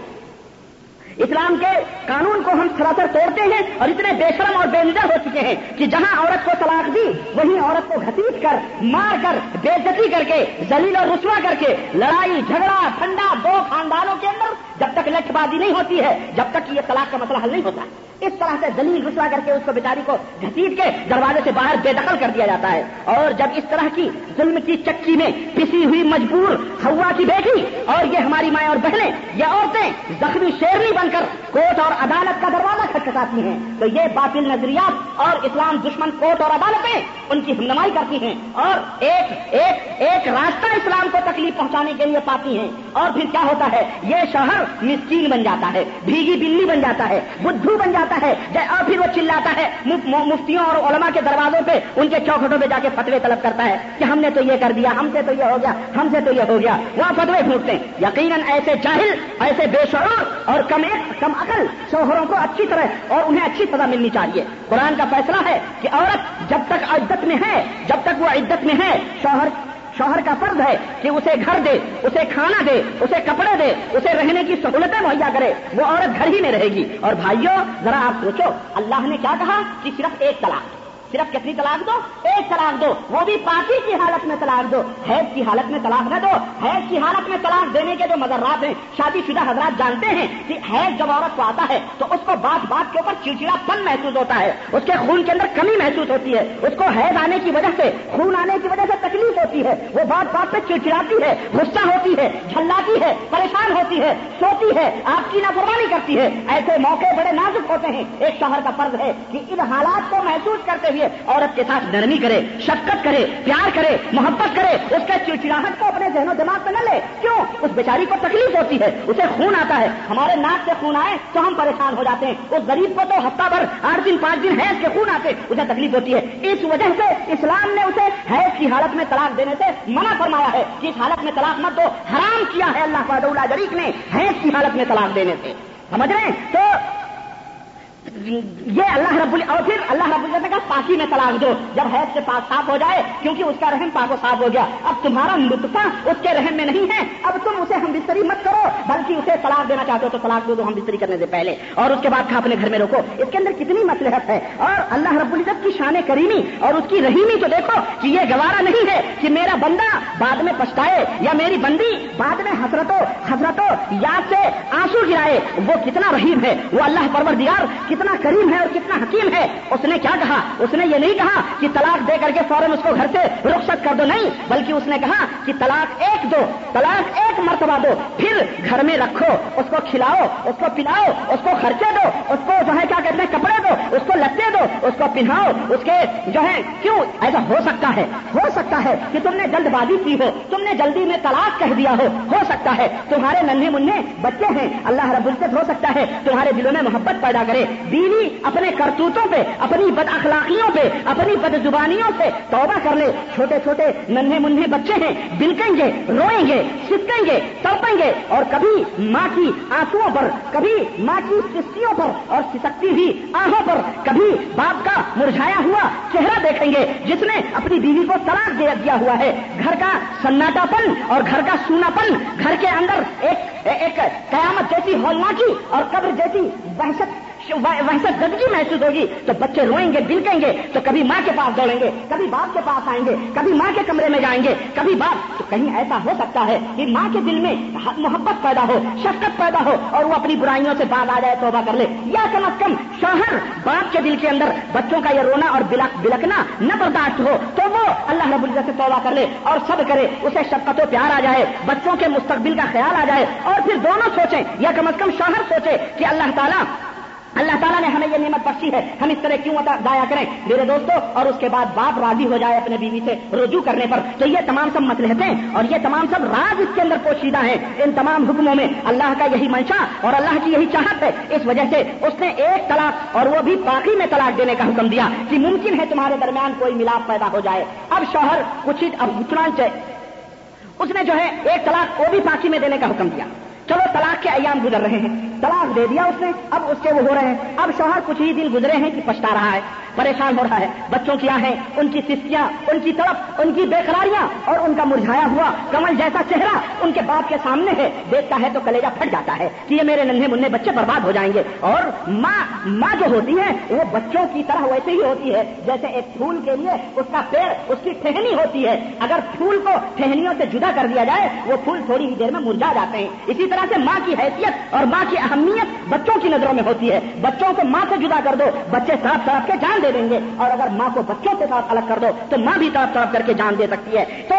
اسلام کے قانون کو ہم سراسر توڑتے ہیں اور اتنے بے شرم اور بے نظر ہو چکے ہیں کہ جہاں عورت کو طلاق دی، وہیں عورت کو گھسیٹ کر، مار کر بےزتی کر کے زلیل اور رسوا کر کے، لڑائی، جھگڑا، ٹھنڈا، دو خاندانوں کے اندر جب تک لچھ بازی نہیں ہوتی ہے، جب تک یہ طلاق کا مسئلہ حل نہیں ہوتا۔ اس طرح سے زلیل رسوا کر کے اس کو بیچاری کو گھسیٹ کے دروازے سے باہر بے دخل کر دیا جاتا ہے۔ اور جب اس طرح کی ظلم کی چکی میں پسی ہوئی مجبور ہوا کی بیٹی اور یہ ہماری مائیں اور بہنیں، یہ عورتیں زخمی شیرنی بن کر کوٹ اور عدالت کا دروازہ کھٹکھٹاتی ہیں، تو یہ باطل نظریات اور اسلام دشمن کوٹ اور عدالتیں ان کی ہمنمائی کرتی ہیں اور ایک ایک ایک راستہ اسلام کو تکلیف پہنچانے کے لیے پاتی ہیں۔ اور پھر کیا ہوتا ہے؟ یہ شہر مسکین بن جاتا ہے، بھیگی بلی بن جاتا ہے، بدھو بن جاتا ہے۔ اور پھر وہ چلاتا ہے۔ مفتیوں اور علماء کے دروازوں پہ ان کے چوکھٹوں پہ جا کے فتوے طلب کرتا ہے کہ ہم نے تو یہ کر دیا، ہم سے تو یہ ہو گیا، ہم سے تو یہ ہو گیا۔ وہاں فتوے پھوٹتے ہیں۔ یقیناً ایسے جاہل، ایسے بے شعور اور کم ایک کم عقل شوہروں کو اچھی طرح اور انہیں اچھی سزا ملنی چاہیے۔ قرآن کا فیصلہ ہے کہ عورت جب تک عدت میں ہے، جب تک وہ عدت میں ہے، شوہر شوہر کا فرض ہے کہ اسے گھر دے، اسے کھانا دے، اسے کپڑے دے، اسے رہنے کی سہولتیں مہیا کرے۔ وہ عورت گھر ہی میں رہے گی۔ اور بھائیوں ذرا آپ سوچو، اللہ نے کیا کہا کہ صرف ایک طلاق۔ صرف کتنی طلاق دو؟ ایک طلاق دو۔ وہ بھی پاکی کی حالت میں طلاق دو۔ حیض کی حالت میں طلاق نہ دو۔ حیض کی حالت میں طلاق دینے کے جو مذرات ہیں، شادی شدہ حضرات جانتے ہیں کہ حیض جب عورت کو آتا ہے تو اس کو بات بات کے اوپر چڑچڑا پن محسوس ہوتا ہے۔ اس کے خون کے اندر کمی محسوس ہوتی ہے۔ اس کو حیض آنے کی وجہ سے، خون آنے کی وجہ سے تکلیف ہوتی ہے۔ وہ بات بات پہ چڑچڑاتی ہے، غصہ ہوتی ہے، جھلاتی ہے، پریشان ہوتی ہے، سوتی ہے، آپ کی نافرمانی کرتی ہے۔ ایسے موقع بڑے نازک ہوتے ہیں۔ ایک شوہر کا فرض ہے کہ ان حالات کو محسوس کرتے ہوئے عورت کے ساتھ نرمی کرے، شفقت کرے، پیار کرے، محبت کرے، اس کے چڑچڑاہٹ کو اپنے ذہن و دماغ پہ نہ لے۔ کیوں؟ اس بیچاری کو تکلیف ہوتی ہے، اسے خون آتا ہے۔ ہمارے ناک سے خون آئے تو ہم پریشان ہو جاتے ہیں۔ اس غریب کو تو ہفتہ بھر آٹھ دن، پانچ دن حیض کے خون آتے، اسے تکلیف ہوتی ہے۔ اس وجہ سے اسلام نے اسے حیض کی حالت میں طلاق دینے سے منع فرمایا ہے۔ کہ اس حالت میں طلاق مت دو، حرام کیا ہے اللہ فاد جریف نے، حیض کی حالت میں طلاق دینے سے۔ سمجھ رہے ہیں؟ تو یہ اللہ رب اور پھر اللہ رب العزت کا پاکی میں طلاق دو، جب حید سے پاک صاف ہو جائے، کیونکہ اس کا رحم پاک و صاف ہو گیا. اب تمہارا لطفہ اس کے رحم میں نہیں ہے، اب تم اسے ہم بستری مت کرو، بلکہ اسے طلاق دینا چاہتے ہو تو طلاق دو ہم بستری کرنے سے پہلے. اور اس کے بعد کھا اپنے گھر میں روکو اس کے اندر کتنی مسلحت ہے. اور اللہ رب العزت کی شان کریمی اور اس کی رحیمی تو دیکھو کہ یہ گوارا نہیں ہے کہ میرا بندہ بعد میں پچھتائے یا میری بندی بعد میں حسرتوں حسرتوں یاد سے آنسو گرائے. وہ کتنا رحیم ہے. وہ اللہ پرور دیار کتنا کریم ہے اور کتنا حکیم ہے، اس نے کیا کہا؟ اس نے یہ نہیں کہا کہ طلاق دے کر کے فوراً اس کو گھر سے رخصت کر دو، نہیں، بلکہ اس نے کہا کہ طلاق ایک دو، طلاق ایک مرتبہ دو، پھر گھر میں رکھو، اس کو کھلاؤ، اس کو پلاؤ، اس کو خرچے دو، اس کو جو ہے کیا کہتے ہیں، کپڑے دو، اس کو لتے دو، اس کو پہناؤ، اس کے جو ہے، کیوں؟ ایسا ہو سکتا ہے، ہو سکتا ہے کہ تم نے جلد بازی کی ہو، تم نے جلدی میں طلاق کہہ دیا ہو ہو سکتا ہے، تمہارے ننھے منہ بچے ہیں، اللہ رب العزت ہو سکتا ہے، تمہارے دلوں میں محبت پیدا کرے۔ بیوی اپنے کرتوتوں پہ، اپنی بد اخلاقیوں پہ، اپنی بد زبانیوں سے توبہ کر لے۔ چھوٹے چھوٹے ننھے منہ بچے ہیں، بلکیں گے، روئیں گے، سکیں گے تڑپیں گے۔ اور کبھی ماں کی آنسو پر، کبھی ماں کی سستیوں پر اور سسکتی ہوئی آہوں پر، کبھی باپ کا مرجھایا ہوا چہرہ دیکھیں گے، جس نے اپنی بیوی کو طلاق دے دیا ہوا ہے۔ گھر کا سناٹا پن اور گھر کا سونا پن گھر کے اندر ایک ایک قیامت جیسی ہولناکی اور قبر جیسی وحشت ویسا گدگی محسوس ہوگی۔ تو بچے روئیں گے بلکیں گے، تو کبھی ماں کے پاس دوڑیں گے، کبھی باپ کے پاس آئیں گے، کبھی ماں کے کمرے میں جائیں گے، کبھی باپ تو کہیں ایسا ہو سکتا ہے کہ ماں کے دل میں محبت پیدا ہو، شفقت پیدا ہو اور وہ اپنی برائیوں سے بعد آ جائے، توبہ کر لے۔ یا کم از کم شوہر باپ کے دل کے اندر بچوں کا یہ رونا اور بلکنا نہ برداشت ہو، تو وہ اللہ رب العزت سے توبہ کر لے اور سب کرے، اسے شفقت و پیار آ جائے، بچوں کے مستقبل کا خیال آ جائے اور پھر دونوں سوچیں، یا کم از کم شوہر سوچے کہ اللہ تعالیٰ اللہ تعالیٰ نے ہمیں یہ نعمت بخشی ہے۔ ہم اس طرح کیوں دایا کریں؟ میرے دوستوں اور اس کے بعد باپ راضی ہو جائے اپنے بیوی سے رجوع کرنے پر۔ تو یہ تمام سب مسئلے اور یہ تمام سب راز اس کے اندر پوشیدہ ہیں۔ ان تمام حکموں میں اللہ کا یہی منشا اور اللہ کی یہی چاہت ہے۔ اس وجہ سے اس نے ایک طلاق اور وہ بھی باقی میں طلاق دینے کا حکم دیا کہ ممکن ہے تمہارے درمیان کوئی ملاپ پیدا ہو جائے۔ اب شوہر کچھ اب چنانچہ اس نے جو ہے ایک طلاق وہ بھی باقی میں دینے کا حکم دیا۔ چلو طلاق کے ایام گزر رہے ہیں۔ طلاق دے دیا اس نے، اب اس سے وہ ہو رہے ہیں۔ اب شوہر کچھ ہی دن گزرے ہیں کہ پچھتا رہا ہے، پریشان ہو رہا ہے۔ بچوں کی آہیں ان کی سستیاں، ان کی طرف، ان کی بےقراریاں اور ان کا مرجھایا ہوا کمل جیسا چہرہ ان کے باپ کے سامنے ہے۔ دیکھتا ہے تو کلیجا پھٹ جاتا ہے کہ یہ میرے ننھے منہ بچے برباد ہو جائیں گے۔ اور ماں ماں جو ہوتی ہے، وہ بچوں کی طرح ویسے ہی ہوتی ہے۔ جیسے ایک پھول کے لیے اس کا پیڑ، اس کی ٹہنی ہوتی ہے۔ اگر پھول کو ٹہنیوں سے جدا کر دیا جائے، وہ پھول تھوڑی ہی دیر میں مرجا جاتے ہیں۔ اسی طرح سے ماں کی حیثیت اور ماں کی اہمیت بچوں کی نظروں میں ہوتی ہے۔ بچوں کو ماں سے جدا کر دو، بچے صاف صاف کے جان دے دیں گے۔ اور اگر ماں کو بچوں کے ساتھ الگ کر دو، تو ماں بھی صاف صاف کر کے جان دے سکتی ہے۔ تو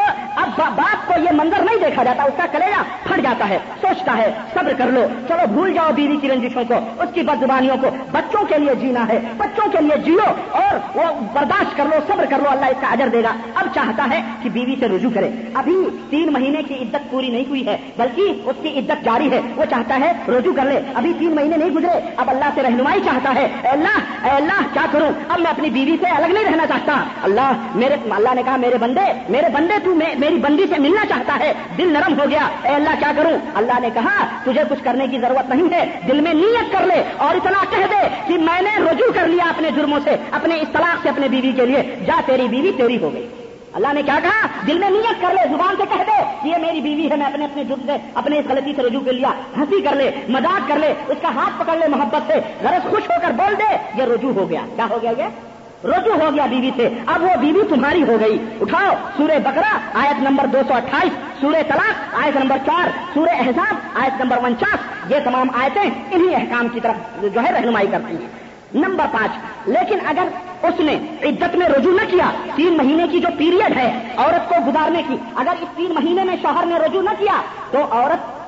باپ کو یہ منظر نہیں دیکھا جاتا، اس کا کلیجا پھٹ جاتا ہے، سوچتا ہے، صبر کر لو، چلو بھول جاؤ بیوی کی رنجشوں کو، اس کی بدزبانیوں کو، بچوں کے لیے جینا ہے، بچوں کے لیے جیو، اور وہ برداشت کر لو، صبر کر لو، اللہ اس کا اجر دے گا۔ اب چاہتا ہے کہ بیوی سے رجوع کرے۔ ابھی تین مہینے کی عدت پوری نہیں ہوئی ہے، بلکہ اس کی عدت جاری ہے۔ وہ چاہتا ہے رجوع کر لے۔ ابھی تین مہینے نہیں گزرے۔ اب اللہ سے رہنمائی چاہتا ہے۔ اے اللہ اے اللہ، کیا کروں؟ اب میں اپنی بیوی سے الگ نہیں رہنا چاہتا۔ اللہ، میرے، اللہ نے کہا، میرے بندے میرے بندے تو میری بندی سے ملنا چاہتا ہے، دل نرم ہو گیا۔ اے اللہ، کیا کروں؟ اللہ نے کہا، تجھے کچھ کرنے کی ضرورت نہیں ہے، دل میں نیت کر لے اور اتنا کہہ دے کہ میں نے رجوع کر لیا اپنے جرموں سے، اپنے اصطلاح سے اپنے بیوی کے لیے۔ جا، تیری بیوی تیری ہو گئی۔ اللہ نے کیا کہا؟ دل میں نیت کر لے، زبان سے کہہ دے کہ یہ میری بیوی ہے، میں اپنے اپنے جرم سے، اپنے اس غلطی سے رجوع کر لیا۔ ہنسی کر لے، مذاق کر لے، اس کا ہاتھ پکڑ لے محبت سے۔ غرض خوش ہو کر بول دے، یہ رجوع ہو گیا۔ کیا ہو گیا یہ؟ رجوع ہو گیا بیوی سے۔ اب وہ بیوی تمہاری ہو گئی۔ اٹھاؤ، سورہ بکرا آیت نمبر دو سو اٹھائیس، سورہ طلاق، آیت نمبر چار، سورہ احزاب، آیت نمبر انچاس۔ یہ تمام آیتیں انہی احکام کی طرف جو ہے رہنمائی کرتی ہیں۔ نمبر پانچ، لیکن اگر اس نے عدت میں رجوع نہ کیا، تین مہینے کی جو پیریڈ ہے عورت کو گزارنے کی، اگر اس تین مہینے میں شوہر نے رجوع نہ کیا، تو عورت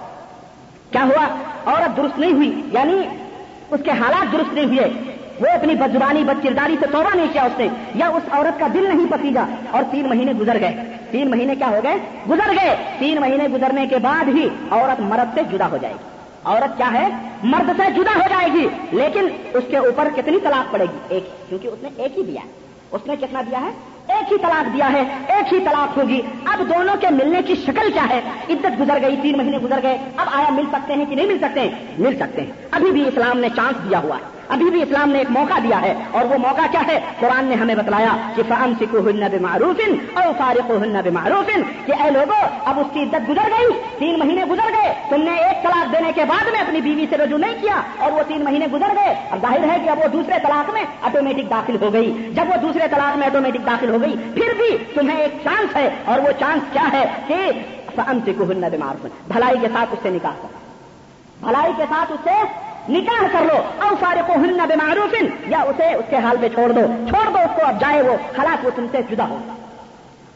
کیا ہوا؟ عورت درست نہیں ہوئی یعنی اس کے حالات درست نہیں ہوئے۔ وہ اپنی بدزبانی بد کرداری سے توبہ نہیں کیا اس نے، یا اس عورت کا دل نہیں پسیجا۔ اور تین مہینے گزر گئے۔ تین مہینے کیا ہو گئے؟ گزر گئے۔ تین مہینے گزرنے کے بعد ہی عورت مرد سے جدا ہو جائے گی۔ عورت کیا ہے؟ مرد سے جدا ہو جائے گی۔ لیکن اس کے اوپر کتنی طلاق پڑے گی؟ ایک کیونکہ اس نے ایک ہی دیا ہے۔ اس نے کتنا دیا ہے؟ ایک ہی طلاق دیا ہے۔ ایک ہی طلاق ہوگی۔ اب دونوں کے ملنے کی شکل کیا ہے؟ عزت گزر گئی، تین مہینے گزر گئے۔ اب آیا، مل سکتے ہیں کہ نہیں مل سکتے؟ ہیں مل سکتے ہیں۔ ابھی بھی اسلام نے چانس دیا ہوا ہے۔ ابھی بھی اسلام نے ایک موقع دیا ہے اور وہ موقع کیا ہے؟ قرآن نے ہمیں بتلایا کہ فہم سکو ہن بے معروفن اور فارق ہن بے معروفن کہ اے لوگوں اب اس کی عزت گزر گئی، تین مہینے گزر گئے، تم نے ایک طلاق دینے کے بعد میں اپنی بیوی سے رجوع نہیں کیا اور وہ تین مہینے گزر گئے۔ اب ظاہر ہے کہ اب وہ دوسرے طلاق میں آٹومیٹک داخل ہو گئی۔ جب وہ دوسرے طلاق میں آٹومیٹک داخل ہو گئی، پھر بھی تمہیں ایک چانس ہے اور وہ چانس کیا ہے کہ فہم سکو ہن بے معروفن بھلائی کے ساتھ اس سے نکاح کر بھلائی کے ساتھ اس سے نکاح کر لو، او سارے کو ہن بے معروف یا اسے اس کے حال پہ چھوڑ دو۔ چھوڑ دو اس کو، اب جائے وہ۔ حالات وہ تم سے جدا ہو۔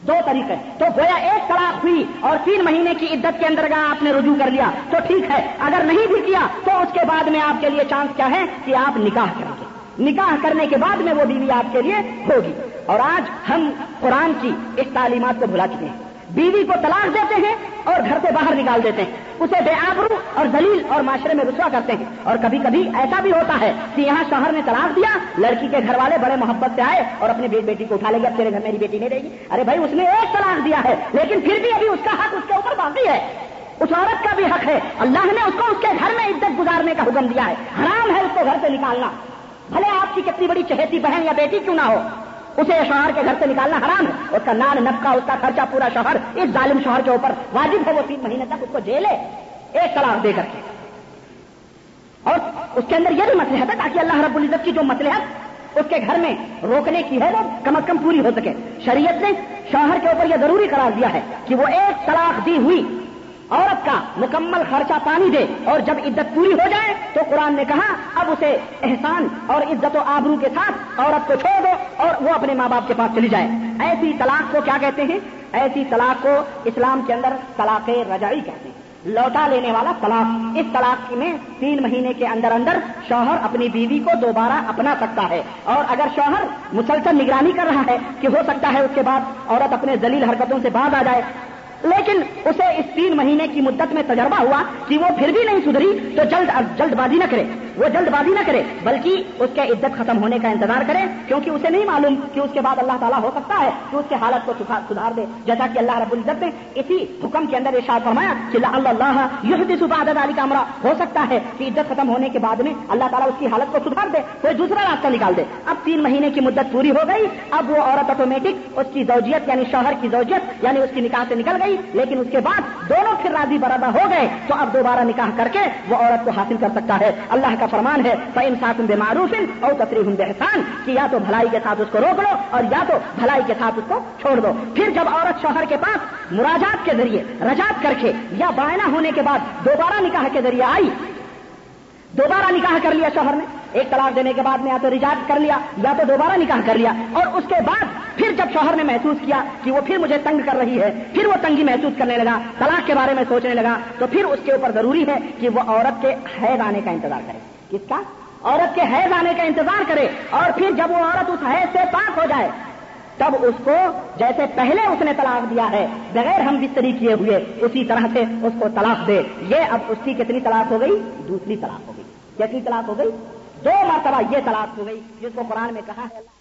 دو طریقے۔ تو گویا ایک طلاق ہوئی اور تین مہینے کی عدت کے اندر آپ نے رجوع کر لیا، تو ٹھیک ہے۔ اگر نہیں بھی کیا، تو اس کے بعد میں آپ کے لیے چانس کیا ہے کہ آپ نکاح کریں گے۔ نکاح کرنے کے بعد میں وہ بیوی آپ کے لیے ہوگی۔ اور آج ہم قرآن کی اس تعلیمات کو بھلا چکے ہیں۔ بیوی کو طلاق دیتے ہیں اور گھر سے باہر نکال دیتے ہیں۔ اسے بے آبرو اور دلیل اور معاشرے میں رسوا کرتے ہیں۔ اور کبھی کبھی ایسا بھی ہوتا ہے کہ یہاں شوہر نے طلاق دیا، لڑکی کے گھر والے بڑے محبت سے آئے اور اپنے بیٹی کو اٹھا لے گا تیرے گھر میری بیٹی نہیں رہے گی۔ ارے بھائی، اس نے ایک طلاق دیا ہے، لیکن پھر بھی ابھی اس کا حق اس کے اوپر باقی ہے۔ اس عورت کا بھی حق ہے۔ اللہ نے اس کو اس کے گھر میں عزت گزارنے کا حکم دیا ہے۔ حرام ہے اس کو گھر سے نکالنا۔ بھلے آپ کی کتنی بڑی چہیتی بہن یا بیٹی کیوں نہ ہو؟ اسے شوہر کے گھر سے نکالنا حرام ہے۔ اس کا نان نفقہ اس کا خرچہ پورا شوہر، اس ظالم شوہر کے اوپر واجب ہے وہ تین مہینے تک اس کو جیلے ایک طلاق دے کر کے۔ اور اس کے اندر یہ بھی مسئلہ تھا تاکہ اللہ رب العزت کی جو مسئلہ اس کے گھر میں روکنے کی ہے وہ کم از کم پوری ہو سکے۔ شریعت نے شوہر کے اوپر یہ ضروری قرار دیا ہے کہ وہ ایک طلاق دی ہوئی عورت کا مکمل خرچہ پانی دے اور جب عزت پوری ہو جائے تو قرآن نے کہا، اب اسے احسان اور عزت و آبرو کے ساتھ عورت کو چھوڑ دو اور وہ اپنے ماں باپ کے پاس چلی جائے۔ ایسی طلاق کو کیا کہتے ہیں؟ ایسی طلاق کو اسلام کے اندر طلاق رجائی کہتے ہیں۔ لوٹا لینے والا طلاق۔ اس طلاق میں تین مہینے کے اندر اندر شوہر اپنی بیوی کو دوبارہ اپنا سکتا ہے۔ اور اگر شوہر مسلسل نگرانی کر رہا ہے کہ ہو سکتا ہے اس کے بعد عورت اپنے دلیل حرکتوں سے باز آ جائے لیکن اسے اس تین مہینے کی مدت میں تجربہ ہوا کہ وہ پھر بھی نہیں سدھری تو جلد جلد بازی نہ کرے۔ وہ جلد بازی نہ کرے، بلکہ اس کے عزت ختم ہونے کا انتظار کرے، کیونکہ اسے نہیں معلوم کہ اس کے بعد اللہ تعالیٰ ہو سکتا ہے کہ اس کے حالت کو سدھار دے۔ جیسا کہ اللہ رب العزت نے اسی حکم کے اندر ارشاد فرمایا کہ اللہ اللہ یہ صبح علی کا امرا۔ ہو سکتا ہے کہ عزت ختم ہونے کے بعد میں اللہ تعالیٰ اس کی حالت کو سدھار دے کوئی دوسرا راستہ نکال دے۔ اب تین مہینے کی مدت پوری ہو گئی، اب وہ عورت آٹومیٹک اس کی زوجیت یعنی شوہر کی زوجیت یعنی اس کی نکاح سے نکل گئی۔ لیکن اس کے بعد دونوں پھر راضی برادہ ہو گئے۔ تو اب دوبارہ نکاح کر کے وہ عورت کو حاصل کر سکتا ہے۔ اللہ کا فرمان ہے انسان بے معروف اور تفریح بے احسان کہ یا تو بھلائی کے ساتھ اس کو روک لو اور یا تو بھلائی کے ساتھ اس کو چھوڑ دو۔ پھر جب عورت شوہر کے پاس مراجات کے ذریعے رجات کر کے یا بائنا ہونے کے بعد دوبارہ نکاح کے ذریعے آئی دوبارہ نکاح کر لیا شوہر نے۔ ایک طلاق دینے کے بعد میں یا تو ریجارٹ کر لیا یا تو دوبارہ نکاح کر لیا۔ اور اس کے بعد پھر جب شوہر نے محسوس کیا کہ وہ پھر مجھے تنگ کر رہی ہے، پھر وہ تنگی محسوس کرنے لگا، طلاق کے بارے میں سوچنے لگا، تو پھر اس کے اوپر ضروری ہے کہ وہ عورت کے حید آنے کا انتظار کرے۔ کس کا؟ عورت کے حیض آنے کا انتظار کرے۔ اور پھر جب وہ عورت اس حیض سے پاک ہو جائے، تب اس کو جیسے پہلے اس نے طلاق دیا ہے، بغیر ہم بستری کیے ہوئے، اسی طرح سے اس کو طلاق دے۔ یہ اب اس کی کتنی طلاق ہو گئی؟ دوسری طلاق ہو گئی۔ کتنی طلاق ہو گئی۔ دو مرتبہ یہ طلاق ہو گئی جس کو قرآن میں کہا ہے